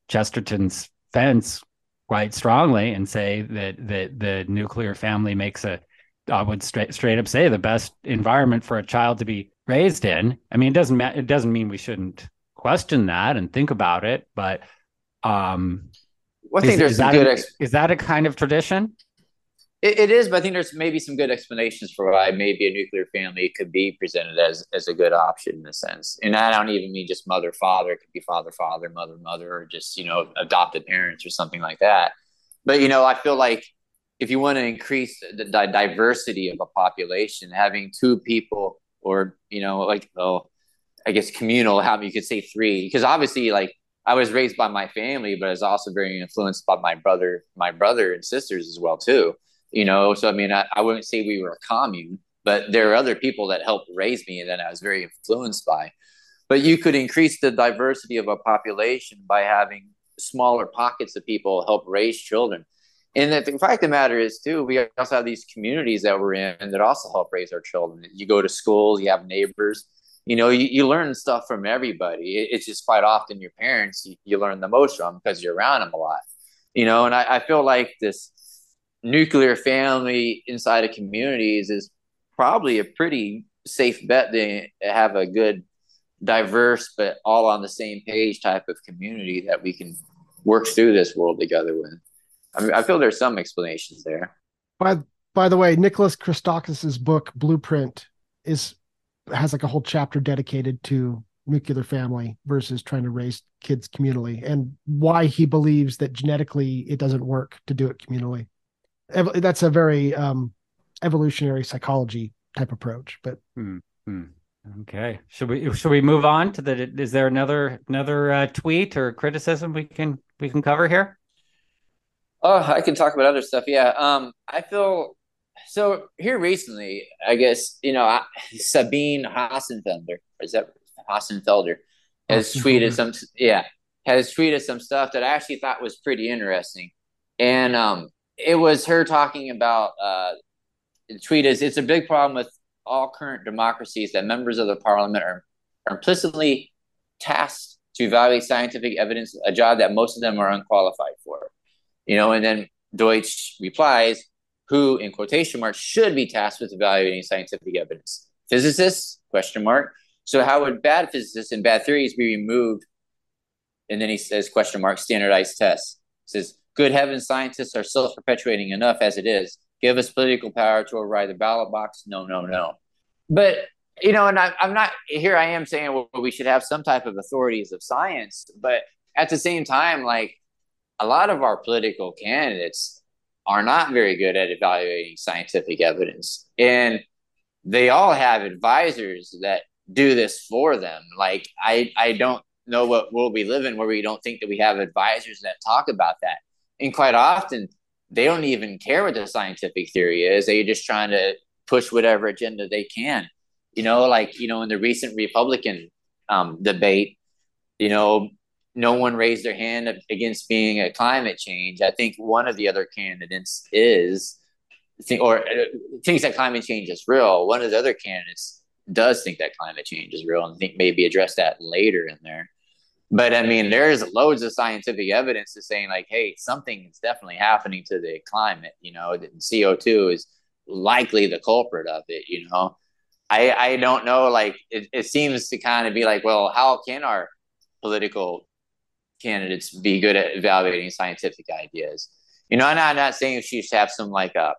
Chesterton's fence quite strongly and say that that the nuclear family makes a I would straight straight up say the best environment for a child to be raised in. I mean, it doesn't ma- it doesn't mean we shouldn't question that and think about it, but um, well, I think is, there's is that, good ex- is that a kind of tradition? It, it is, but I think there's maybe some good explanations for why maybe a nuclear family could be presented as as a good option in a sense. And I don't even mean just mother father; it could be father father, mother mother, or just you know adopted parents or something like that. But you know, I feel like if you want to increase the, the diversity of a population, having two people or you know like oh, I guess communal, how you could say three, because obviously like I was raised by my family, but I was also very influenced by my brother, my brother and sisters as well too you know so i mean I, I wouldn't say we were a commune but there are other people that helped raise me that I was very influenced by. But you could increase the diversity of a population by having smaller pockets of people help raise children. And the fact of the matter is, too, we also have these communities that we're in that also help raise our children. You go to schools, you have neighbors, you know, you, you learn stuff from everybody. It's just quite often your parents, you, you learn the most from because you're around them a lot, you know. And I, I feel like this nuclear family inside of communities is probably a pretty safe bet to have a good diverse but all on the same page type of community that we can work through this world together with. I mean i feel there's some explanations there. By by the way nicholas christakis's book blueprint is has like a whole chapter dedicated to nuclear family versus trying to raise kids communally and why he believes that genetically it doesn't work to do it communally that's a very um, evolutionary psychology type approach. But mm-hmm. okay, should we should we move on to the? Is there another another uh, tweet or criticism we can we can cover here? Oh, I can talk about other stuff. Yeah, um, I feel so here recently. I guess you know Sabine Hossenfelder is that Hossenfelder has tweeted some yeah has tweeted some stuff that I actually thought was pretty interesting, and um, it was her talking about uh, the tweet is it's a big problem with all current democracies that members of the parliament are, are implicitly tasked to evaluate scientific evidence, a job that most of them are unqualified for. You know, and then Deutsch replies, who in quotation marks should be tasked with evaluating scientific evidence? Physicists? Question mark. So how would bad physicists and bad theories be removed? And then he says, question mark, standardized tests. Says, good heavens, scientists are self-perpetuating enough as it is give us political power to override the ballot box. No, no, no. But you know, and I, I'm not here. I am saying well, we should have some type of authorities of science, but at the same time, like a lot of our political candidates are not very good at evaluating scientific evidence, and they all have advisors that do this for them. Like I, I don't know what world we live in where we don't think that we have advisors that talk about that. And quite often, they don't even care what the scientific theory is. They're just trying to push whatever agenda they can. You know, like, you know, in the recent Republican um, debate, you know, no one raised their hand against being a climate change. I think one of the other candidates is think or uh, thinks that climate change is real. One of the other candidates does think that climate change is real and think maybe address that later in there. But I mean, there's loads of scientific evidence to saying like, hey, something is definitely happening to the climate. You know, that CO two is likely the culprit of it. You know, I I don't know. Like, it, it seems to kind of be like, well, how can our political candidates be good at evaluating scientific ideas? You know, I'm not, I'm not saying she should have some like a uh,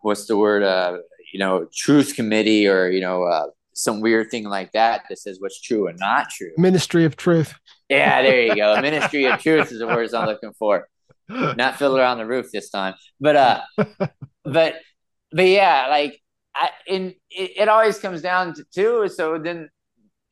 what's the word? Uh, you know, truth committee or you know. Uh, some weird thing like that that says what's true and not true. Ministry of Truth. Yeah, there you go. Ministry of Truth is the words I'm looking for. Not Fiddler on the Roof this time, but uh, but but yeah, like I in it, it always comes down to two. So then,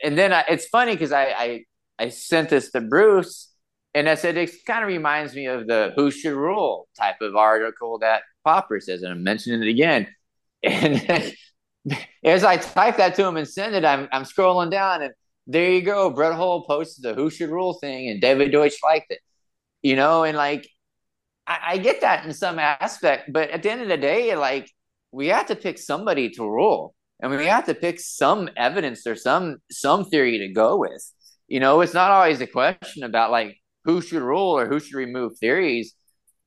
and then I, it's funny because I, I I sent this to Bruce, and I said it kind of reminds me of the "Who Should Rule" type of article that Popper says, and I'm mentioning it again. And as I type that to him and send it, I'm I'm scrolling down and there you go. Brett Hall posted the who should rule thing and David Deutsch liked it. You know, and like I, I get that in some aspect, but at the end of the day, like we have to pick somebody to rule. And we have to pick some evidence or some some theory to go with. You know, it's not always a question about like who should rule or who should remove theories.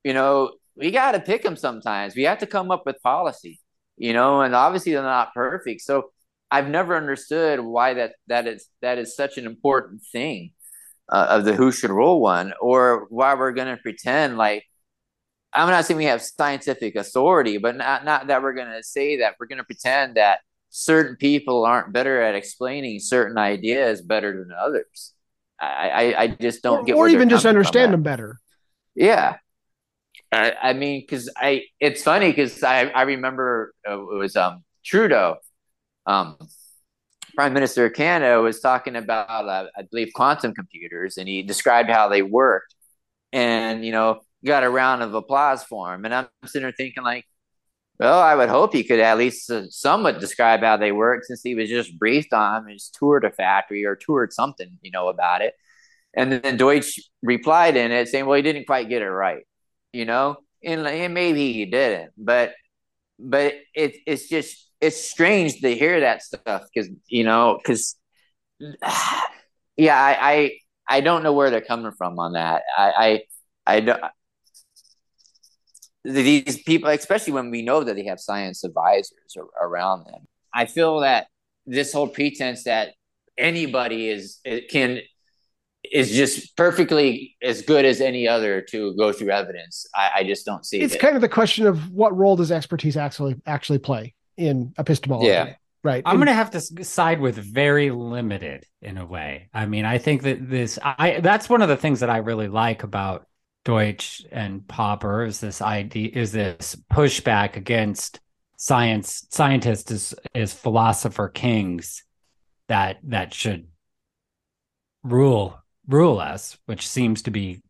You know, we got to pick them sometimes. We have to come up with policy you know, and obviously they're not perfect. So I've never understood why that that is that is such an important thing uh, of the who should rule one, or why we're going to pretend like I'm not saying we have scientific authority, but not not that we're going to say that we're going to pretend that certain people aren't better at explaining certain ideas better than others. I I, I just don't or, get, or even just understand them better. Yeah, I, I mean, because I it's funny because I I remember uh, it was um Trudeau, um, Prime Minister of Canada was talking about uh, I believe quantum computers, and he described how they worked, and you know got a round of applause for him, and I'm sitting there thinking like, Well, I would hope he could at least uh, somewhat describe how they work since he was just briefed on them, just toured a factory or toured something, you know, about it. And then Deutsch replied in it saying, well, he didn't quite get it right, you know, and, and maybe he didn't, but, but it, it's just, it's strange to hear that stuff because, you know, because, yeah, I, I, I don't know where they're coming from on that. I, I, I don't, these people, especially when we know that they have science advisors around them. I feel that this whole pretense that anybody is can is just perfectly as good as any other to go through evidence. I, I just don't see it's it. kind of the question of what role does expertise actually actually play in epistemology. Yeah. Right. I'm going to have to side with very limited in a way. I mean, I think that this I that's one of the things that I really like about Deutsch and Popper is this idea is this pushback against science scientists as, as philosopher kings that that should rule rule us, which seems to be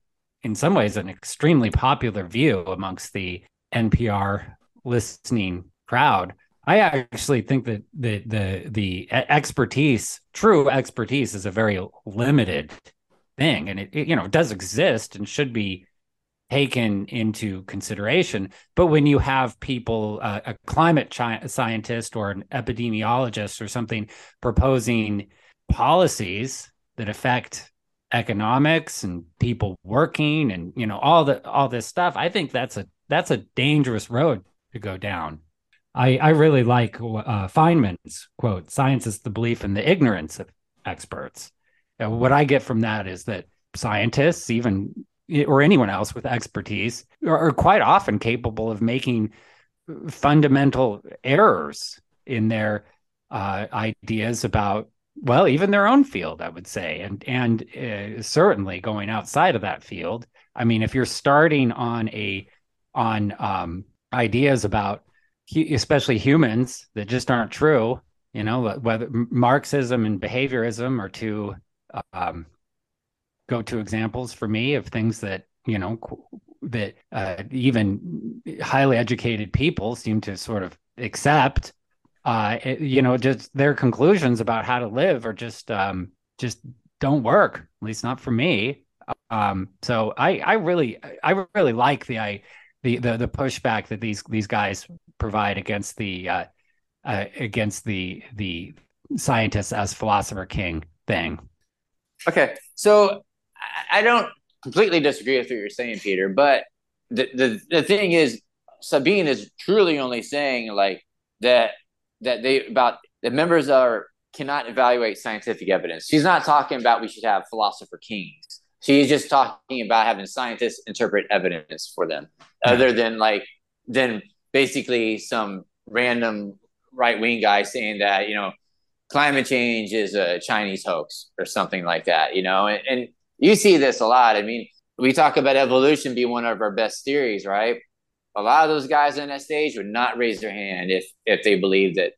in some ways an extremely popular view amongst the NPR listening crowd. I actually think that the the the expertise, true expertise, is a very limited thing and it, it, you know does exist and should be taken into consideration but when you have people uh, a climate chi- scientist or an epidemiologist or something proposing policies that affect economics and people working and you know all the all this stuff i think that's a that's a dangerous road to go down. I i really like uh, feynman's quote science is the belief in the ignorance of experts. And what I get from that is that scientists, even or anyone else with expertise, are, are quite often capable of making fundamental errors in their uh, ideas about well even their own field i would say and and uh, certainly going outside of that field i mean if you're starting on a on um, ideas about especially humans that just aren't true you know whether marxism and behaviorism are two um, go-to examples for me of things that you know that uh, even highly educated people seem to sort of accept. Uh, it, you know, just their conclusions about how to live are just um, just don't work. At least not for me. Um, so I I really I really like the I the the the pushback that these these guys provide against the uh, uh, against the the scientists as philosopher king thing. Okay, so I don't completely disagree with what you're saying, Peter, but the the, the thing is, Sabine is truly only saying like that that they about the members are cannot evaluate scientific evidence. She's not talking about we should have philosopher kings. She's just talking about having scientists interpret evidence for them, other than like than basically some random right wing guy saying that you know climate change is a Chinese hoax or something like that, you know? And, and, you see this a lot. I mean, we talk about evolution being one of our best theories, right? A lot of those guys on that stage would not raise their hand if if they believe that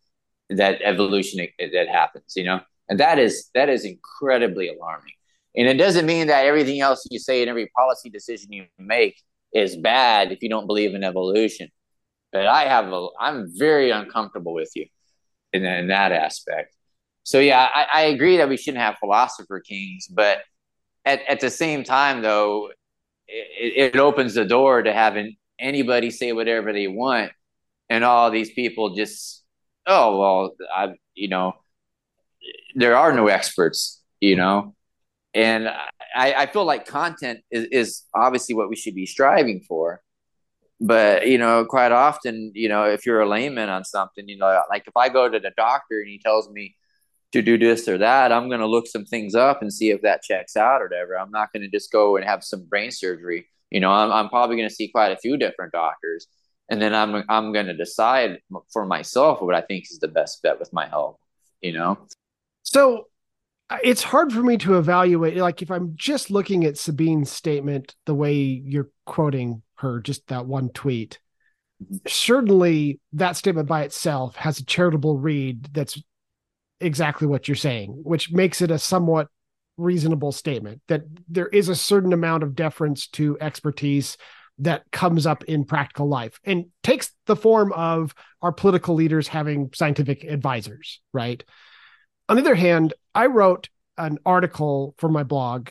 that evolution that happens, you know? And that is that is incredibly alarming. And it doesn't mean that everything else you say and every policy decision you make is bad if you don't believe in evolution. But I have a I'm very uncomfortable with you in, in that aspect. So yeah, I, I agree that we shouldn't have philosopher kings, but at, at the same time, though, it, it opens the door to having anybody say whatever they want, and all these people just, oh well, I you know, there are no experts, you know, and I, I feel like content is, is obviously what we should be striving for but you know quite often you know if you're a layman on something you know like if i go to the doctor and he tells me to do this or that, I'm going to look some things up and see if that checks out or whatever. I'm not going to just go and have some brain surgery. You know, I'm, I'm probably going to see quite a few different doctors, and then I'm I'm going to decide for myself what I think is the best bet with my health. You know, so uh, it's hard for me to evaluate. Like if I'm just looking at Sabine's statement, the way you're quoting her, just that one tweet. Mm-hmm. Certainly, that statement by itself has a charitable read that's exactly what you're saying, which makes it a somewhat reasonable statement that there is a certain amount of deference to expertise that comes up in practical life and takes the form of our political leaders having scientific advisors, right? On the other hand, I wrote an article for my blog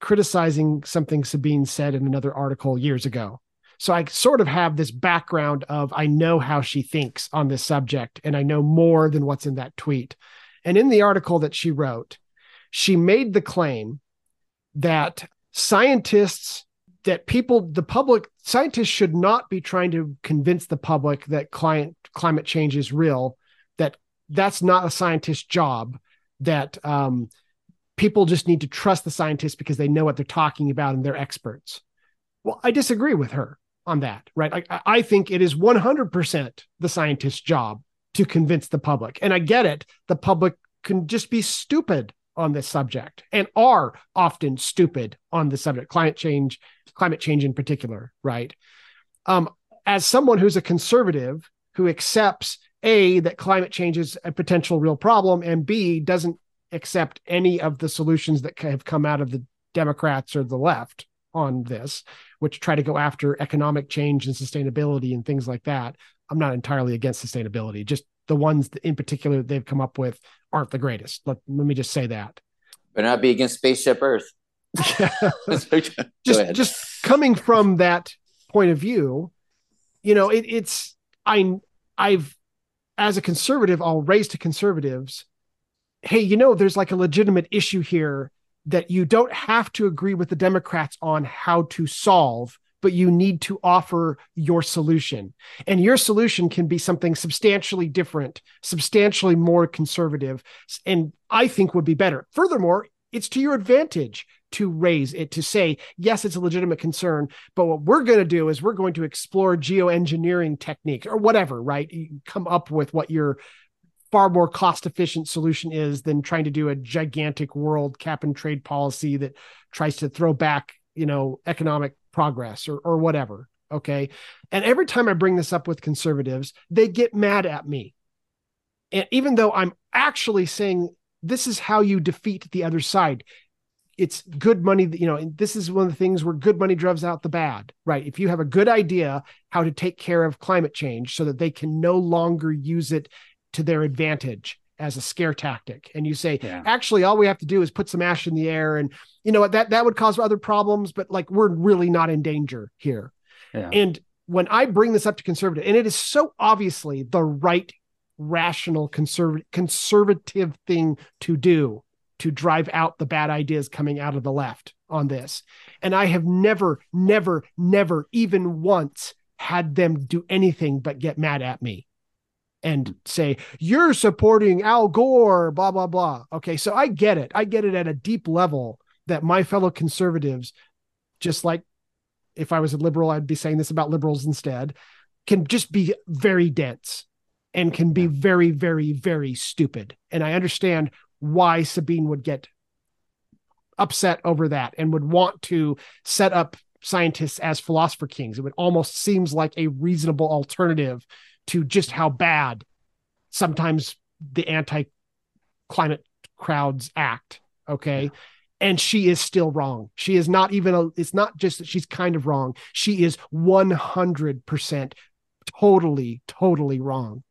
criticizing something Sabine said in another article years ago. So I sort of have this background of I know how she thinks on this subject and I know more than what's in that tweet. And in the article that she wrote, she made the claim that scientists that people the public scientists should not be trying to convince the public that climate climate change is real that that's not a scientist's job that um, people just need to trust the scientists because they know what they're talking about and they're experts. Well i disagree with her on that right? I, I think it is 100% the scientist's job to convince the public. And i get it. The public can just be stupid on this subject and are often stupid on the subject climate change climate change in particular right? Um, as someone who's a conservative who accepts a that climate change is a potential real problem and b doesn't accept any of the solutions that have come out of the democrats or the left on this which try to go after economic change and sustainability and things like that i'm not entirely against sustainability just the ones in particular that they've come up with aren't the greatest. Let, let me just say that. But not be against Spaceship Earth. just just coming from that point of view, you know, it, it's I I've as a conservative, I'll raise to conservatives, hey, you know, there's like a legitimate issue here that you don't have to agree with the Democrats on how to solve but you need to offer your solution. And your solution can be something substantially different, substantially more conservative, and I think would be better. Furthermore, it's to your advantage to raise it to say, yes, it's a legitimate concern, but what we're going to do is we're going to explore geoengineering techniques or whatever, right? You come up with what your far more cost efficient solution is than trying to do a gigantic world cap and trade policy that tries to throw back, you know, economic progress or or whatever. Okay. And every time I bring this up with conservatives, they get mad at me. And even though I'm actually saying this is how you defeat the other side. It's good money, you know, and this is one of the things where good money drives out the bad, right? If you have a good idea how to take care of climate change so that they can no longer use it to their advantage, as a scare tactic. And you say yeah. actually all we have to do is put some ash in the air. And you know what that that would cause other problems but like we're really not in danger here. Yeah. and when i bring this up to conservative and it is so obviously the right rational conservative conservative thing to do to drive out the bad ideas coming out of the left on this. And i have never never never even once had them do anything but get mad at me and say you're supporting Al Gore, blah blah blah. Okay, so I get it. I get it at a deep level that my fellow conservatives, just like if I was a liberal, I'd be saying this about liberals instead, can just be very dense and can be very, very, very stupid. And I understand why Sabine would get upset over that and would want to set up scientists as philosopher kings. It would almost seems like a reasonable alternative to just how bad sometimes the anti climate crowds act. Okay. Yeah. And she is still wrong. She is not even a, it's not just that she's kind of wrong. She is 100% totally, totally wrong.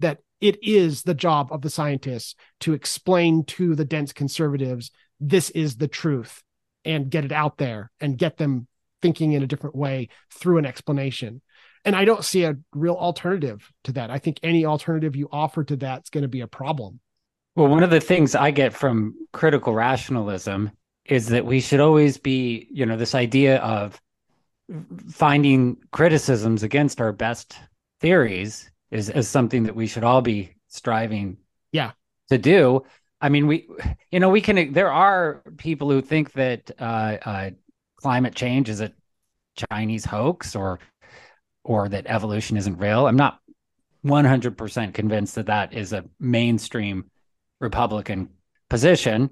That it is the job of the scientists to explain to the dense conservatives this is the truth and get it out there and get them thinking in a different way through an explanation and I don't see a real alternative to that. I think any alternative you offer to that is going to be a problem. Well, one of the things I get from critical rationalism is that we should always be, you know, this idea of finding criticisms against our best theories is, is something that we should all be striving yeah to do i mean we you know we can there are people who think that uh, uh, climate change is a chinese hoax or or that evolution isn't real. I'm not 100% convinced that that is a mainstream Republican position,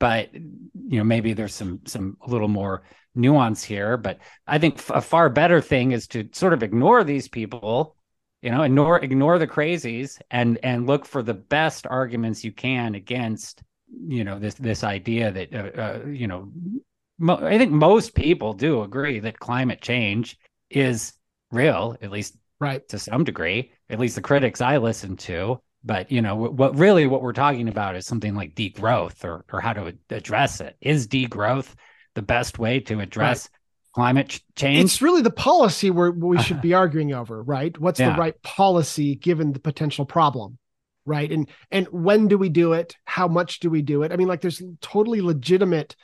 but you know maybe there's some some a little more nuance here. But I think a far better thing is to sort of ignore these people, you know, ignore ignore the crazies and and look for the best arguments you can against you know this this idea that uh, uh, you know mo- I think most people do agree that climate change is real, at least right to some degree. At least the critics I listen to. But you know what? Really, what we're talking about is something like degrowth, or or how to address it. Is degrowth the best way to address right. climate change? It's really the policy where we should be arguing over, right? What's yeah. the right policy given the potential problem? right and and when do we do it how much do we do it i mean like there's totally legitimate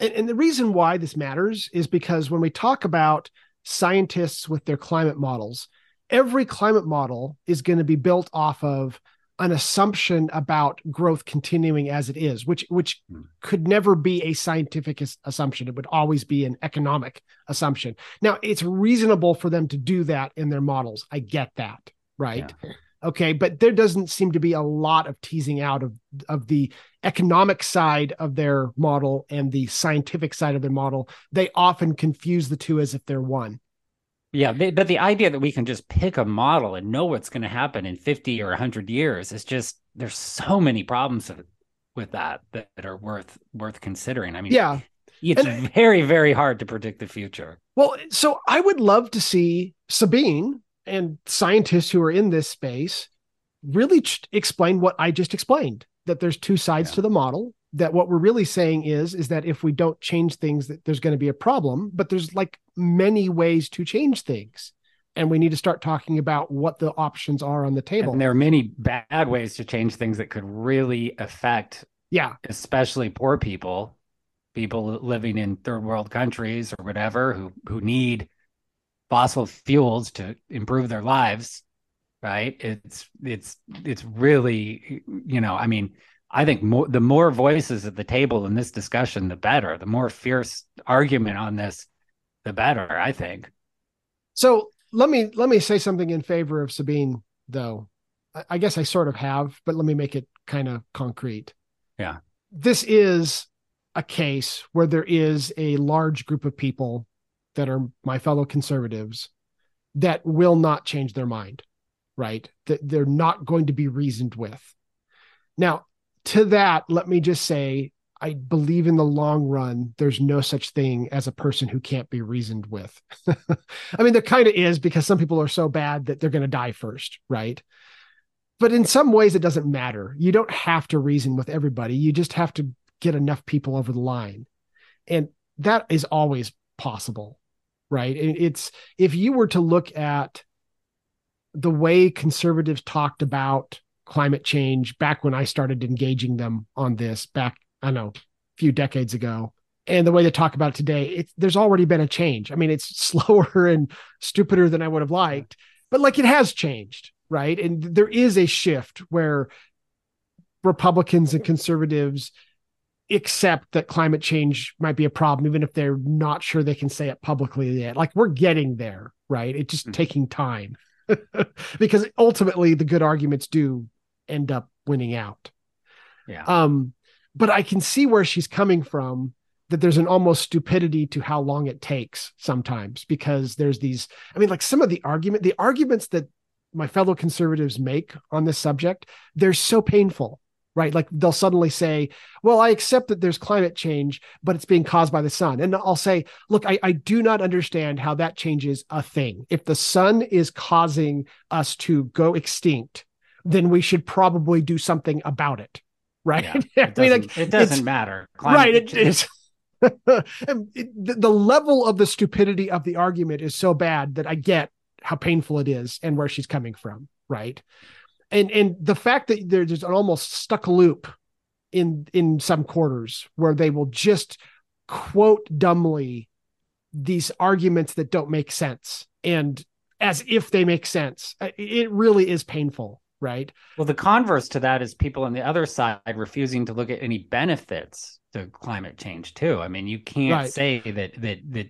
and, and the reason why this matters is because when we talk about scientists with their climate models every climate model is going to be built off of an assumption about growth continuing as it is which which mm. could never be a scientific assumption it would always be an economic assumption now it's reasonable for them to do that in their models i get that right yeah. Okay, but there doesn't seem to be a lot of teasing out of of the economic side of their model and the scientific side of their model. They often confuse the two as if they're one. Yeah, but the idea that we can just pick a model and know what's going to happen in 50 or 100 years is just there's so many problems with that that are worth worth considering. I mean, yeah. It's and, very very hard to predict the future. Well, so I would love to see Sabine and scientists who are in this space really ch- explain what I just explained that there's two sides yeah. to the model that what we're really saying is is that if we don't change things that there's going to be a problem but there's like many ways to change things and we need to start talking about what the options are on the table and there are many bad ways to change things that could really affect yeah especially poor people people living in third world countries or whatever who who need fossil fuels to improve their lives right? It's it's it's really you know i mean i think more the more voices at the table in this discussion the better. The more fierce argument on this the better i think. So let me let me say something in favor of sabine though. I, I guess i sort of have but let me make it kind of concrete. Yeah. This is a case where there is a large group of people that are my fellow conservatives that will not change their mind, right? That they're not going to be reasoned with. Now, to that, let me just say, I believe in the long run, there's no such thing as a person who can't be reasoned with. I mean, there kind of is because some people are so bad that they're going to die first, right? But in some ways, it doesn't matter. You don't have to reason with everybody. You just have to get enough people over the line. And that is always possible right? And it's if you were to look at the way conservatives talked about climate change back when I started engaging them on this back, I don't know, a few decades ago, and the way they talk about it today, there's already been a change. I mean, it's slower and stupider than I would have liked, but like it has changed, right? And there is a shift where Republicans and conservatives accept that climate change might be a problem, even if they're not sure they can say it publicly yet. Like we're getting there, right? It's just mm-hmm. taking time because ultimately the good arguments do end up winning out. Yeah. Um, but I can see where she's coming from that there's an almost stupidity to how long it takes sometimes because there's these, I mean, like some of the argument, the arguments that my fellow conservatives make on this subject, they're so painful right? Like they'll suddenly say, well, I accept that there's climate change, but it's being caused by the sun. And I'll say, look, I, I do not understand how that changes a thing. If the sun is causing us to go extinct, then we should probably do something about it. Right. Yeah, it, I mean, like, it doesn't matter. Climate right. It, it's, the level of the stupidity of the argument is so bad that I get how painful it is and where she's coming from. Right and and the fact that there's an almost stuck loop in in some quarters where they will just quote dumbly these arguments that don't make sense and as if they make sense. It really is painful right? Well the converse to that is people on the other side refusing to look at any benefits to climate change too. I mean you can't right. say that that that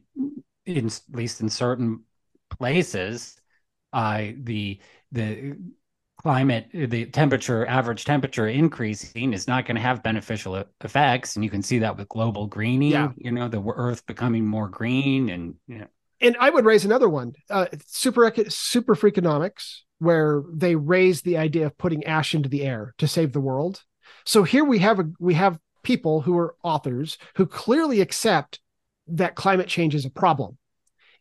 in, at least in certain places uh the the climate, the temperature, average temperature increasing is not going to have beneficial effects. And you can see that with global greening, yeah. you know, the earth becoming more green and, you know. And I would raise another one, uh, super, super freakonomics, where they raise the idea of putting ash into the air to save the world. So here we have a, we have people who are authors who clearly accept that climate change is a problem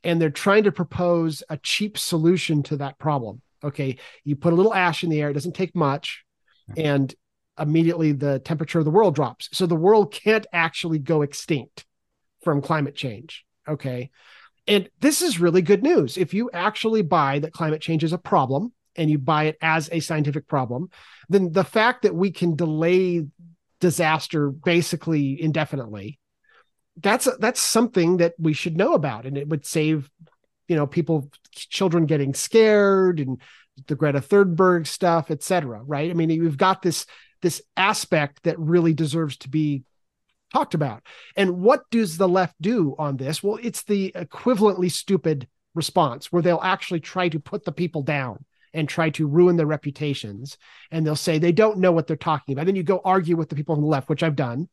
and they're trying to propose a cheap solution to that problem. Okay, you put a little ash in the air, it doesn't take much, and immediately the temperature of the world drops. So the world can't actually go extinct from climate change. Okay. And this is really good news. If you actually buy that climate change is a problem and you buy it as a scientific problem, then the fact that we can delay disaster basically indefinitely that's that's something that we should know about and it would save you know people children getting scared and the greta thunberg stuff etc right? I mean you've got this this aspect that really deserves to be talked about. And what does the left do on this? Well it's the equivalently stupid response where they'll actually try to put the people down and try to ruin their reputations. And they'll say they don't know what they're talking about. Then you go argue with the people on the left which i've done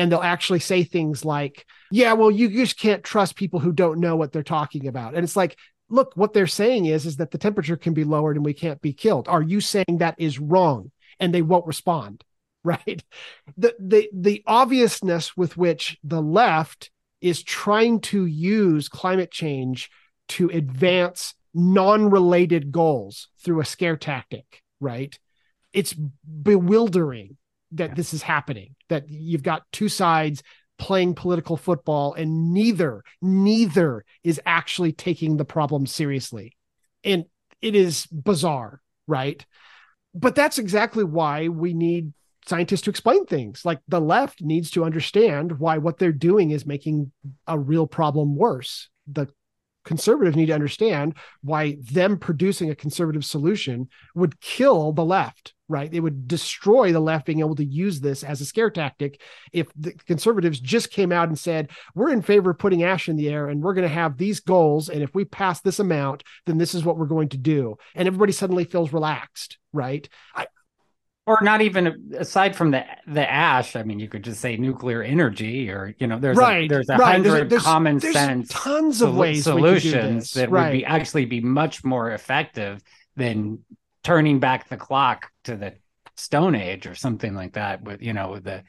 and they'll actually say things like, "Yeah, well, you just can't trust people who don't know what they're talking about." And it's like, look, what they're saying is is that the temperature can be lowered and we can't be killed. Are you saying that is wrong? And they won't respond, right? The the the obviousness with which the left is trying to use climate change to advance non-related goals through a scare tactic, right? It's bewildering that yeah. this is happening that you've got two sides playing political football and neither neither is actually taking the problem seriously. And it is bizarre right? But that's exactly why we need scientists to explain things. Like the left needs to understand why what they're doing is making a real problem worse. The conservatives need to understand why them producing a conservative solution would kill the left right? It would destroy the left being able to use this as a scare tactic if the conservatives just came out and said, we're in favor of putting ash in the air and we're going to have these goals. And if we pass this amount, then this is what we're going to do. And everybody suddenly feels relaxed, right? I, or not even aside from the the ash. I mean, you could just say nuclear energy, or you know, there's right, a, there's a right. hundred there's, there's, common there's sense tons of ways solutions that right. would be actually be much more effective than turning back the clock to the Stone Age or something like that. With you know the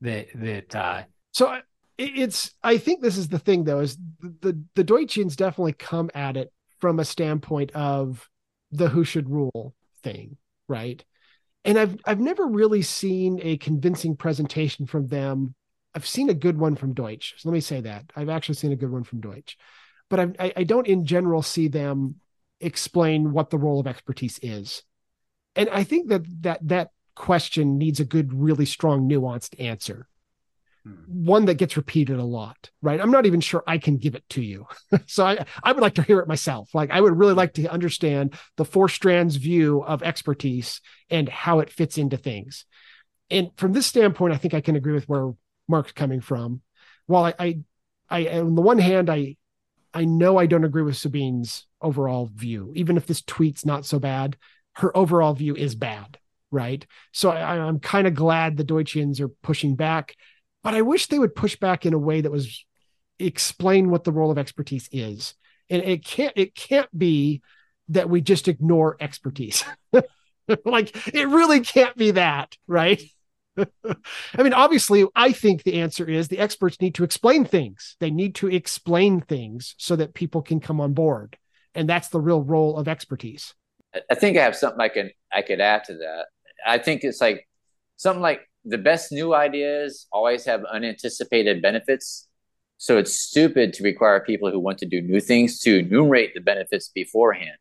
the that. Uh, so it's I think this is the thing though is the the, the Deutschians definitely come at it from a standpoint of the who should rule thing, right? And I've I've never really seen a convincing presentation from them. I've seen a good one from Deutsch. So let me say that I've actually seen a good one from Deutsch, but I, I don't in general see them explain what the role of expertise is. And I think that that that question needs a good, really strong, nuanced answer. Hmm. One that gets repeated a lot, right? I'm not even sure I can give it to you. so I, I would like to hear it myself. Like I would really like to understand the four strands view of expertise and how it fits into things. And from this standpoint, I think I can agree with where Mark's coming from. While I, I, I on the one hand, I I know I don't agree with Sabine's overall view, even if this tweet's not so bad. Her overall view is bad, right? So I, I'm kind of glad the Deutschians are pushing back, but I wish they would push back in a way that was explain what the role of expertise is, and it can't it can't be that we just ignore expertise. like it really can't be that, right? I mean, obviously, I think the answer is the experts need to explain things. They need to explain things so that people can come on board. And that's the real role of expertise. I think I have something I can I could add to that. I think it's like something like the best new ideas always have unanticipated benefits. So it's stupid to require people who want to do new things to enumerate the benefits beforehand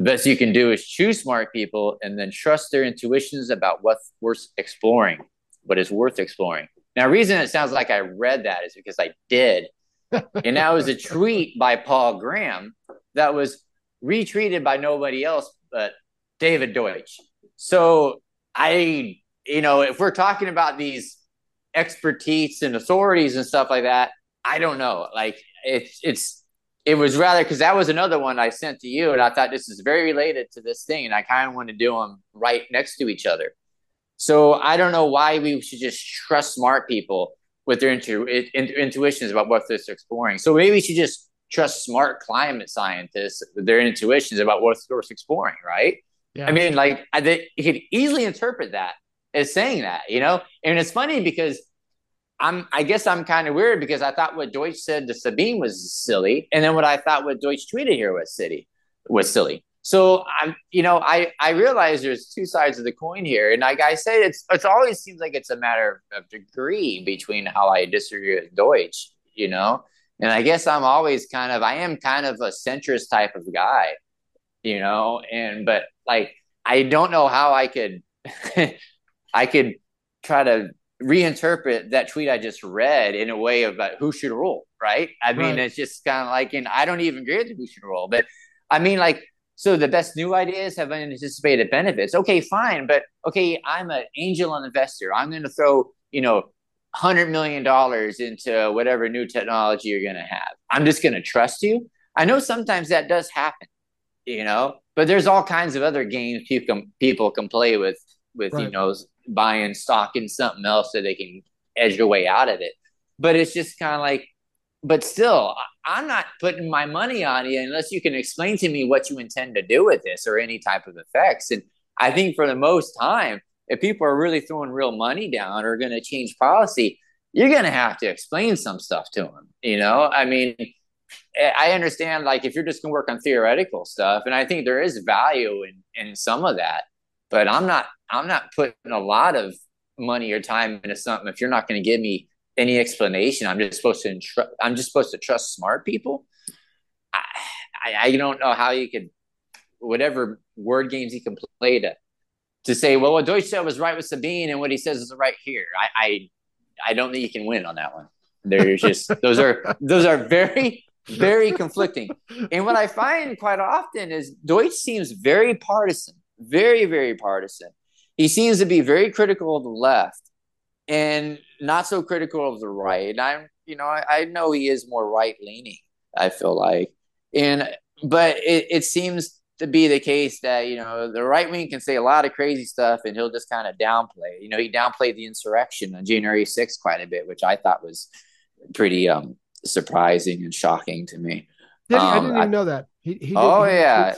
the best you can do is choose smart people and then trust their intuitions about what's worth exploring, what is worth exploring. Now, the reason it sounds like I read that is because I did. and that was a tweet by Paul Graham that was retweeted by nobody else but David Deutsch. So I, you know, if we're talking about these expertise and authorities and stuff like that, I don't know. Like it's it's it was rather because that was another one I sent to you, and I thought this is very related to this thing, and I kind of want to do them right next to each other. So I don't know why we should just trust smart people with their intu- intuitions about what they're exploring. So maybe we should just trust smart climate scientists with their intuitions about what's worth exploring, right? Yeah. I mean, like I, you could easily interpret that as saying that, you know. And it's funny because I'm I guess I'm kind of weird because I thought what Deutsch said to Sabine was silly, and then what I thought what Deutsch tweeted here was silly was silly. So I'm, you know, I I realize there's two sides of the coin here, and like I say, it's it's always seems like it's a matter of degree between how I disagree with Deutsch, you know, and I guess I'm always kind of I am kind of a centrist type of guy, you know, and but like I don't know how I could I could try to reinterpret that tweet I just read in a way of like, who should rule, right? I mean, right. it's just kind of like, and I don't even agree with who should rule, but I mean, like so the best new ideas have unanticipated benefits. Okay, fine, but okay, I'm an angel investor. I'm going to throw you know hundred million dollars into whatever new technology you're going to have. I'm just going to trust you. I know sometimes that does happen, you know, but there's all kinds of other games people people can play with with right. you know buying stock in something else so they can edge their way out of it. But it's just kind of like but still, I'm not putting my money on you unless you can explain to me what you intend to do with this or any type of effects. And I think for the most time, if people are really throwing real money down or going to change policy, you're going to have to explain some stuff to them. You know, I mean, I understand like if you're just going to work on theoretical stuff, and I think there is value in in some of that, but I'm not I'm not putting a lot of money or time into something if you're not going to give me any explanation. I'm just supposed to intru- I'm just supposed to trust smart people. I, I, I don't know how you could whatever word games you can play to to say, well, what Deutsch said was right with Sabine, and what he says is right here. I I, I don't think you can win on that one. There's just those are those are very very conflicting. And what I find quite often is Deutsch seems very partisan, very very partisan. He seems to be very critical of the left, and not so critical of the right. I'm, you know, I, I know he is more right leaning. I feel like, and but it, it seems to be the case that you know the right wing can say a lot of crazy stuff and he'll just kind of downplay. You know, he downplayed the insurrection on January 6th quite a bit, which I thought was pretty um surprising and shocking to me. Did um, I didn't even I, know that. He, he did, oh he, yeah.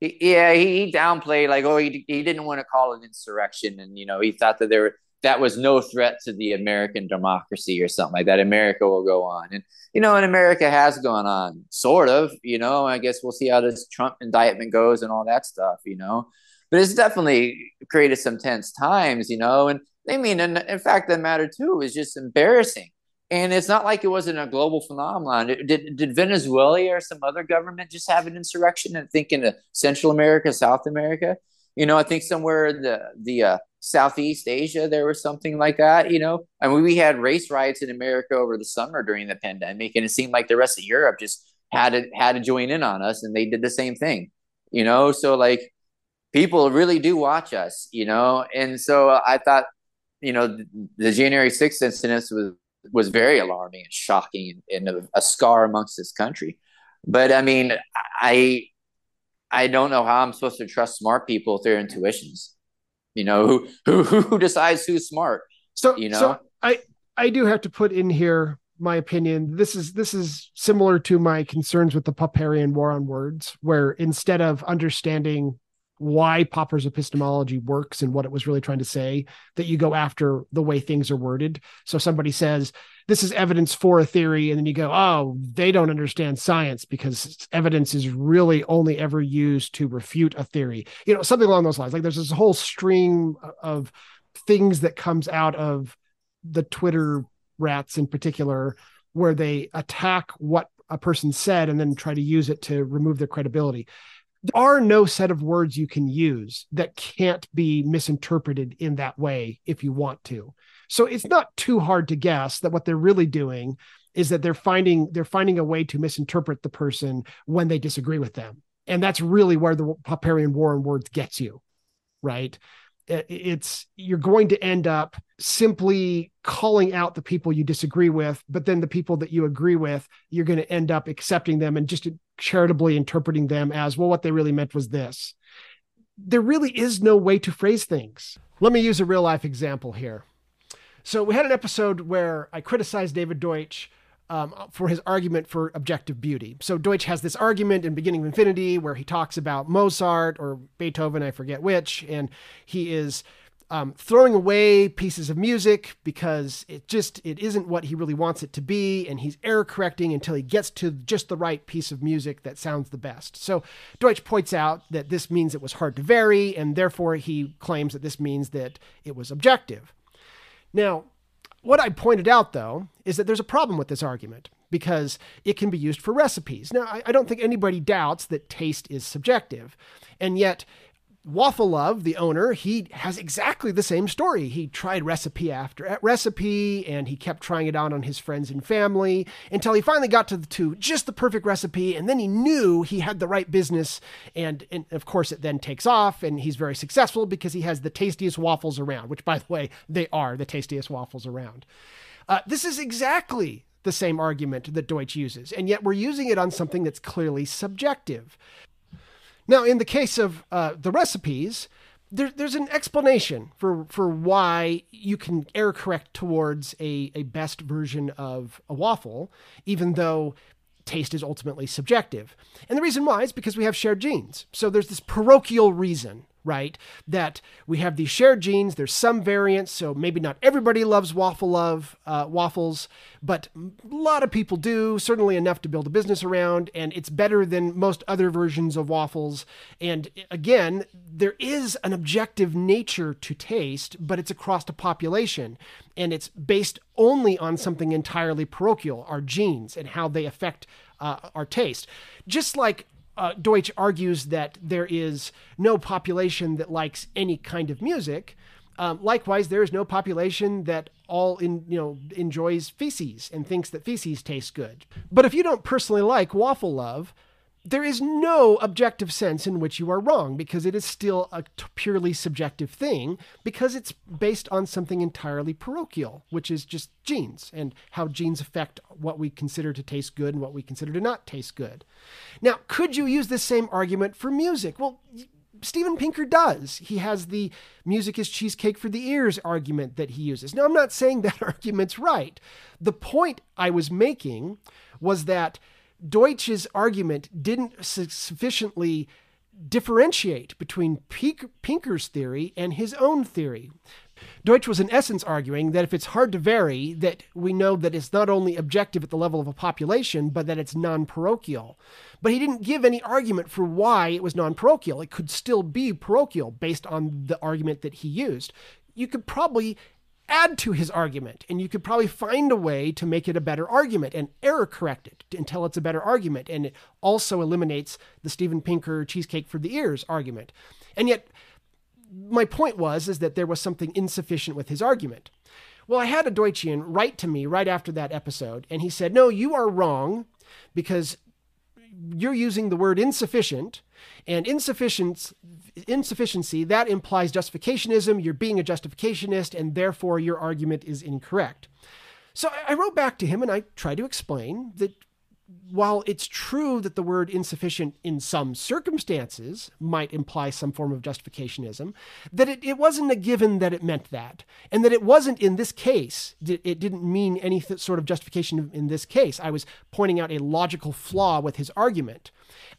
He, yeah, he, downplayed like, oh, he, he didn't want to call it insurrection, and you know, he thought that there that was no threat to the American democracy or something like that. America will go on. And, you know, and America has gone on, sort of, you know, I guess we'll see how this Trump indictment goes and all that stuff, you know. But it's definitely created some tense times, you know. And I mean, and in fact, the matter too is just embarrassing. And it's not like it wasn't a global phenomenon. Did, did Venezuela or some other government just have an insurrection and think in Central America, South America? You know, I think somewhere in the the uh, Southeast Asia, there was something like that, you know. I mean, we had race riots in America over the summer during the pandemic, and it seemed like the rest of Europe just had to had to join in on us, and they did the same thing, you know. So like, people really do watch us, you know, and so I thought, you know, the, the January sixth incident was was very alarming and shocking and a, a scar amongst this country. But I mean, I I don't know how I'm supposed to trust smart people with their intuitions. You know who who who decides who's smart so you know? So i i do have to put in here my opinion. This is this is similar to my concerns with the popperian war on words where instead of understanding why popper's epistemology works and what it was really trying to say that you go after the way things are worded. So somebody says this is evidence for a theory. And then you go oh they don't understand science because evidence is really only ever used to refute a theory. You know something along those lines. Like there's this whole stream of things that comes out of the twitter rats in particular where they attack what a person said and then try to use it to remove their credibility are no set of words you can use that can't be misinterpreted in that way if you want to so it's not too hard to guess that what they're really doing is that they're finding they're finding a way to misinterpret the person when they disagree with them. And that's really where the Popperian war on words gets you, right? It's you're going to end up simply calling out the people you disagree with, but then the people that you agree with, you're going to end up accepting them and just charitably interpreting them as, well, what they really meant was this. There really is no way to phrase things. Let me use a real life example here. So we had an episode where I criticized David Deutsch um, for his argument for objective beauty. So Deutsch has this argument in Beginning of Infinity where he talks about Mozart or Beethoven, I forget which, and he is um, throwing away pieces of music because it just it isn't what he really wants it to be. And he's error correcting until he gets to just the right piece of music that sounds the best. So deutsch points out that this means it was hard to vary and therefore he claims that this means that it was objective. Now what i pointed out though is that there's a problem with this argument because it can be used for recipes. Now i, I don't think anybody doubts that taste is subjective. And yet Waffle Love, the owner, he has exactly the same story. He tried recipe after recipe and he kept trying it out on his friends and family until he finally got to, the, to just the perfect recipe. And then he knew he had the right business. And, and of course, it then takes off and he's very successful because he has the tastiest waffles around, which, by the way, they are the tastiest waffles around. Uh, this is exactly the same argument that Deutsch uses, and yet we're using it on something that's clearly subjective. Now, in the case of uh, the recipes, there, there's an explanation for, for why you can error correct towards a, a best version of a waffle, even though taste is ultimately subjective. And the reason why is because we have shared genes. So there's this parochial reason right? That we have these shared genes. There's some variants, so maybe not everybody loves waffle love uh, waffles, but a lot of people do. Certainly enough to build a business around, and it's better than most other versions of waffles. And again, there is an objective nature to taste, but it's across the population, and it's based only on something entirely parochial, our genes and how they affect uh, our taste. Just like uh, Deutsch argues that there is no population that likes any kind of music. Um, likewise, there is no population that all in you know enjoys feces and thinks that feces taste good. But if you don't personally like waffle love, there is no objective sense in which you are wrong because it is still a t- purely subjective thing because it's based on something entirely parochial, which is just genes and how genes affect what we consider to taste good and what we consider to not taste good. Now, could you use this same argument for music? Well, Steven Pinker does. He has the music is cheesecake for the ears argument that he uses. Now, I'm not saying that argument's right. The point I was making was that Deutsch's argument didn't sufficiently differentiate between Pinker's theory and his own theory. Deutsch was in essence arguing that if it's hard to vary, that we know that it's not only objective at the level of a population, but that it's non-parochial. But he didn't give any argument for why it was non-parochial. It could still be parochial based on the argument that he used. You could probably add to his argument and you could probably find a way to make it a better argument and error correct it until it's a better argument and it also eliminates the Steven Pinker cheesecake for the ears argument. And yet my point was is that there was something insufficient with his argument. Well i had a deutschian write to me right after that episode and he said no you are wrong because you're using the word insufficient and insufficiency insufficiency that implies justificationism. You're being a justificationist and therefore your argument is incorrect. So i wrote back to him and i tried to explain that while it's true that the word insufficient in some circumstances might imply some form of justificationism, that it, it wasn't a given that it meant that, and that it wasn't in this case, it didn't mean any th- sort of justification in this case. I was pointing out a logical flaw with his argument.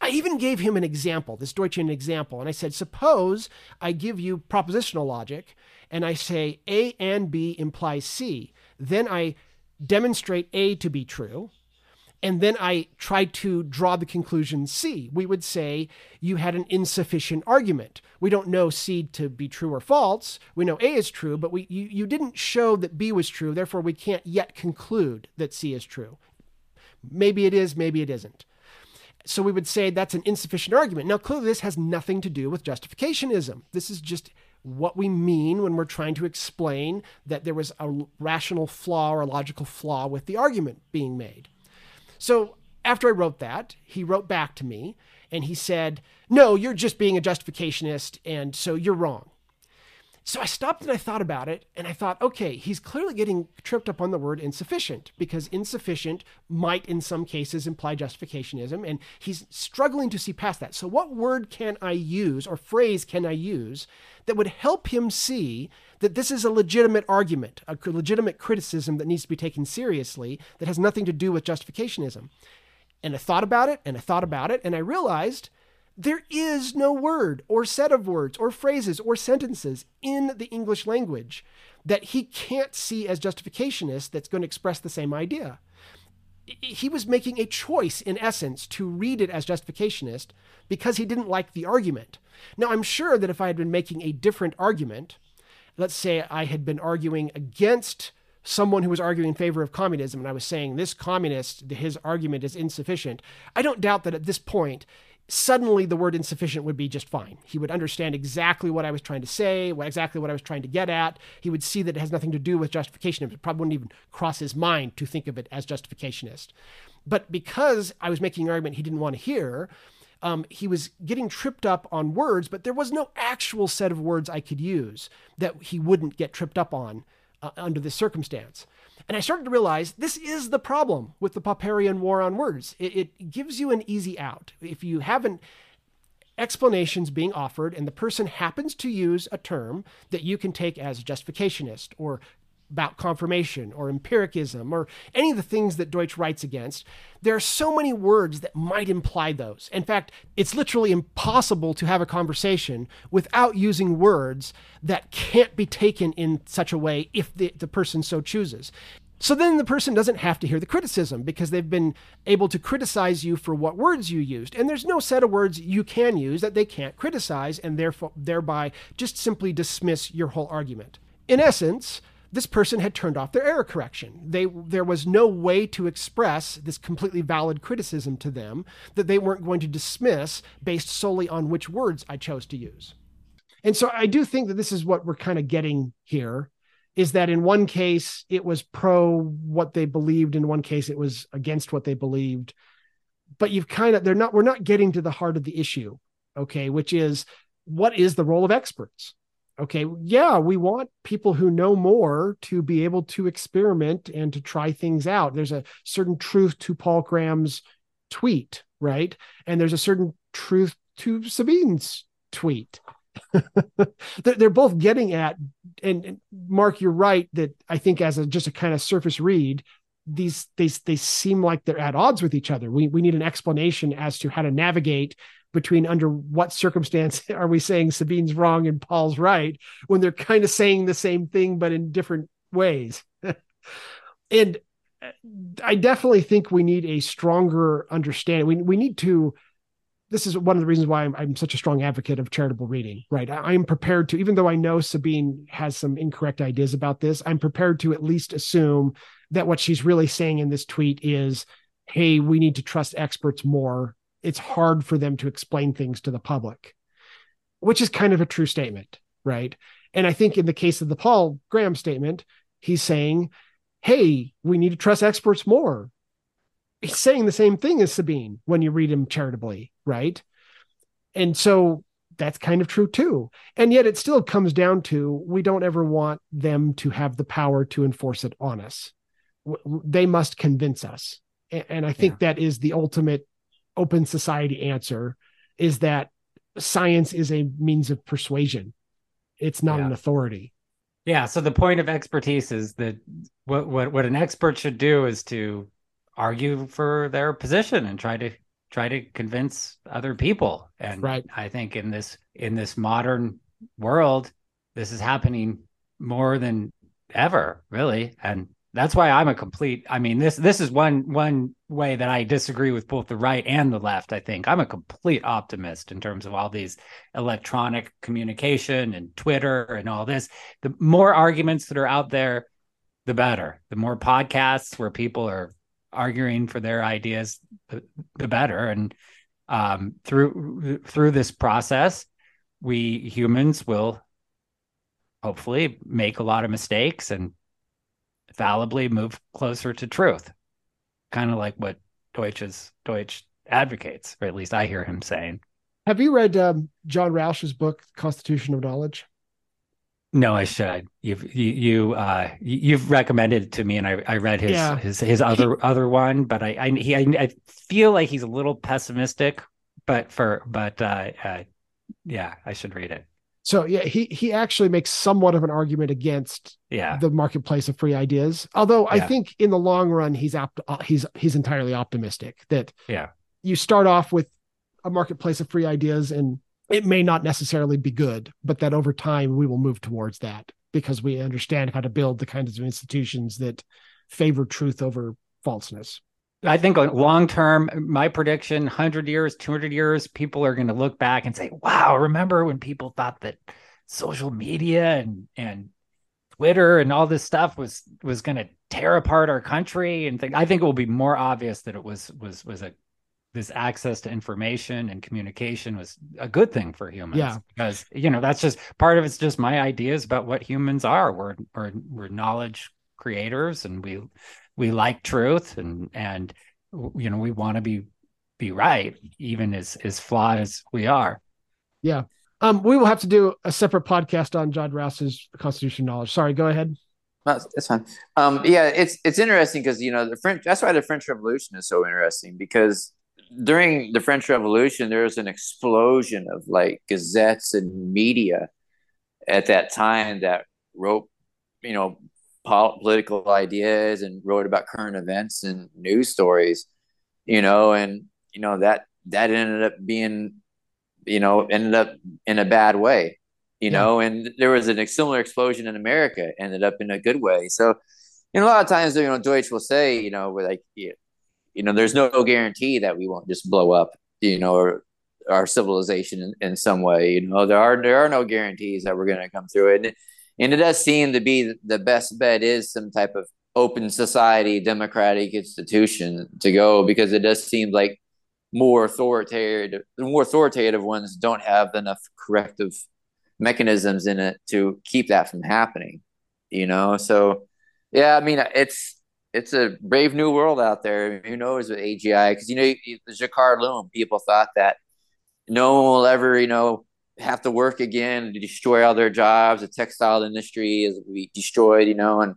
I even gave him an example, this Deutschian example, and I said, suppose I give you propositional logic and I say A and B implies C. Then I demonstrate A to be true and then I tried to draw the conclusion C. We would say you had an insufficient argument. We don't know C to be true or false. We know A is true, but we, you, you didn't show that B was true. Therefore, we can't yet conclude that C is true. Maybe it is, maybe it isn't. So we would say that's an insufficient argument. Now, clearly, this has nothing to do with justificationism. This is just what we mean when we're trying to explain that there was a rational flaw or a logical flaw with the argument being made. So after I wrote that, he wrote back to me and he said, No, you're just being a justificationist, and so you're wrong. So I stopped and I thought about it, and I thought, okay, he's clearly getting tripped up on the word insufficient because insufficient might, in some cases, imply justificationism, and he's struggling to see past that. So, what word can I use or phrase can I use that would help him see that this is a legitimate argument, a legitimate criticism that needs to be taken seriously that has nothing to do with justificationism? And I thought about it and I thought about it, and I realized There is no word or set of words or phrases or sentences in the English language that he can't see as justificationist that's going to express the same idea. He was making a choice, in essence, to read it as justificationist because he didn't like the argument. Now, I'm sure that if I had been making a different argument, let's say I had been arguing against someone who was arguing in favor of communism and I was saying this communist, his argument is insufficient, I don't doubt that at this point, suddenly the word insufficient would be just fine. He would understand exactly what I was trying to say, what, exactly what I was trying to get at. He would see that it has nothing to do with justification. It probably wouldn't even cross his mind to think of it as justificationist. But because I was making an argument he didn't want to hear, um, he was getting tripped up on words, but there was no actual set of words I could use that he wouldn't get tripped up on uh, under this circumstance. And I started to realize this is the problem with the Popperian war on words. It, it gives you an easy out. If you haven't explanations being offered and the person happens to use a term that you can take as justificationist or about confirmation or empiricism or any of the things that Deutsch writes against, there are so many words that might imply those. In fact, it's literally impossible to have a conversation without using words that can't be taken in such a way if the, the person so chooses. So then the person doesn't have to hear the criticism because they've been able to criticize you for what words you used. And there's no set of words you can use that they can't criticize and therefore thereby just simply dismiss your whole argument. In essence, this person had turned off their error correction. They, there was no way to express this completely valid criticism to them that they weren't going to dismiss based solely on which words I chose to use. And so I do think that this is what we're kind of getting here is that in one case it was pro what they believed, in one case it was against what they believed. But you've kind of, they're not, we're not getting to the heart of the issue, okay, which is what is the role of experts? Okay, yeah, we want people who know more to be able to experiment and to try things out. There's a certain truth to Paul Graham's tweet, right? And there's a certain truth to Sabine's tweet. they're both getting at, and Mark, you're right that I think as a just a kind of surface read, these they they seem like they're at odds with each other. We we need an explanation as to how to navigate between under what circumstance are we saying Sabine's wrong and Paul's right when they're kind of saying the same thing but in different ways. and uh, I definitely think we need a stronger understanding. We we need to. This is one of the reasons why I'm, I'm such a strong advocate of charitable reading. Right, I, I'm prepared to, even though I know Sabine has some incorrect ideas about this, I'm prepared to at least assume that what she's really saying in this tweet is, "Hey, we need to trust experts more it's hard for them to explain things to the public, which is kind of a true statement, right? And I think in the case of the Paul Graham statement, he's saying, hey, we need to trust experts more. He's saying the same thing as Sabine when you read him charitably, right? And so that's kind of true too. And yet it still comes down to we don't ever want them to have the power to enforce it on us. They must convince us. And I think yeah. that is the ultimate open society answer is that science is a means of persuasion. It's not yeah. an authority. Yeah. So the point of expertise is that what, what what an expert should do is to argue for their position and try to try to convince other people. And right. I think in this in this modern world, this is happening more than ever, really. And that's why I'm a complete. I mean, this this is one one way that I disagree with both the right and the left. I think I'm a complete optimist in terms of all these electronic communication and Twitter and all this. The more arguments that are out there, the better. The more podcasts where people are arguing for their ideas, the, the better. And um, through through this process, we humans will hopefully make a lot of mistakes and fallibly move closer to truth. Kind of like what Deutsch's Deutsch advocates, or at least I hear him saying. Have you read um, John Rauch's book, Constitution of Knowledge? No, I should. You've you, you uh you've recommended it to me, and I, I read his yeah. his his other he, other one, but I I he I, I feel like he's a little pessimistic, but for but uh, uh yeah, I should read it. So yeah, he he actually makes somewhat of an argument against yeah. the marketplace of free ideas. Although yeah. I think in the long run he's op- uh, he's he's entirely optimistic that yeah you start off with a marketplace of free ideas and it may not necessarily be good, but that over time we will move towards that because we understand how to build the kinds of institutions that favor truth over falseness. I think long term, my prediction 100 years, 200 years, people are going to look back and say, wow, remember when people thought that social media and, and Twitter and all this stuff was was going to tear apart our country and think I think it will be more obvious that it was was was a this access to information and communication was a good thing for humans. Yeah. Because, you know, that's just part of it's just my ideas about what humans are. We're, we're, we're knowledge creators and we, we like truth and, and, you know, we want to be, be right, even as, as flawed as we are. Yeah. Um, we will have to do a separate podcast on John Rauch's constitution knowledge. Sorry, go ahead. No, that's fine. Um, yeah, it's it's interesting because you know the French. That's why the French Revolution is so interesting because during the French Revolution, there was an explosion of like gazettes and media at that time that wrote, you know, pol- political ideas and wrote about current events and news stories, you know, and you know that that ended up being, you know, ended up in a bad way, you yeah. know, and there was a similar explosion in America, ended up in a good way. So, you know, a lot of times, you know, Deutsch will say, you know, we're like, you know, there's no guarantee that we won't just blow up, you know, or our civilization in, in some way. You know, there are there are no guarantees that we're going to come through it, and, and it does seem to be the best bet is some type of open society, democratic institution to go because it does seem like more authoritative, the more authoritative ones don't have enough corrective mechanisms in it to keep that from happening. You know, so yeah, I mean, it's it's a brave new world out there. Who knows with AGI? Because you know, the Jacquard Loom, people thought that no one will ever, you know, have to work again to destroy all their jobs. The textile industry is be destroyed, you know, and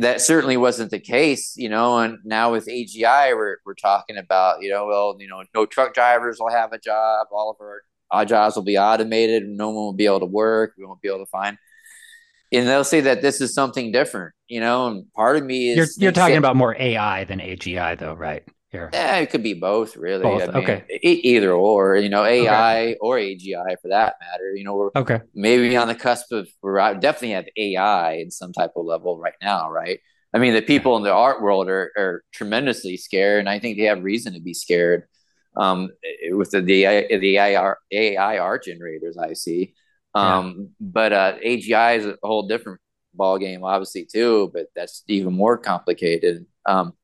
that certainly wasn't the case, you know. And now with AGI, we're we're talking about, you know, well, you know, no truck drivers will have a job. All of our, our jobs will be automated. No one will be able to work. We won't be able to find and they'll say that this is something different, you know. And part of me is you're, you're talking about more AI than AGI, though, right? Here, yeah, it could be both, really. Both. I mean, okay, e- either or, you know, AI okay. or AGI for that matter. You know, we're okay. Maybe on the cusp of we're definitely have AI in some type of level right now, right? I mean, the people in the art world are, are tremendously scared, and I think they have reason to be scared um, with the the, the AI, AI art generators I see. Um, yeah. But uh, AGI is a whole different ball game, obviously too. But that's even more complicated. Um,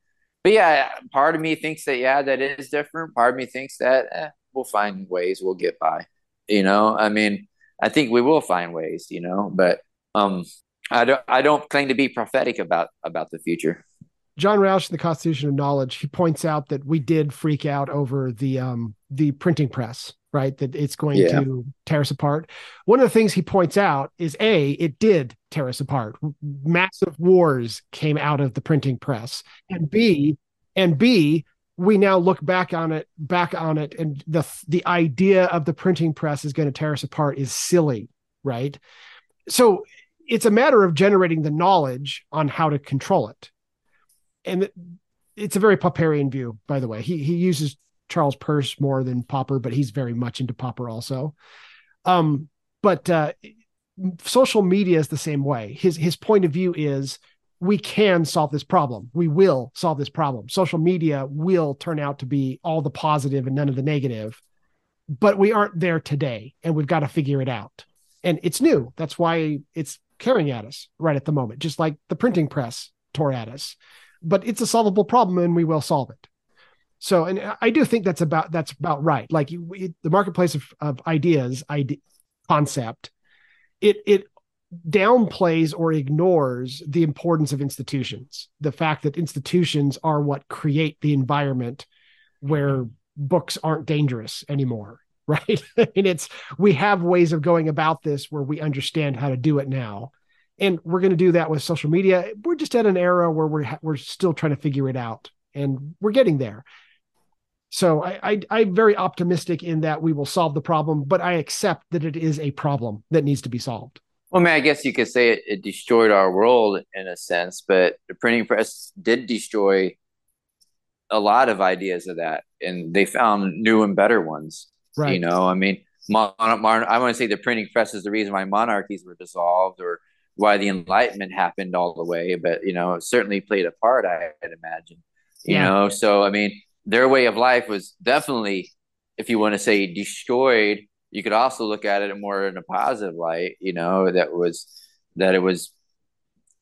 but yeah, part of me thinks that yeah, that is different. Part of me thinks that eh, we'll find ways, we'll get by. You know, I mean, I think we will find ways. You know, but um, I don't. I don't claim to be prophetic about about the future. John Rauch in the Constitution of Knowledge, he points out that we did freak out over the um, the printing press right? That it's going yeah. to tear us apart. One of the things he points out is A, it did tear us apart. Massive wars came out of the printing press. And B, and B, we now look back on it, back on it, and the the idea of the printing press is going to tear us apart is silly, right? So it's a matter of generating the knowledge on how to control it. And it's a very Popperian view, by the way. He he uses Charles Peirce more than Popper, but he's very much into Popper also. Um, but uh, social media is the same way. His his point of view is we can solve this problem. We will solve this problem. Social media will turn out to be all the positive and none of the negative, but we aren't there today, and we've got to figure it out. And it's new. That's why it's carrying at us right at the moment, just like the printing press tore at us. But it's a solvable problem, and we will solve it. So, and I do think that's about that's about right. Like you, the marketplace of, of ideas, idea, concept, it it downplays or ignores the importance of institutions. The fact that institutions are what create the environment where books aren't dangerous anymore, right? I mean, it's we have ways of going about this where we understand how to do it now, and we're going to do that with social media. We're just at an era where we're we're still trying to figure it out, and we're getting there. So I, I am very optimistic in that we will solve the problem, but I accept that it is a problem that needs to be solved. Well, I mean, I guess you could say it, it destroyed our world in a sense, but the printing press did destroy a lot of ideas of that, and they found new and better ones. Right. You know, I mean, mon- mon- I want to say the printing press is the reason why monarchies were dissolved, or why the Enlightenment happened all the way. But you know, it certainly played a part. I'd imagine. You yeah. know, so I mean, their way of life was definitely, if you want to say destroyed, you could also look at it more in a positive light. You know, that was that it was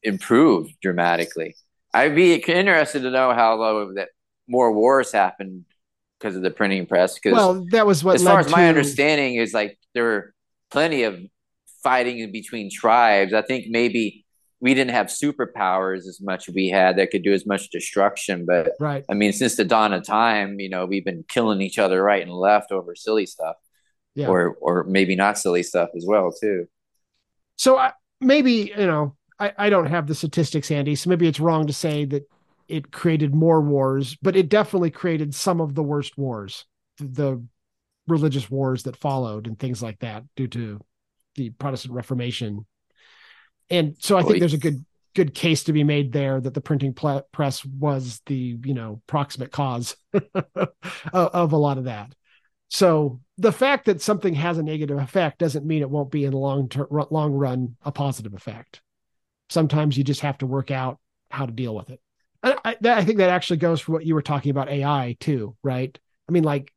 improved dramatically. I'd be interested to know how low that more wars happened because of the printing press. Because well, that was what. As far as to... my understanding is, like there were plenty of fighting in between tribes. I think maybe we didn't have superpowers as much as we had that could do as much destruction. But right, I mean, since the dawn of time, you know, we've been killing each other right and left over silly stuff, yeah. or or maybe not silly stuff as well too. So I, maybe you know I, I don't have the statistics, Andy, so maybe it's wrong to say that it created more wars, but it definitely created some of the worst wars, the religious wars that followed and things like that due to the Protestant Reformation. And so I think there's a good good case to be made there that the printing press was the you know proximate cause of a lot of that. So the fact that something has a negative effect doesn't mean it won't be in the long ter- long run a positive effect sometimes you just have to work out how to deal with it. I, I, I think that actually goes for what you were talking about AI too, right? I mean, like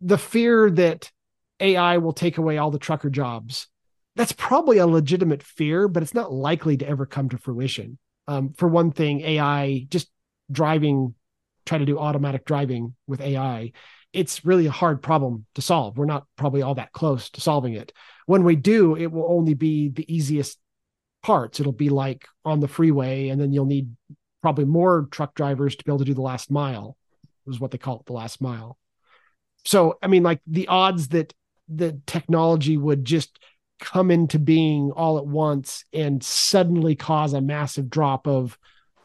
the fear that AI will take away all the trucker jobs. That's probably a legitimate fear, but it's not likely to ever come to fruition. Um, for one thing, AI just driving, try to do automatic driving with AI, it's really a hard problem to solve. We're not probably all that close to solving it. When we do, it will only be the easiest parts. It'll be like on the freeway, and then you'll need probably more truck drivers to be able to do the last mile, is what they call it, the last mile. So, I mean, like the odds that the technology would just come into being all at once and suddenly cause a massive drop of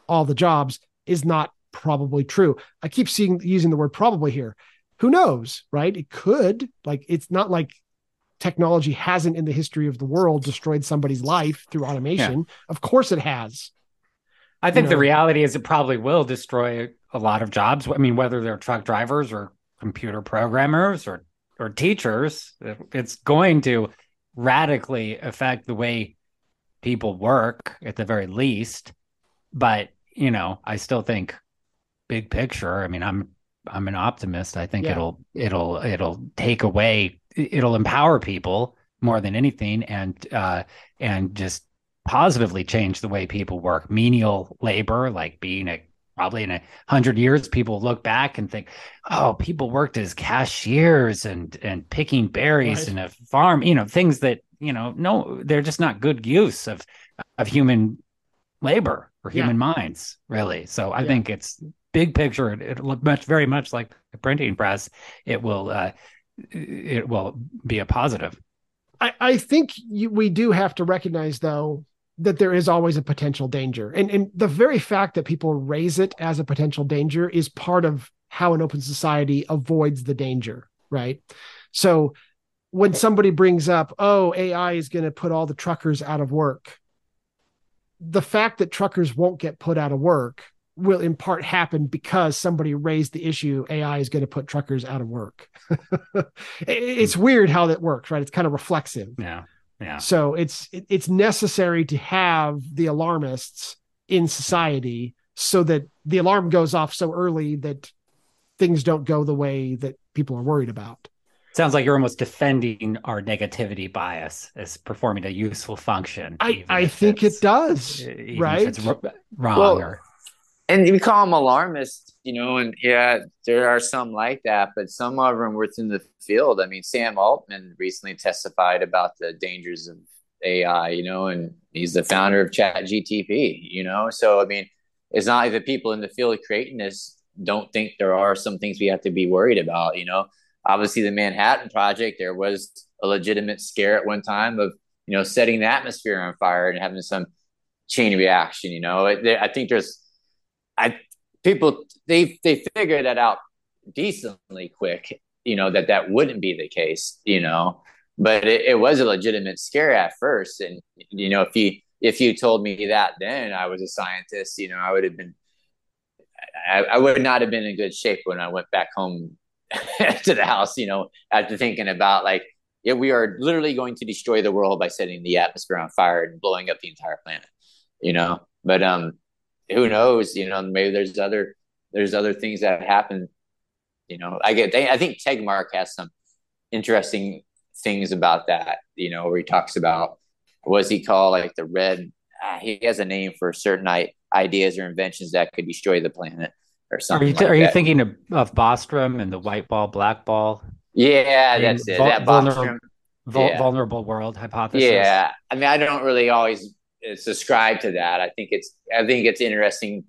all the jobs is not probably true. I keep seeing using the word probably here. Who knows, right? It could. Like it's not like technology hasn't in the history of the world destroyed somebody's life through automation. Yeah. Of course it has. I think you know, the reality is it probably will destroy a lot of jobs. I mean, whether they're truck drivers or computer programmers or or teachers, it's going to radically affect the way people work at the very least. But, you know, I still think big picture, I mean, I'm I'm an optimist. I think yeah. it'll it'll it'll take away it'll empower people more than anything and uh and just positively change the way people work menial labor like being a probably in a hundred years people look back and think oh people worked as cashiers and and picking berries right. in a farm you know things that you know no they're just not good use of of human labor or human yeah. minds really so i yeah. think it's big picture it, it look much very much like the printing press it will uh it will be a positive. I, I think you, we do have to recognize, though, that there is always a potential danger. And, and the very fact that people raise it as a potential danger is part of how an open society avoids the danger, right? So when somebody brings up, oh, AI is going to put all the truckers out of work, the fact that truckers won't get put out of work will in part happen because somebody raised the issue AI is going to put truckers out of work. it's hmm. weird how that works, right? It's kind of reflexive. Yeah. Yeah. So it's it's necessary to have the alarmists in society so that the alarm goes off so early that things don't go the way that people are worried about. Sounds like you're almost defending our negativity bias as performing a useful function. I, I think it does, right? it's wrong well, or and we call them alarmists, you know, and yeah, there are some like that, but some of them were within the field. I mean, Sam Altman recently testified about the dangers of AI, you know, and he's the founder of Chat GTP, you know. So I mean, it's not like the people in the field creating this don't think there are some things we have to be worried about, you know. Obviously, the Manhattan Project, there was a legitimate scare at one time of, you know, setting the atmosphere on fire and having some chain reaction, you know. I think there's I people they they figured that out decently quick. You know that that wouldn't be the case. You know, but it, it was a legitimate scare at first. And you know, if you if you told me that then I was a scientist, you know, I would have been I, I would not have been in good shape when I went back home to the house, you know, after thinking about like, yeah, we are literally going to destroy the world by setting the atmosphere on fire and blowing up the entire planet, you know. But um, who knows? You know, maybe there's other there's other things that happen. You know, I get. I think Tegmark has some interesting things about that. You know, where he talks about what's he call like the red. Uh, he has a name for certain ideas or inventions that could destroy the planet or something. Are you, like are you thinking of, of Bostrom and the white ball, black ball? Yeah, that's it. that vulnerable, vul- Yeah. vulnerable world hypothesis. Yeah, I mean, I don't really always Uh, subscribe to that. I think it's, I think it's interesting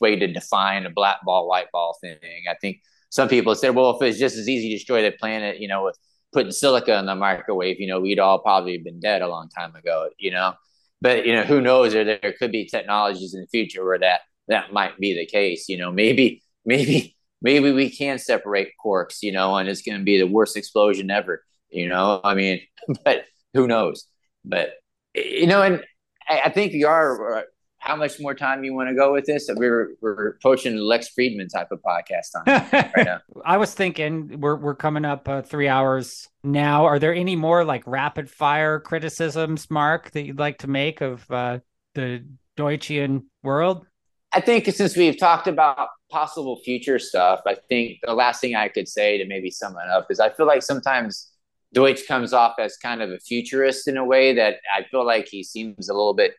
way to define a black ball, white ball thing. I think some people said, well, if it's just as easy to destroy the planet, you know, with putting silica in the microwave, you know, we'd all probably been dead a long time ago, you know. But you know, who knows? There there could be technologies in the future where that that might be the case. You know, maybe maybe maybe we can separate quarks, you know, and it's going to be the worst explosion ever. You know, I mean, but who knows? But you know, and I, I think you are. uh, How much more time you want to go with this? We're we're approaching Lex Fridman type of podcast time right now. I was thinking we're we're coming up uh, three hours now. Are there any more like rapid fire criticisms, Mark, that you'd like to make of uh, the Deutschian world? I think since we've talked about possible future stuff, I think the last thing I could say to maybe sum it up is I feel like sometimes Deutsch comes off as kind of a futurist in a way that I feel like he seems a little bit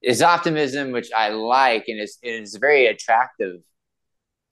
his optimism, which I like, and is is very attractive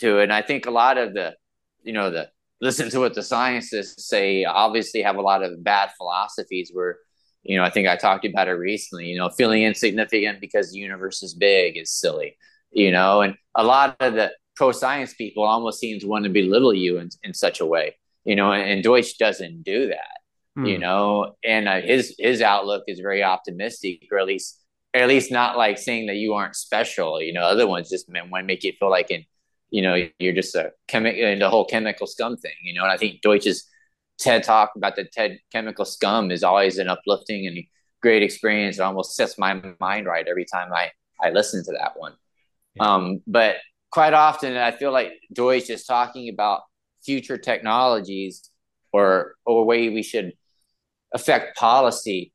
to. And I think a lot of the, you know, the listen to what the scientists say. Obviously, have a lot of bad philosophies where, you know, I think I talked about it recently. You know, feeling insignificant because the universe is big is silly. You know, and a lot of the pro science people almost seem to want to belittle you in, in such a way. You know, and, and Deutsch doesn't do that Hmm. you know? And uh, his his outlook is very optimistic or at least or at least not like saying that you aren't special you know? Other ones just want to make you feel like in you know you're just a chemi- the whole chemical scum thing you know? And i think deutsch's ted talk about the ted chemical scum is always an uplifting and great experience. It almost sets my mind right every time i i listen to that one. Um but quite often i feel like deutsch is talking about future technologies or or way we should affect policy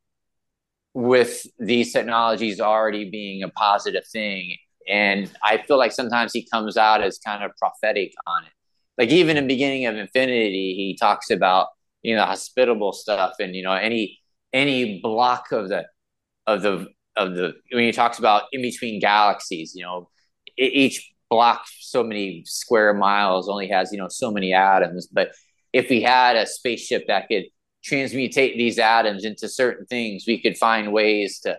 with these technologies already being a positive thing. And I feel like sometimes he comes out as kind of prophetic on it. Like even in beginning of Infinity, he talks about, you know, hospitable stuff and, you know, any any block of the of the of the when he talks about in between galaxies, you know, each block so many square miles only has, you know, so many atoms. But if we had a spaceship that could transmutate these atoms into certain things, we could find ways to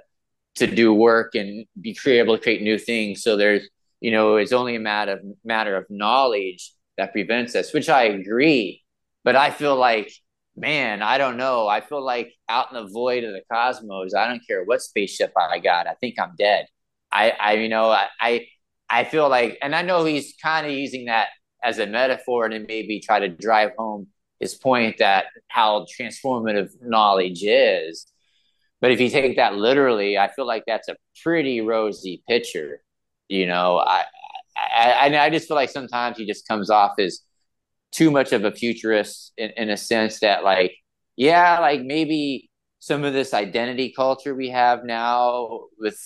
to do work and be able to create new things. So there's, you know, it's only a matter of matter of knowledge that prevents us, which I agree. But I feel like, man, I don't know. I feel like out in the void of the cosmos, I don't care what spaceship I got. I think I'm dead. I, I, you know, I, I, I feel like, and I know he's kind of using that as a metaphor to maybe try to drive home his point that how transformative knowledge is. But if you take that literally, I feel like that's a pretty rosy picture. You know, I, I, I just feel like sometimes he just comes off as too much of a futurist in, in a sense that, like, yeah, like maybe some of this identity culture we have now with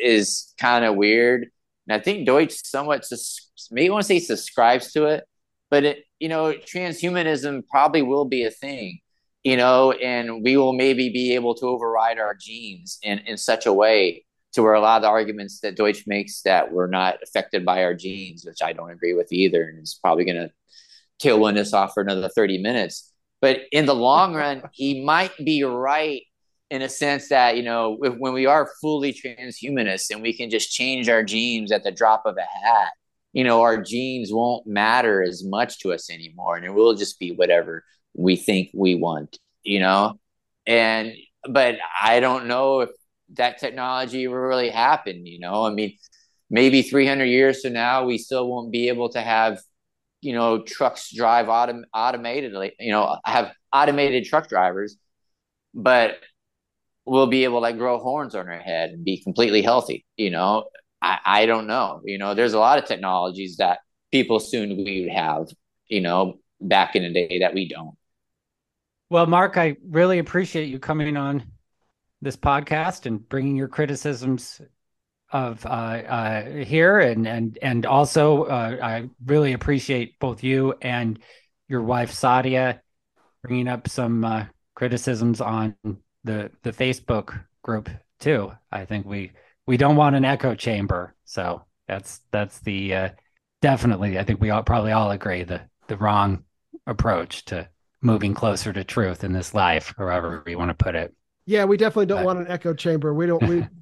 is kind of weird. And I think Deutsch somewhat sus- maybe want to say subscribes to it, but it, you know, transhumanism probably will be a thing, you know, and we will maybe be able to override our genes in, in such a way to where a lot of the arguments that Deutsch makes that we're not affected by our genes, which I don't agree with either, and it's probably going to tailwind us off for another 30 minutes. But in the long run, he might be right in a sense that, you know, if, when we are fully transhumanists and we can just change our genes at the drop of a hat, you know, our genes won't matter as much to us anymore. And it will just be whatever we think we want, you know? And, but I don't know if that technology will really happen, you know? I mean, maybe 300 years from now, we still won't be able to have, you know, trucks drive autom- you know, have automated truck drivers, but we'll be able to like grow horns on our head and be completely healthy, you know? I, I don't know. You know, there's a lot of technologies that people soon we would have, you know, back in the day that we don't. Well, Mark, I really appreciate you coming on this podcast and bringing your criticisms of uh, uh, here, and and and also uh, I really appreciate both you and your wife Sadia bringing up some uh, criticisms on the the Facebook group too. I think we we don't want an echo chamber, so that's that's the uh, definitely. I think we all probably all agree the the wrong approach to moving closer to truth in this life, however you want to put it. Yeah, we definitely don't but, want an echo chamber. We don't. We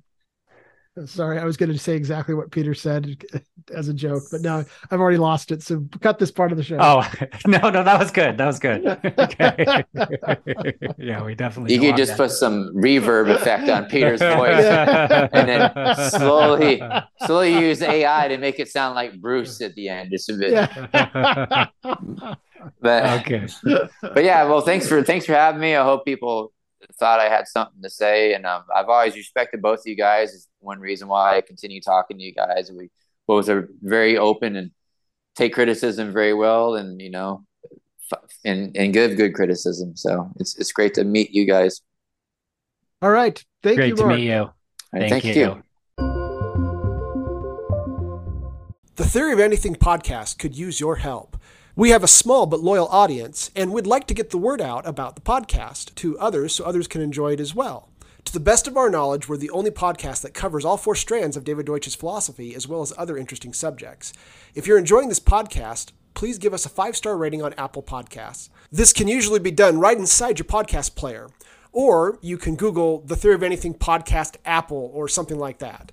Sorry, I was going to say exactly what Peter said as a joke, but now I've already lost it. So cut this part of the show. Oh no, no, that was good. That was good. Okay. yeah, we definitely. You could just that. put some reverb effect on Peter's voice, and then slowly, slowly use AI to make it sound like Bruce at the end, just a bit. Yeah. but okay, but yeah. Well, thanks for thanks for having me. I hope people thought I had something to say, and um, I've always respected both of you guys. Is one reason why I continue talking to you guys. We both are very open and take criticism very well, and you know, and and give good criticism. So it's it's great to meet you guys. All right, thank great you. Great to meet you. Right, thank, thank you. you. The Theory of Anything podcast could use your help. We have a small but loyal audience, and we'd like to get the word out about the podcast to others so others can enjoy it as well. To the best of our knowledge, we're the only podcast that covers all four strands of David Deutsch's philosophy as well as other interesting subjects. If you're enjoying this podcast, please give us a five star rating on Apple Podcasts. This can usually be done right inside your podcast player, or you can Google the Theory of Anything podcast Apple or something like that.